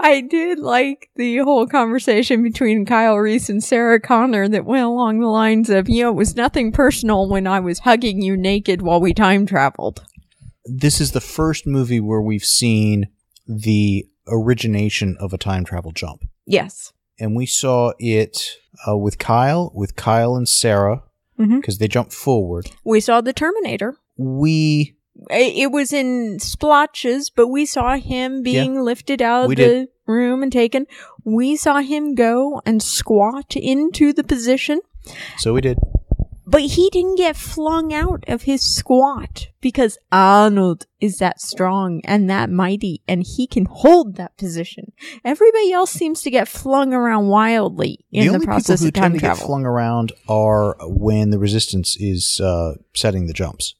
I did like the whole conversation between Kyle Reese and Sarah Connor that went along the lines of, you know, it was nothing personal when I was hugging you naked while we time traveled. This is the first movie where we've seen the origination of a time travel jump. Yes. and we saw it uh, with Kyle, with Kyle and Sarah, Mhm. because they jumped forward. We saw the Terminator. We It was in splotches, but we saw him being lifted out of the did. room and taken. We saw him go and squat into the position, so we did. but he didn't get flung out of his squat because Arnold is that strong and that mighty and he can hold that position. Everybody else seems to get flung around wildly in the, only process people who of time tend to travel. get flung around are when the resistance is uh, setting the jumps.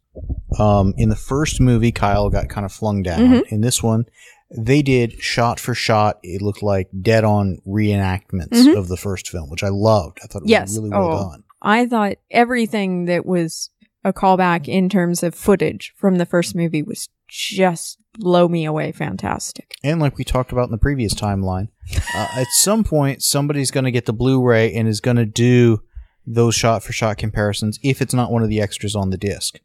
Um, in the first movie, Kyle got kind of flung down. Mm-hmm. In this one, they did shot for shot. It looked like dead on reenactments Mhm. of the first film, which I loved. I thought it was Yes. really well Oh. done. I thought everything that was a callback in terms of footage from the first movie was just blow me away fantastic. And like we talked about in the previous timeline, uh, at some point somebody's going to get the Blu-ray and is going to do those shot-for-shot comparisons if it's not one of the extras on the disc.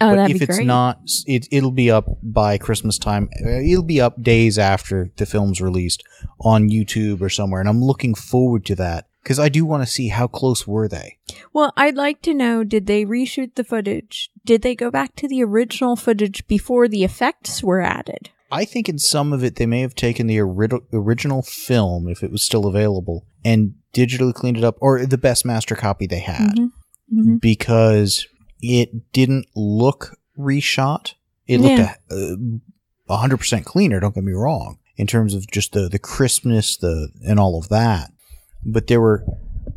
Oh, but if it's great. not, it it'll be up by Christmas time. Uh, It'll be up days after the film's released on YouTube or somewhere, and I'm looking forward to that because I do want to see how close were they. well, I'd like to know did they reshoot the footage? Did they go back to the original footage before the effects were added? I think in some of it they may have taken the ori- original film, if it was still available, and digitally cleaned it up, or the best master copy they had. Mhm. Mhm. because it didn't look reshot. It looked Yeah. a a hundred percent cleaner. Don't get me wrong, in terms of just the the crispness, the and all of that. But there were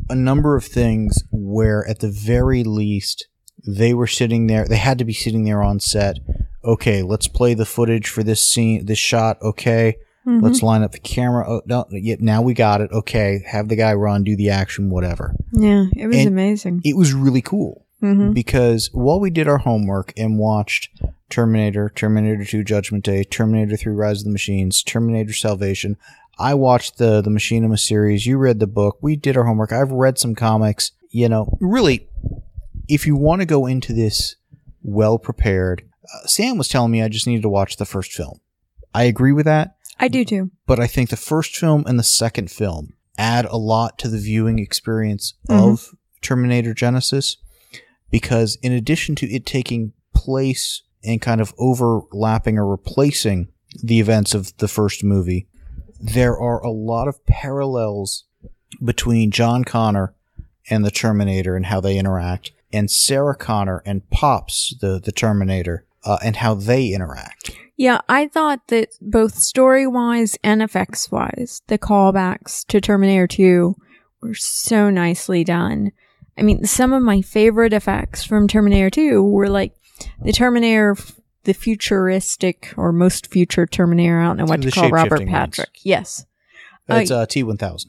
a number of things where, at the very least, they were sitting there. They had to be sitting there on set. Okay, let's play the footage for this scene, this shot. Okay, Mhm. let's line up the camera. Oh, no, now we got it. Okay, have the guy run, do the action, whatever. Yeah, it was And- amazing. It was really cool hmm because while we did our homework and watched Terminator, Terminator 2 Judgment Day, Terminator 3 Rise of the Machines, Terminator Salvation, I watched the the Machinima series, you read the book, we did our homework. I've read some comics, you know, really if you want to go into this well prepared, uh, Sam was telling me I just needed to watch the first film. I agree with that, I do too. but I think the first film and the second film add a lot to the viewing experience Mhm. of Terminator Genisys because in addition to it taking place and kind of overlapping or replacing the events of the first movie, there are a lot of parallels between John Connor and the Terminator and how they interact, and Sarah Connor and Pops, the, the Terminator, uh, and how they interact. Yeah, I thought that both story wise and effects wise, the callbacks to Terminator 2 were so nicely done. I mean, some of my favorite effects from Terminator 2 were like the Terminator, the futuristic or most future Terminator. I don't know what to call Robert shape-shifting ones. Patrick. Yes. It's Uh, uh, T1000.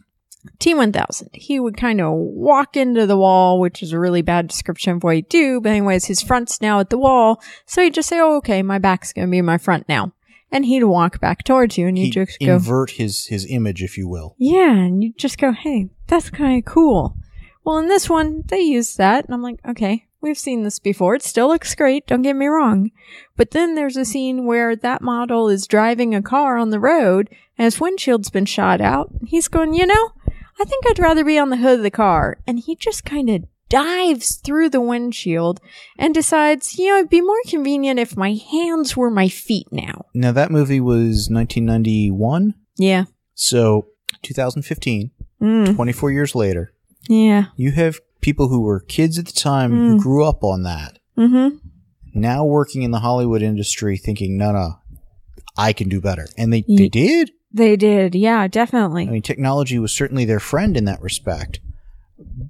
T1000. He would kind of walk into the wall, which is a really bad description of what he'd do. But anyways, his front's now at the wall. So he'd just say, oh, okay, my back's going to be my front now. And he'd walk back towards you and you'd He'd just go, invert his, his image, if you will. yeah. And you'd just go, hey, that's kind of cool. Well, in this one, they used that. And I'm like, okay, we've seen this before. It still looks great. Don't get me wrong. But then there's a scene where that model is driving a car on the road and his windshield's been shot out. He's going, you know, I think I'd rather be on the hood of the car. And he just kind of dives through the windshield and decides, you know, it'd be more convenient if my hands were my feet now. Now, that movie was 1991, Yeah. so 2015, Mm. 24 years later. Yeah. You have people who were kids at the time Mm. who grew up on that, Mm-hmm. now working in the Hollywood industry thinking, no, no, I can do better. And they, they did. They did. Yeah, definitely. I mean, technology was certainly their friend in that respect,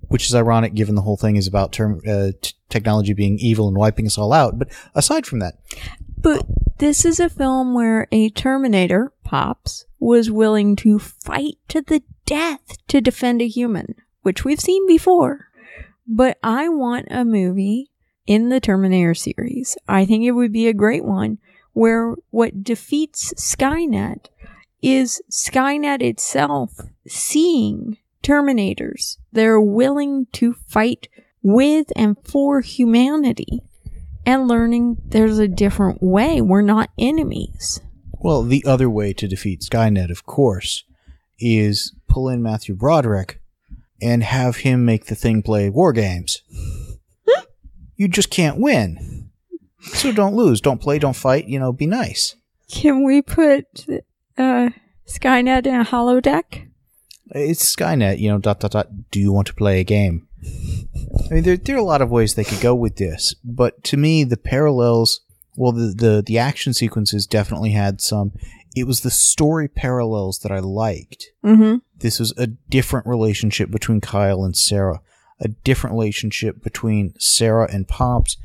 which is ironic given the whole thing is about term, uh, t- technology being evil and wiping us all out. But aside from that, But this is a film where a Terminator, Pops, was willing to fight to the death to defend a human, which we've seen before. But I want a movie in the Terminator series. I think it would be a great one where what defeats Skynet is Skynet itself seeing Terminators. They're willing to fight with and for humanity and learning there's a different way. We're not enemies. Well, the other way to defeat Skynet, of course, is pull in Matthew Broderick and have him make the thing play war games. you just can't win. So don't lose. Don't play. Don't fight. You know, be nice. Can we put uh, Skynet in a holodeck? It's Skynet, you know, dot, dot, dot. Do you want to play a game? I mean, there, there are a lot of ways they could go with this, but to me, the parallels, well, the, the, the action sequences definitely had some. It was the story parallels that I liked. Mm-hmm. This was a different relationship between Kyle and Sarah, a different relationship between Sarah and Pops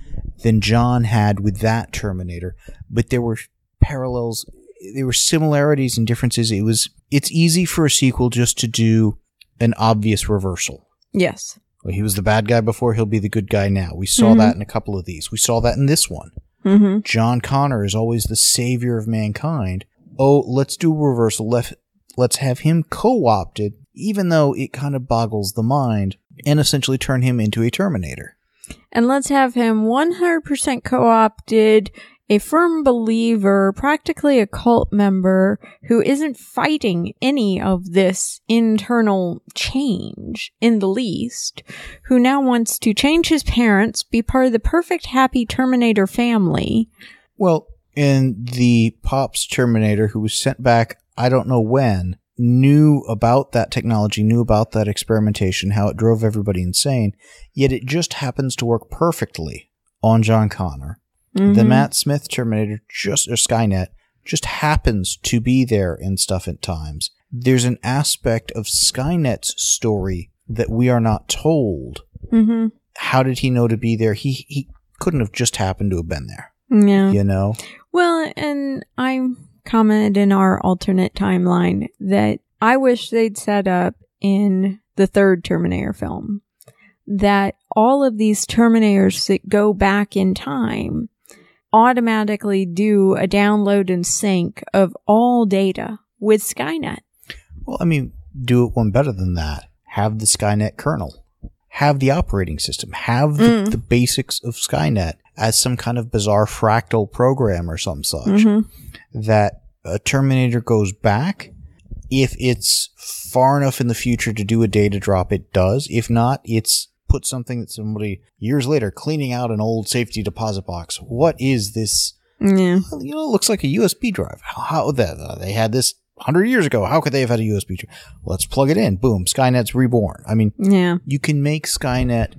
than John had with that Terminator. But there were parallels, there were similarities and differences. It was, it's easy for a sequel just to do an obvious reversal. Yes. Well, he was the bad guy before, he'll be the good guy now. We saw Mhm. that in a couple of these. We saw that in this one. Mm-hmm. John Connor is always the savior of mankind. Oh, let's do a reversal. Let, let's have him co-opted, even though it kind of boggles the mind, and essentially turn him into a Terminator. And let's have him 100% co opted, a firm believer, practically a cult member who isn't fighting any of this internal change in the least, who now wants to change his parents, be part of the perfect happy Terminator family. Well, and the Pops Terminator, who was sent back, I don't know when, knew about that technology, knew about that experimentation, how it drove everybody insane, yet it just happens to work perfectly on John Connor. The Mhm. Matt Smith Terminator, just or Skynet, just happens to be there in stuff at times. There's an aspect of Skynet's story that we are not told. Mhm. How did he know to be there? He he couldn't have just happened to have been there. Yeah. You know? Well, and I commented in our alternate timeline that I wish they'd set up in the third Terminator film that all of these Terminators that go back in time automatically do a download and sync of all data with Skynet. Well, I mean, do it one better than that. Have the Skynet kernel. Have the operating system. Have the, Mm. the basics of Skynet as some kind of bizarre fractal program or some such. Mhm. That a Terminator goes back. If it's far enough in the future to do a data drop, it does. If not, it's put something that somebody years later cleaning out an old safety deposit box. What is this? Yeah. You know, it looks like a USB drive. How, how that uh, they had this hundred years ago? How could they have had a USB drive? Let's plug it in. Boom, Skynet's reborn. I mean, Yeah. you can make Skynet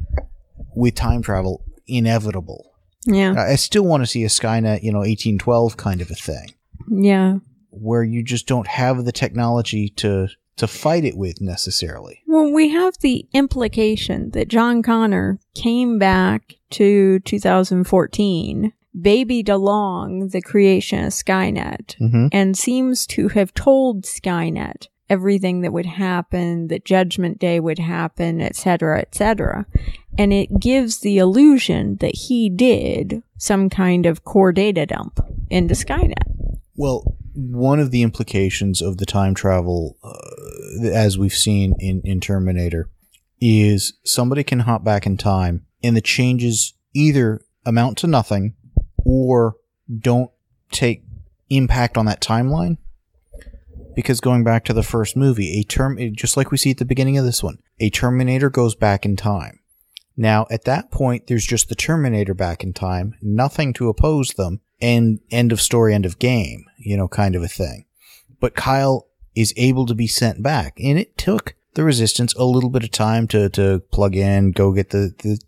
with time travel inevitable. Yeah. I still want to see a Skynet, you know, eighteen twelve kind of a thing, Yeah. where you just don't have the technology to to fight it with necessarily. Well, we have the implication that John Connor came back to 2014, babied along the creation of Skynet, Mm-hmm. and seems to have told Skynet everything that would happen, that Judgment Day would happen, etc., etc. And it gives the illusion that he did some kind of core data dump into Skynet. Well, one of the implications of the time travel, uh, as we've seen in, in Terminator, is somebody can hop back in time and the changes either amount to nothing or don't take impact on that timeline. Because going back to the first movie, a term, just like we see at the beginning of this one, a Terminator goes back in time. Now, at that point, there's just the Terminator back in time, nothing to oppose them, and end of story, end of game, you know, kind of a thing. But Kyle is able to be sent back, and it took the Resistance a little bit of time to, to plug in, go get the, the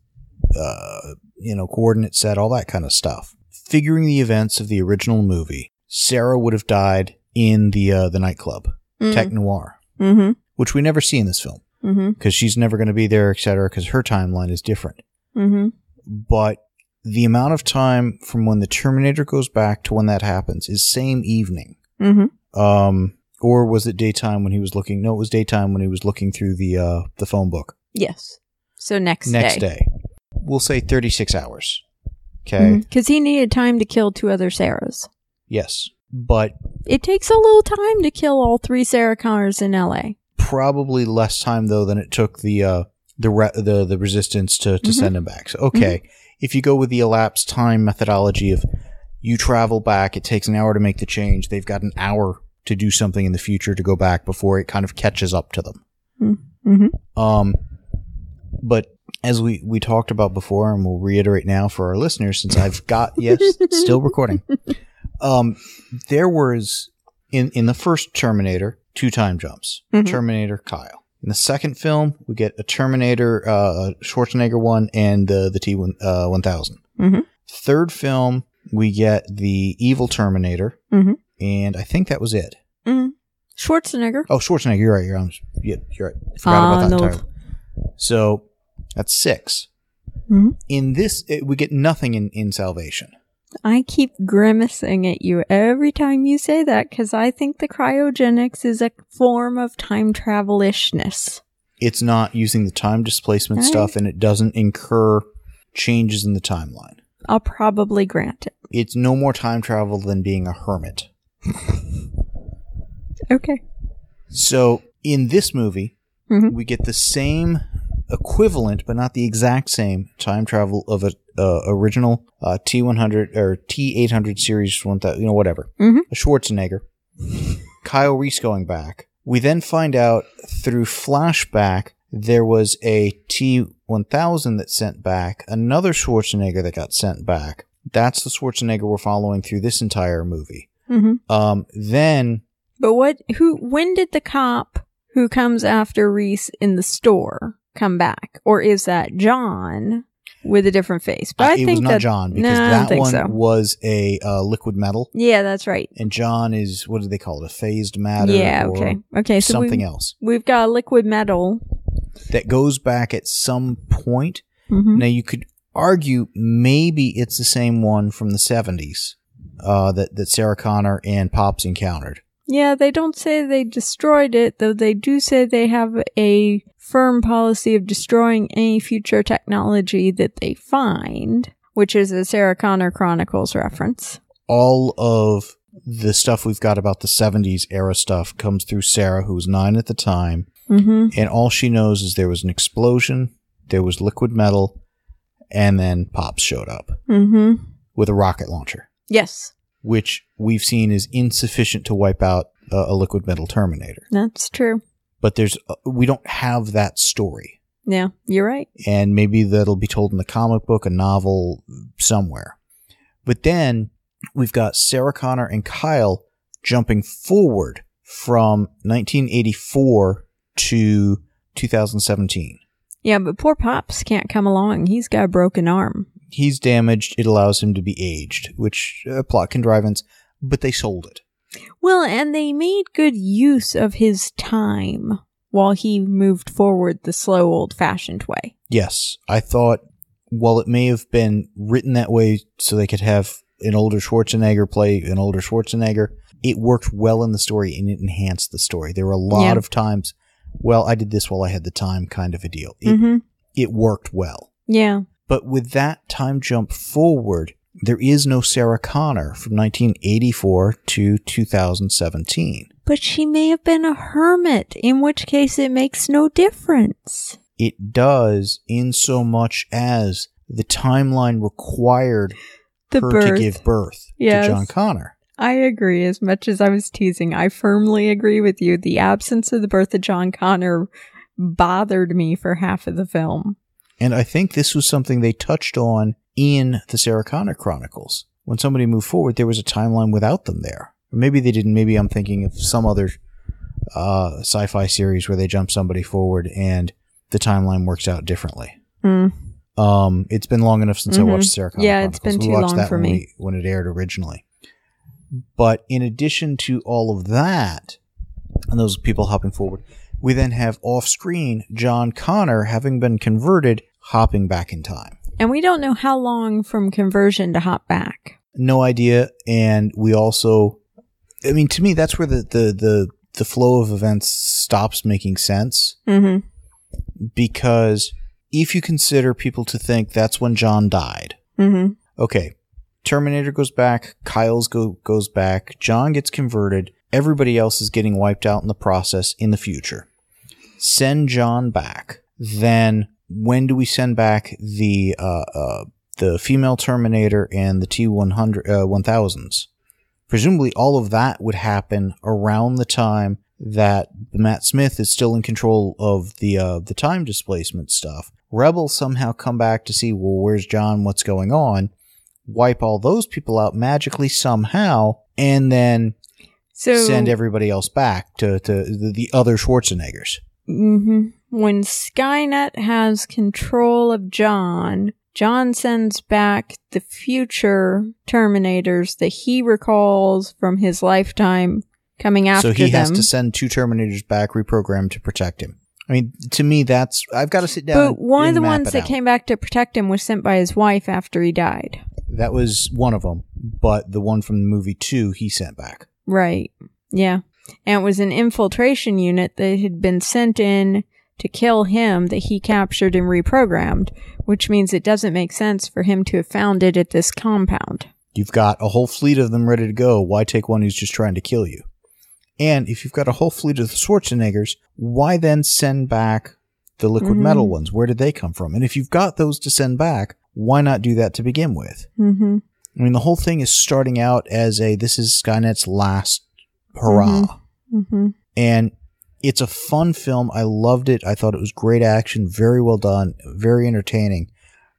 uh, you know, coordinate set, all that kind of stuff. Figuring the events of the original movie, Sarah would have died in the uh, the nightclub, Tech Noir, Mm-hmm. which we never see in this film Mm-hmm. because she's never going to be there, etc. Because her timeline is different. Mm-hmm. But the amount of time from when the Terminator goes back to when that happens is same evening. Mm-hmm. Um, or was it daytime when he was looking? No, it was daytime when he was looking through the uh, the phone book. Yes. So next, Next day. day, we'll say thirty six hours. Okay. Because he needed time to kill two other Sarahs. Yes, but It takes a little time to kill all three Sarah Connors in LA. probably less time though than it took the uh, the re- the the resistance to to Mhm. send him back. So okay, if you go with the elapsed time methodology of you travel back, it takes an hour to make the change. They've got an hour to do something in the future to go back before it kind of catches up to them. Mm-hmm. Um, but as we we talked about before, and we'll reiterate now for our listeners, since I've got yes, still recording. Um, there was in in the first Terminator two time jumps. Mhm. Terminator Kyle. In the second film, we get a Terminator uh, Schwarzenegger one and the the T one uh, one thousand. Mhm. Third film, we get the evil Terminator, Mhm. and I think that was it. Mm. Schwarzenegger. Oh, Schwarzenegger, you're right. You're, yeah, you're right. I forgot about that Arnold. entirely. So that's 6 Mhm. In this, it, we get nothing in, in Salvation. I keep grimacing at you every time you say that because I think the cryogenics is a form of time travel ishness. It's not using the time displacement Right. stuff, and it doesn't incur changes in the timeline. I'll probably grant it. It's no more time travel than being a hermit. Okay. So in this movie, Mhm. we get the same equivalent, but not the exact same time travel of a uh, original uh, T100 or T800 series, one thou- you know, whatever, Mhm. a Schwarzenegger. Kyle Reese going back. We then find out through flashback there was a T1000 that sent back, another Schwarzenegger that got sent back. That's the Schwarzenegger we're following through this entire movie. hmm Um, then But what? Who? When did the cop who comes after Reese in the store come back, or is that John with a different face? But Uh, I think was not that, John because No, I don't that think one so. was a uh, liquid metal, Yeah, that's right. and John is what do they call it? A phased matter, Yeah. or Okay. Okay. So something we, else we've got a liquid metal. that goes back at some point. hmm Now you could argue maybe it's the same one from the seventies uh, that that Sarah Connor and Pops encountered. Yeah, they don't say they destroyed it, though they do say they have a firm policy of destroying any future technology that they find, which is a Sarah Connor Chronicles reference. All of the stuff we've got about the seventies era stuff comes through Sarah, who was nine at the time, Mm-hmm. and all she knows is there was an explosion, there was liquid metal, and then Pops showed up. Mm-hmm. with a rocket launcher, Yes, which we've seen is insufficient to wipe out uh, a liquid metal Terminator. that's true. But there's uh, we don't have that story, Yeah, you're right. and maybe that'll be told in the comic book, a novel, somewhere. But then we've got Sarah Connor and Kyle jumping forward from 1984 to 2017. Yeah, but poor Pops can't come along. He's got a broken arm. He's damaged. It allows him to be aged, which uh, plot contrivance, but they sold it. Well, and they made good use of his time while he moved forward the slow old fashioned way. Yes, I thought while it may have been written that way so they could have an older Schwarzenegger play an older Schwarzenegger, it worked well in the story and it enhanced the story. There were a lot of times, well, I did this while I had the time kind of a deal. It, mm-hmm. it worked well. Yeah. But with that time jump forward, there is no Sarah Connor from 1984 to 2017. But she may have been a hermit, in which case it makes no difference. It does in so much as the timeline required The her birth. to give birth Yes. to John Connor. I agree. As much as I was teasing, I firmly agree with you. The absence of the birth of John Connor bothered me for half of the film. And I think this was something they touched on in the Sarah Connor Chronicles. When somebody moved forward, there was a timeline without them there. Or maybe they didn't. Maybe I'm thinking of some other uh, sci-fi series where they jump somebody forward and the timeline works out differently. Mm. Um, it's been long enough since I Mhm. watched Sarah Connor. Yeah, it's been We too long for when me. we- when it aired originally. But in addition to all of that, and those people hopping forward, we then have off-screen John Connor having been converted, hopping back in time. And we don't know how long from conversion to hop back. No idea, and we also, I mean, to me, that's where the the the, the flow of events stops making sense Mm-hmm. because if you consider people to think that's when John died, Mm-hmm. okay, Terminator goes back, Kyle's go, goes back, John gets converted, everybody else is getting wiped out in the process in the future. Send John back. Then when do we send back the uh, uh, the female Terminator and the T one hundred uh, one thousands? presumably all of that would happen around the time that Matt Smith is still in control of the uh, the time displacement stuff. Rebels somehow come back to see, well, where's John? What's going on? Wipe all those people out magically somehow, and then So send everybody else back to, to the, the other Schwarzeneggers. hmm when Skynet has control of John, John sends back the future Terminators that he recalls from his lifetime coming after so he them. has to send two Terminators back reprogrammed to protect him. I mean, to me, that's I've got to sit down. but one of the ones that out. came back to protect him was sent by his wife after he died. that was one of them, but the one from the movie two he sent back. Right. Yeah. And it was an infiltration unit that had been sent in to kill him that he captured and reprogrammed, which means it doesn't make sense for him to have found it at this compound. You've got a whole fleet of them ready to go. Why take one who's just trying to kill you? And if you've got a whole fleet of the Schwarzeneggers, why then send back the liquid Mhm. metal ones? Where did they come from? And if you've got those to send back, why not do that to begin with? Mm-hmm. I mean, the whole thing is starting out as a this is Skynet's last hurrah. Mm-hmm. And it's a fun film. I loved it. I thought it was great action, very well done, very entertaining.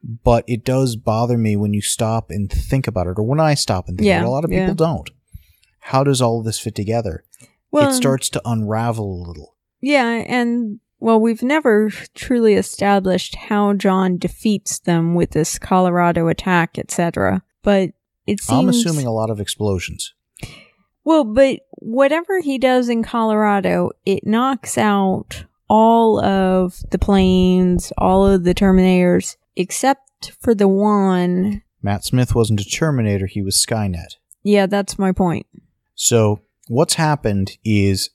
But it does bother me when you stop and think about it, or when I stop and think Yeah, about it. A lot of people yeah. don't. How does all of this fit together? Well, it starts to unravel a little. Yeah, and well, we've never truly established how John defeats them with this Colorado attack, etc. But it seems I'm assuming a lot of explosions. Well, but whatever he does in Colorado, it knocks out all of the planes, all of the Terminators, except for the one. Matt Smith wasn't a Terminator, he was Skynet. Yeah, that's my point. So, what's happened is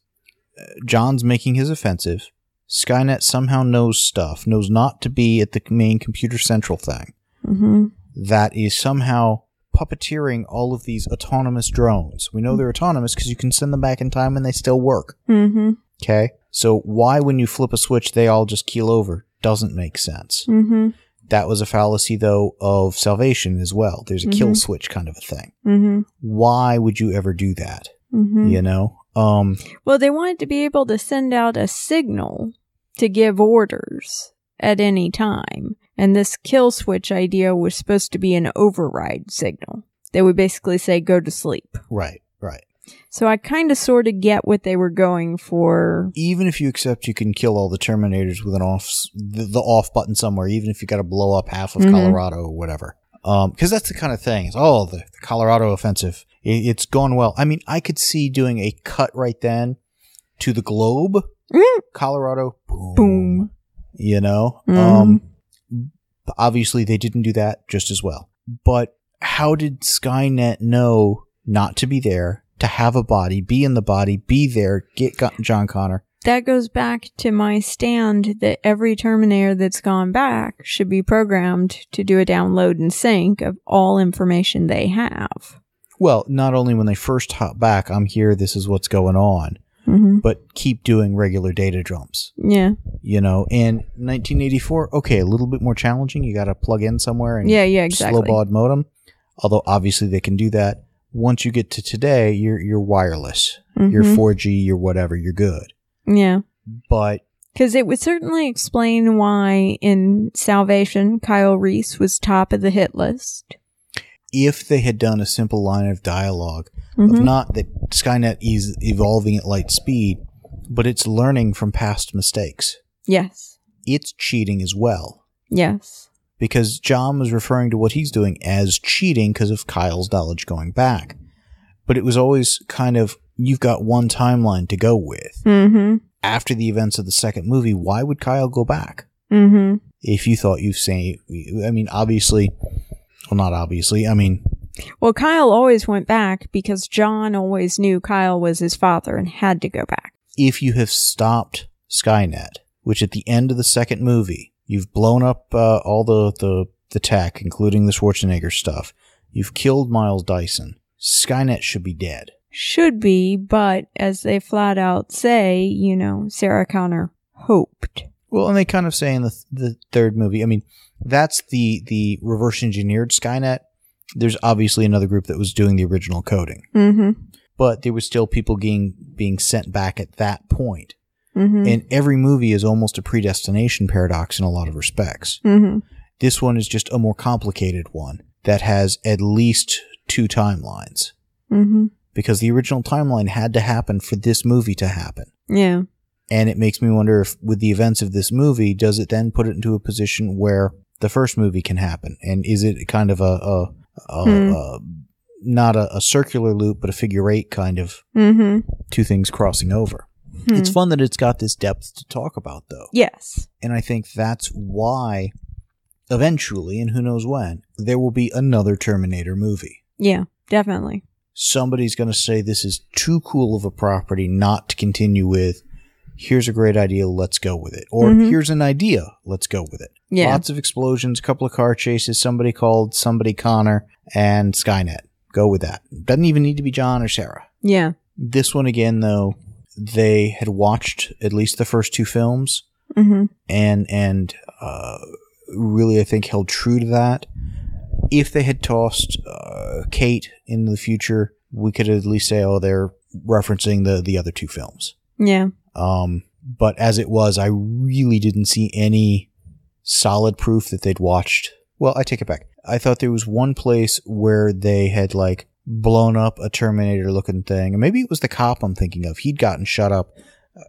uh, John's making his offensive. Skynet somehow knows stuff, knows not to be at the main computer central thing. hmm that is somehow puppeteering all of these autonomous drones. We know they're autonomous because you can send them back in time and they still work. hmm Okay? So why when you flip a switch they all just keel over? Doesn't make sense. hmm That was a fallacy though of salvation as well. There's a kill Mhm. switch kind of a thing. hmm Why would you ever do that? hmm You know? Um Well, they wanted to be able to send out a signal to give orders at any time. And this kill switch idea was supposed to be an override signal. They would basically say, go to sleep. right, right. So I kind of sort of get what they were going for. Even if you accept you can kill all the Terminators with an off the, the off button somewhere, even if you got to blow up half of Mhm. Colorado or whatever, because that's the kind of thing. It's oh the, the Colorado offensive, it, it's gone well. I mean, I could see doing a cut right then to the globe, Mm. Colorado, boom, Boom. You know, Mhm. um, obviously they didn't do that just as well. But how did Skynet know not to be there, to have a body, be in the body, be there, get John Connor? That goes back to my stand that every Terminator that's gone back should be programmed to do a download and sync of all information they have. Well, not only when they first hop back, I'm here, this is what's going on, hmm but keep doing regular data jumps. Yeah. You know, in 1984, okay, a little bit more challenging. You got to plug in somewhere and Yeah, yeah, exactly. slow baud modem. Although obviously they can do that. Once you get to today, you're you're wireless. You're Mhm. 4G, you're whatever, you're good. Yeah. But Because it would certainly explain why in Salvation, Kyle Reese was top of the hit list. if they had done a simple line of dialogue of Mhm. not that Skynet is evolving at light speed, but it's learning from past mistakes. Yes. It's cheating as well. Yes. because John was referring to what he's doing as cheating because of Kyle's knowledge going back. But it was always kind of you've got one timeline to go with. Mm After the events of the second movie, why would Kyle go back? hmm. Mm hmm. If you thought you've seen, I mean, obviously, well, not obviously. I mean, Well, Kyle always went back because John always knew Kyle was his father and had to go back. if you have stopped Skynet, which at the end of the second movie, you've blown up uh, all the, the, the tech, including the Schwarzenegger stuff, you've killed Miles Dyson, Skynet should be dead. Should be, but as they flat out say, you know, Sarah Connor hoped. Well, and they kind of say in the the third movie, I mean, that's the the reverse engineered Skynet. There's obviously another group that was doing the original coding, Mm-hmm. but there was still people being being sent back at that point. Mm-hmm. And every movie is almost a predestination paradox in a lot of respects. mm-hmm. This one is just a more complicated one that has at least two timelines Mm-hmm. because the original timeline had to happen for this movie to happen. Yeah. And it makes me wonder if, with the events of this movie, does it then put it into a position where the first movie can happen? And is it kind of a, a, Hmm. a not a, a circular loop, but a figure eight kind of Mm-hmm. two things crossing over? Hmm. It's fun that it's got this depth to talk about, though. Yes. And I think that's why eventually, and who knows when, there will be another Terminator movie. Yeah. Definitely. Somebody's going to say this is too cool of a property not to continue with. Here's a great idea, let's go with it. Or Mhm. here's an idea, let's go with it. Yeah. Lots of explosions, a couple of car chases, somebody called somebody Connor, and Skynet. Go with that. Doesn't even need to be John or Sarah. Yeah. This one again, though, they had watched at least the first two films Mm-hmm. and and uh, really I think held true to that. If they had tossed uh, Kate in the future, we could at least say, oh, they're referencing the the other two films. Yeah. Um, but as it was, I really didn't see any solid proof that they'd watched. Well, I take it back. I thought there was one place where they had like blown up a Terminator looking thing, and maybe it was the cop I'm thinking of. He'd gotten shut up uh,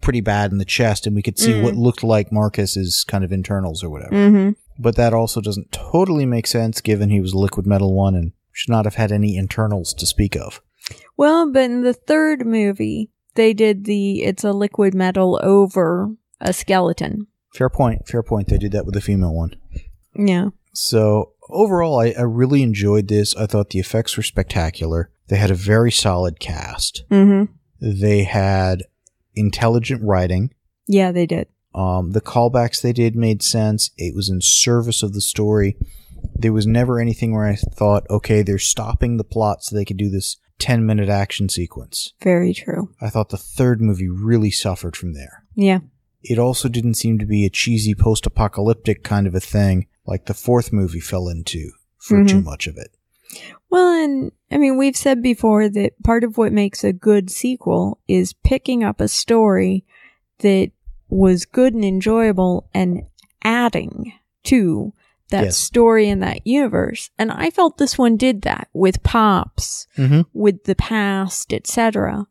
pretty bad in the chest, and we could see Mm. what looked like Marcus's kind of internals or whatever. Mm-hmm. But that also doesn't totally make sense given he was a liquid metal one and should not have had any internals to speak of. Well, but in the third movie, they did the it's a liquid metal over a skeleton. Fair point. Fair point. They did that with the female one. Yeah. So overall, I, I really enjoyed this. I thought the effects were spectacular. They had a very solid cast. Mm-hmm. They had intelligent writing. Yeah, they did. Um, the callbacks they did made sense. It was in service of the story. There was never anything where I thought, okay, they're stopping the plot so they could do this 10 minute action sequence. Very true. I thought the third movie really suffered from there. Yeah. It also didn't seem to be a cheesy post apocalyptic kind of a thing like the fourth movie fell into for Mhm. too much of it. Well, and I mean, we've said before that part of what makes a good sequel is picking up a story that was good and enjoyable and adding to that Yes. story in that universe. And I felt this one did that with Pops, Mm-hmm. with the past, etc.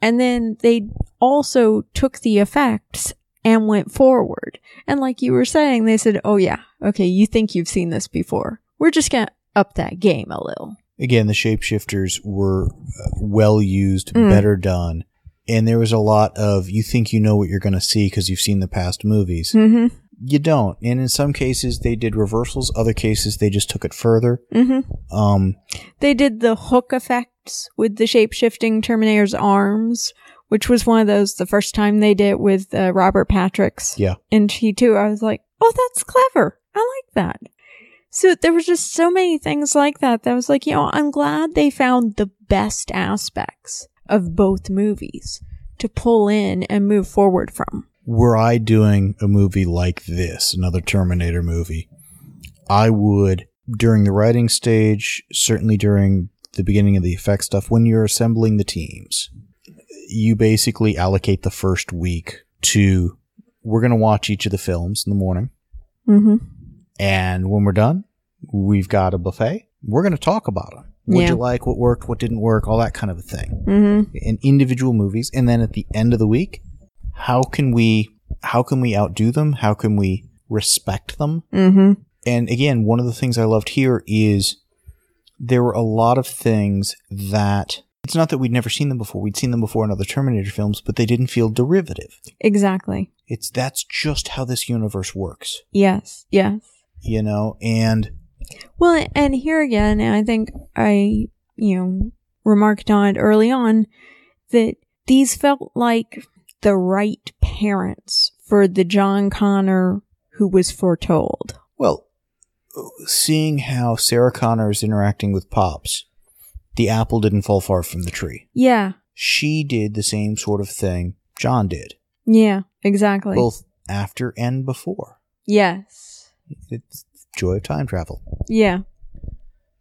And then they also took the effects and went forward. And like you were saying, they said, "Oh yeah, okay, you think you've seen this before. We're just going to up that game a little." Again, the shapeshifters were uh, well used, Mm. better done. And there was a lot of you think you know what you're going to see because you've seen the past movies. Mhm. You don't. And in some cases, they did reversals. Other cases, they just took it further. Mhm. Um, They did the hook effects with the shape-shifting Terminator's arms, which was one of those the first time they did it with uh, Robert Patrick's yeah. in T2. I was like, "Oh, that's clever. I like that." So there was just so many things like that that I was like, you know, I'm glad they found the best aspects of both movies to pull in and move forward from. Were I doing a movie like this, another Terminator movie, I would, during the writing stage, certainly during the beginning of the effect stuff, when you're assembling the teams, you basically allocate the first week to we're going to watch each of the films in the morning. Mm-hmm. And when we're done, we've got a buffet. We're going to talk about them. What'd Yeah. you like? What worked? What didn't work? All that kind of a thing. Mm-hmm. In individual movies. And then at the end of the week, how can we, how can we outdo them? How can we respect them? Mm-hmm. And again, one of the things I loved here is there were a lot of things that it's not that we'd never seen them before. We'd seen them before in other Terminator films, but they didn't feel derivative. Exactly. It's that's just how this universe works, Yes. Yes. you know, and Well, and here again, and I think I, you know, remarked on it early on that these felt like the right parents for the John Connor who was foretold. Well, seeing how Sarah Connor is interacting with Pops, the apple didn't fall far from the tree. Yeah. She did the same sort of thing John did, Yeah. Exactly. both after and before. Yes. It's joy of time travel. Yeah.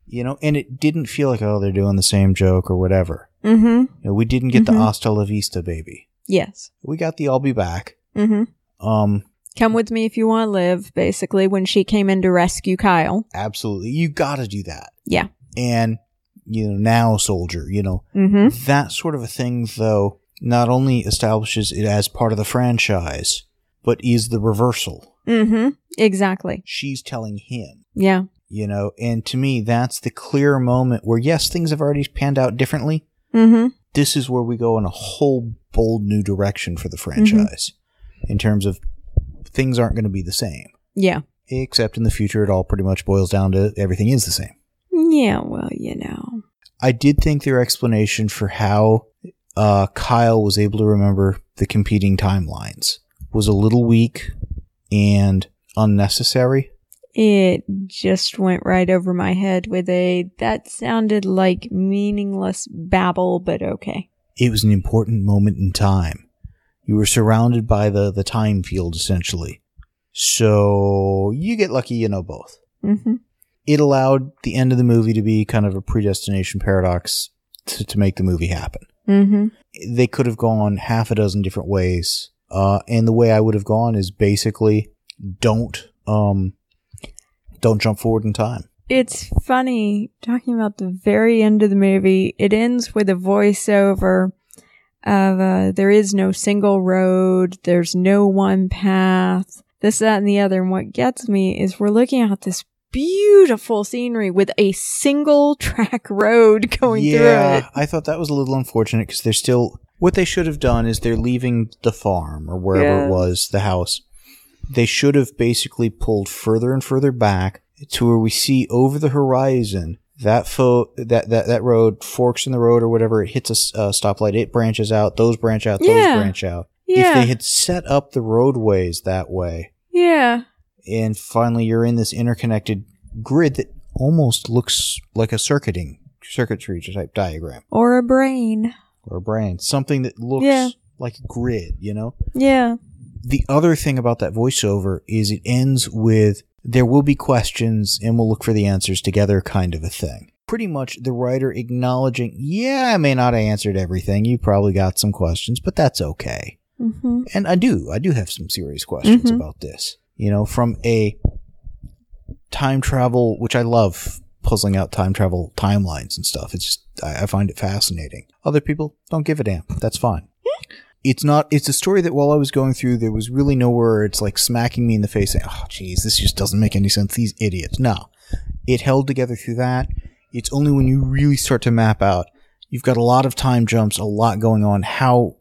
You know, and it didn't feel like oh they're doing the same joke or whatever. Mm-hmm. You know, we didn't get Mhm. the hasta la vista baby. Yes. We got the I'll be back. Mm-hmm. Um, Come with me if you want to live, basically, when she came in to rescue Kyle. absolutely, you got to do that. Yeah. And you know now, soldier. You know Mm-hmm. that sort of a thing, though, not only establishes it as part of the franchise, but is the reversal. Mm-hmm. Exactly. She's telling him. Yeah. You know, and to me, that's the clear moment where, yes, things have already panned out differently. Mm-hmm. This is where we go in a whole bold new direction for the franchise in terms of things aren't going to be the same. Yeah. Except in the future, it all pretty much boils down to everything is the same. Yeah, well, you know. I did think their explanation for how uh, Kyle was able to remember the competing timelines was a little weak and unnecessary. It just went right over my head with a that sounded like meaningless babble, but okay. It was an important moment in time. You were surrounded by the, the time field, essentially. So you get lucky, you know both. Mm-hmm. It allowed the end of the movie to be kind of a predestination paradox to, to make the movie happen. Mm-hmm. they could have gone half a dozen different ways. Uh, and the way I would have gone is basically don't um don't jump forward in time. It's funny talking about the very end of the movie. It ends with a voiceover of uh, there is no single road, there's no one path, this, that, and the other. And what gets me is we're looking at this beautiful scenery with a single track road going through it. Yeah, I thought that was a little unfortunate because they're still what they should have done is they're leaving the farm or wherever Yeah. it was, the house. They should have basically pulled further and further back to where we see over the horizon that fo- that, that that road forks in the road or whatever. It hits a stoplight. It branches out. Those branch out. Those Yeah. branch out. Yeah. if they had set up the roadways that way yeah. and finally you're in this interconnected grid that almost looks like a circuiting circuitry type diagram Or a brain. or a brain something that looks Yeah. like a grid you know Yeah. The other thing about that voiceover is it ends with there will be questions and we'll look for the answers together kind of a thing pretty much the writer acknowledging yeah i may not have answered everything you probably got some questions but that's okay Mm-hmm. and I do, I do have some serious questions Mhm. about this. You know, from a time travel, which I love puzzling out time travel timelines and stuff. It's just, I, I find it fascinating. Other people don't give a damn. That's fine. It's not, it's a story that while I was going through, there was really nowhere it's like smacking me in the face saying, oh, geez, this just doesn't make any sense. These idiots. No. It held together through that. It's only when you really start to map out, you've got a lot of time jumps, a lot going on, how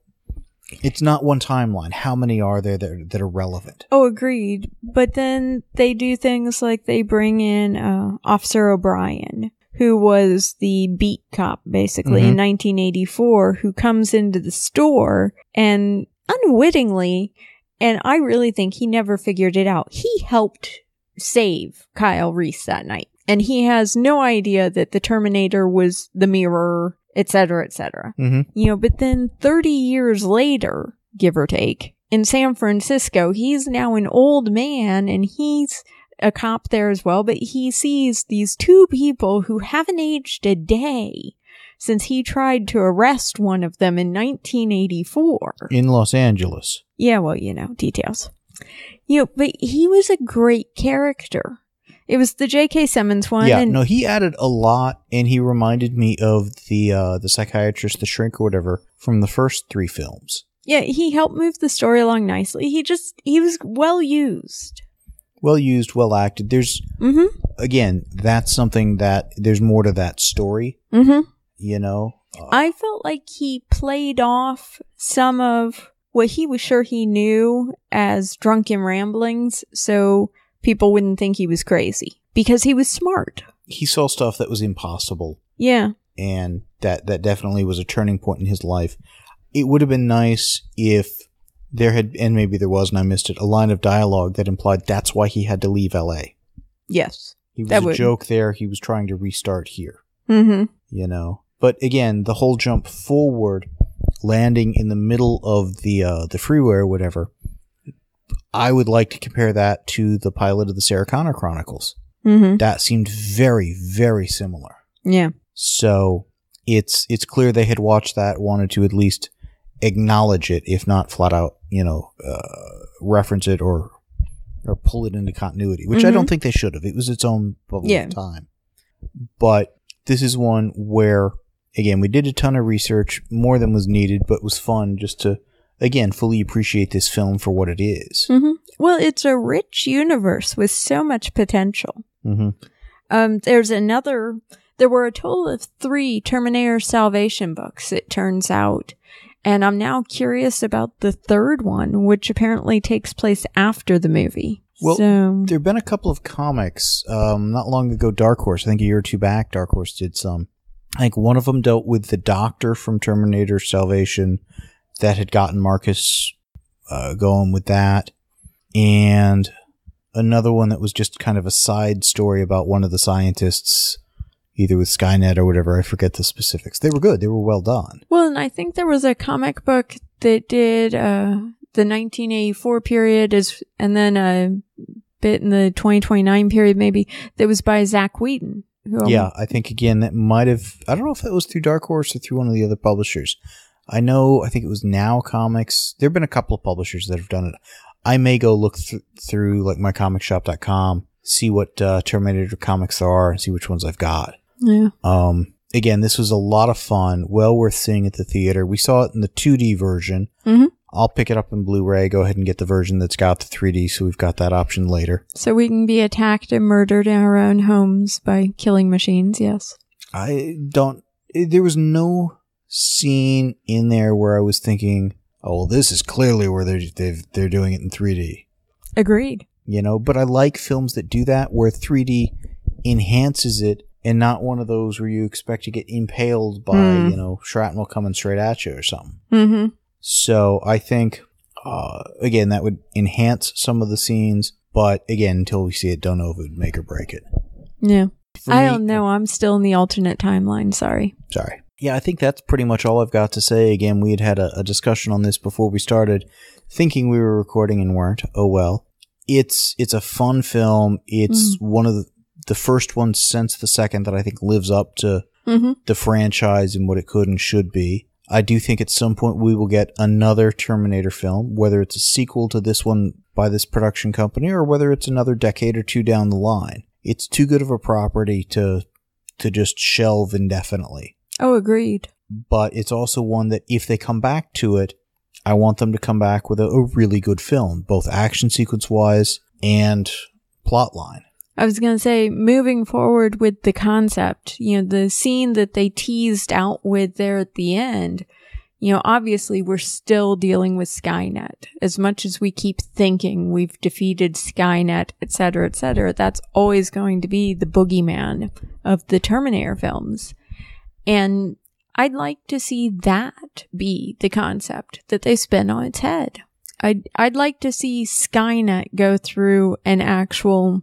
it's not one timeline. How many are there that are, that are relevant? Oh, agreed. But then they do things like they bring in uh, Officer O'Brien, who was the beat cop basically in 1984, who comes into the store and unwittingly, and I really think he never figured it out, he helped save Kyle Reese that night. And he has no idea that the Terminator was the mirror, etc., etc. Mm-hmm. You know, but then 30 years later, give or take, in San Francisco, he's now an old man and he's a cop there as well, but he sees these two people who haven't aged a day since he tried to arrest one of them in 1984. In Los Angeles. Yeah, well, you know, details. You know, but he was a great character. It was the J.K. Simmons one. yeah, and no, he added a lot, and he reminded me of the uh, the psychiatrist, the shrink, or whatever from the first three films. yeah, he helped move the story along nicely. He just, he was well used. Well used, well acted. There's Mm again, that's something that there's more to that story. hmm. Mm hmm. You know, uh, I felt like he played off some of what he was sure he knew as drunken ramblings so people wouldn't think he was crazy because he was smart. he saw stuff that was impossible, Yeah. and that that definitely was a turning point in his life. It would have been nice if there had, and maybe there was, and I missed it, a line of dialogue that implied that's why he had to leave L.A. Yes. He was a would- joke there. He was trying to restart here. Mm you know. But again, the whole jump forward, landing in the middle of the uh, the freeway or whatever. I would like to compare that to the pilot of the Sarah Connor Chronicles. Mm-hmm. That seemed very, very similar. Yeah. So it's it's clear they had watched that, wanted to at least acknowledge it, if not flat out, you know, uh, reference it or or pull it into continuity, which I don't think they should have. It was its own bubble Yeah. of time. But this is one where, again, we did a ton of research, more than was needed, but was fun just to, again, fully appreciate this film for what it is. Mm-hmm. Well, it's a rich universe with so much potential. Mm-hmm. Um, there's another. There were a total of three Terminator Salvation books. It turns out, and I'm now curious about the third one, which apparently takes place after the movie. Well, so, There have been a couple of comics. Um, not long ago, Dark Horse, I think a year or two back, Dark Horse did some. I think one of them dealt with the doctor from Terminator Salvation that had gotten Marcus uh, going with that. And another one that was just kind of a side story about one of the scientists, either with Skynet or whatever. I forget the specifics. They were good, they were well done. well, and I think there was a comic book that did uh, the 1984 period, is, and then a bit in the 2029 period, maybe that was by Zack Whedon. Who Yeah, I think again that might have. I don't know if that was through Dark Horse or through one of the other publishers. I know. I think it was Now Comics. There have been a couple of publishers that have done it. I may go look th- through like mycomicshop.com, see what uh, Terminator comics there are, and see which ones I've got. Yeah. Um, again, this was a lot of fun. Well worth seeing at the theater. We saw it in the 2D version. Mhm. I'll pick it up in Blu-ray. Go ahead and get the version that's got the 3D, so we've got that option later. So we can be attacked and murdered in our own homes by killing machines, yes. I don't. eh, There was no scene in there where I was thinking, "Oh, well, this is clearly where they're they've, they're doing it in 3D." Agreed. You know, but I like films that do that where 3D enhances it and not one of those where you expect to get impaled by Hmm. you know shrapnel coming straight at you or something. Mm-hmm. So I think uh, again that would enhance some of the scenes, but again, until we see it, don't know if it would make or break it. Yeah. For I me- don't know. I'm still in the alternate timeline. Sorry. Sorry. Yeah, I think that's pretty much all I've got to say. Again, we had had a, a discussion on this before we started, thinking we were recording and weren't. Oh well. It's it's a fun film. It's one of the, the first one since the second that I think lives up to Mm-hmm. the franchise and what it could and should be. I do think at some point we will get another Terminator film, whether it's a sequel to this one by this production company or whether it's another decade or two down the line. It's too good of a property to to just shelve indefinitely. Oh, agreed. But it's also one that if they come back to it, I want them to come back with a, a really good film, both action sequence wise and plot line. I was going to say, moving forward with the concept, you know, the scene that they teased out with there at the end, you know, obviously we're still dealing with Skynet. As much as we keep thinking we've defeated Skynet, et cetera, et cetera, that's always going to be the boogeyman of the Terminator films. And I'd like to see that be the concept that they spin on its head. I'd, I'd like to see Skynet go through an actual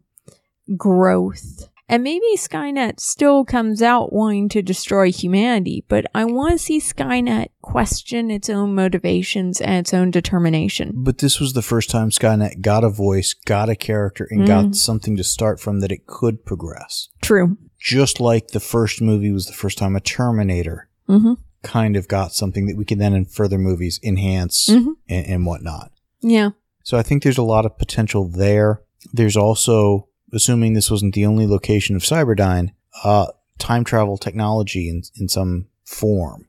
growth. And maybe Skynet still comes out wanting to destroy humanity, but I want to see Skynet question its own motivations and its own determination. But this was the first time Skynet got a voice, got a character, and got something to start from that it could progress. True. Just like the first movie was the first time a Terminator Mm-hmm. kind of got something that we can then in further movies enhance Mhm. and, and whatnot. Yeah. So I think there's a lot of potential there. There's also, assuming this wasn't the only location of Cyberdyne, uh, time travel technology in, in some form.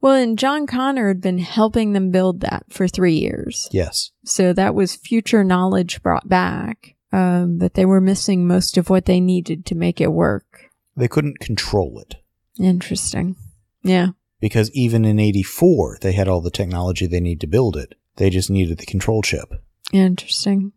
Well, and John Connor had been helping them build that for three years. Yes. So that was future knowledge brought back. Um, but they were missing most of what they needed to make it work. They couldn't control it Interesting. Yeah. because even in 84, they had all the technology they need to build it. They just needed the control chip. Interesting.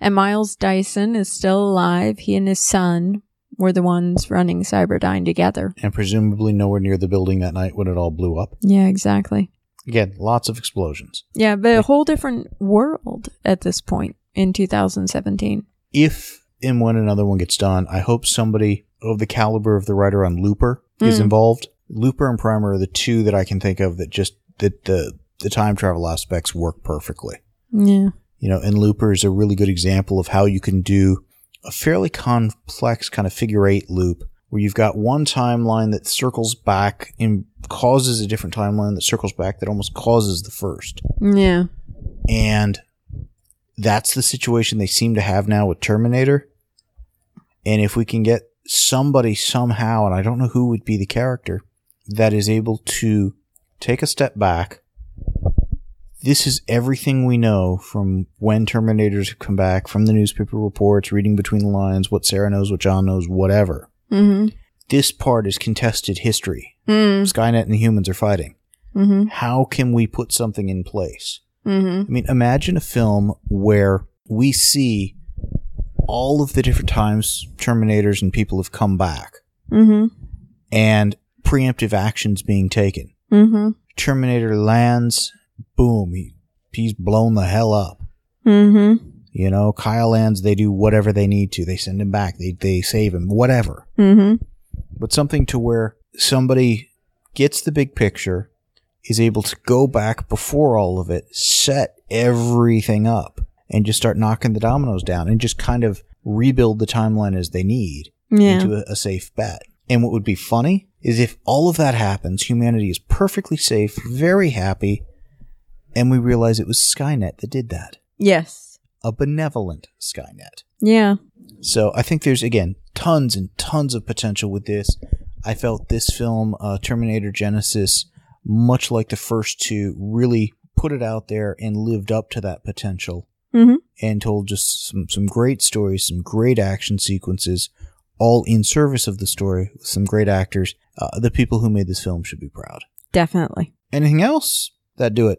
And Miles Dyson is still alive. He and his son were the ones running Cyberdyne together. And presumably nowhere near the building that night when it all blew up. Yeah, exactly. Again, lots of explosions. Yeah, but a whole different world at this point in 2017. if and when another one gets done, I hope somebody of the caliber of the writer on Looper is Mm. involved. Looper and Primer are the two that I can think of that just that the the time travel aspects work perfectly. Yeah. You know, and Looper is a really good example of how you can do a fairly complex kind of figure eight loop where you've got one timeline that circles back and causes a different timeline that circles back that almost causes the first. Yeah. And that's the situation they seem to have now with Terminator. And if we can get somebody somehow, and I don't know who would be the character, that is able to take a step back. This is everything we know from when Terminators have come back, from the newspaper reports, reading between the lines, what Sarah knows, what John knows, whatever. Mm-hmm. This part is contested history. Mm. Skynet and the humans are fighting. Mm-hmm. How can we put something in place? Mm-hmm. I mean, imagine a film where we see all of the different times Terminators and people have come back Mm-hmm. and preemptive actions being taken. Mm-hmm. Terminator lands, boom, he, he's blown the hell up. Mm-hmm. You know, Kyle lands, they do whatever they need to. They send him back, they, they save him, whatever. Mm-hmm. But something to where somebody gets the big picture, is able to go back before all of it, set everything up, and just start knocking the dominoes down and just kind of rebuild the timeline as they need Yeah. into a, a safe bet. And what would be funny is if all of that happens, humanity is perfectly safe, very happy, and we realize it was Skynet that did that. Yes. A benevolent Skynet. Yeah. So I think there's again tons and tons of potential with this. I felt this film, uh, Terminator Genisys, much like the first two, really put it out there and lived up to that potential Mm-hmm. and told just some some great stories, some great action sequences, all in service of the story with some great actors. Uh, the people who made this film should be proud. Definitely. Anything else? That do it.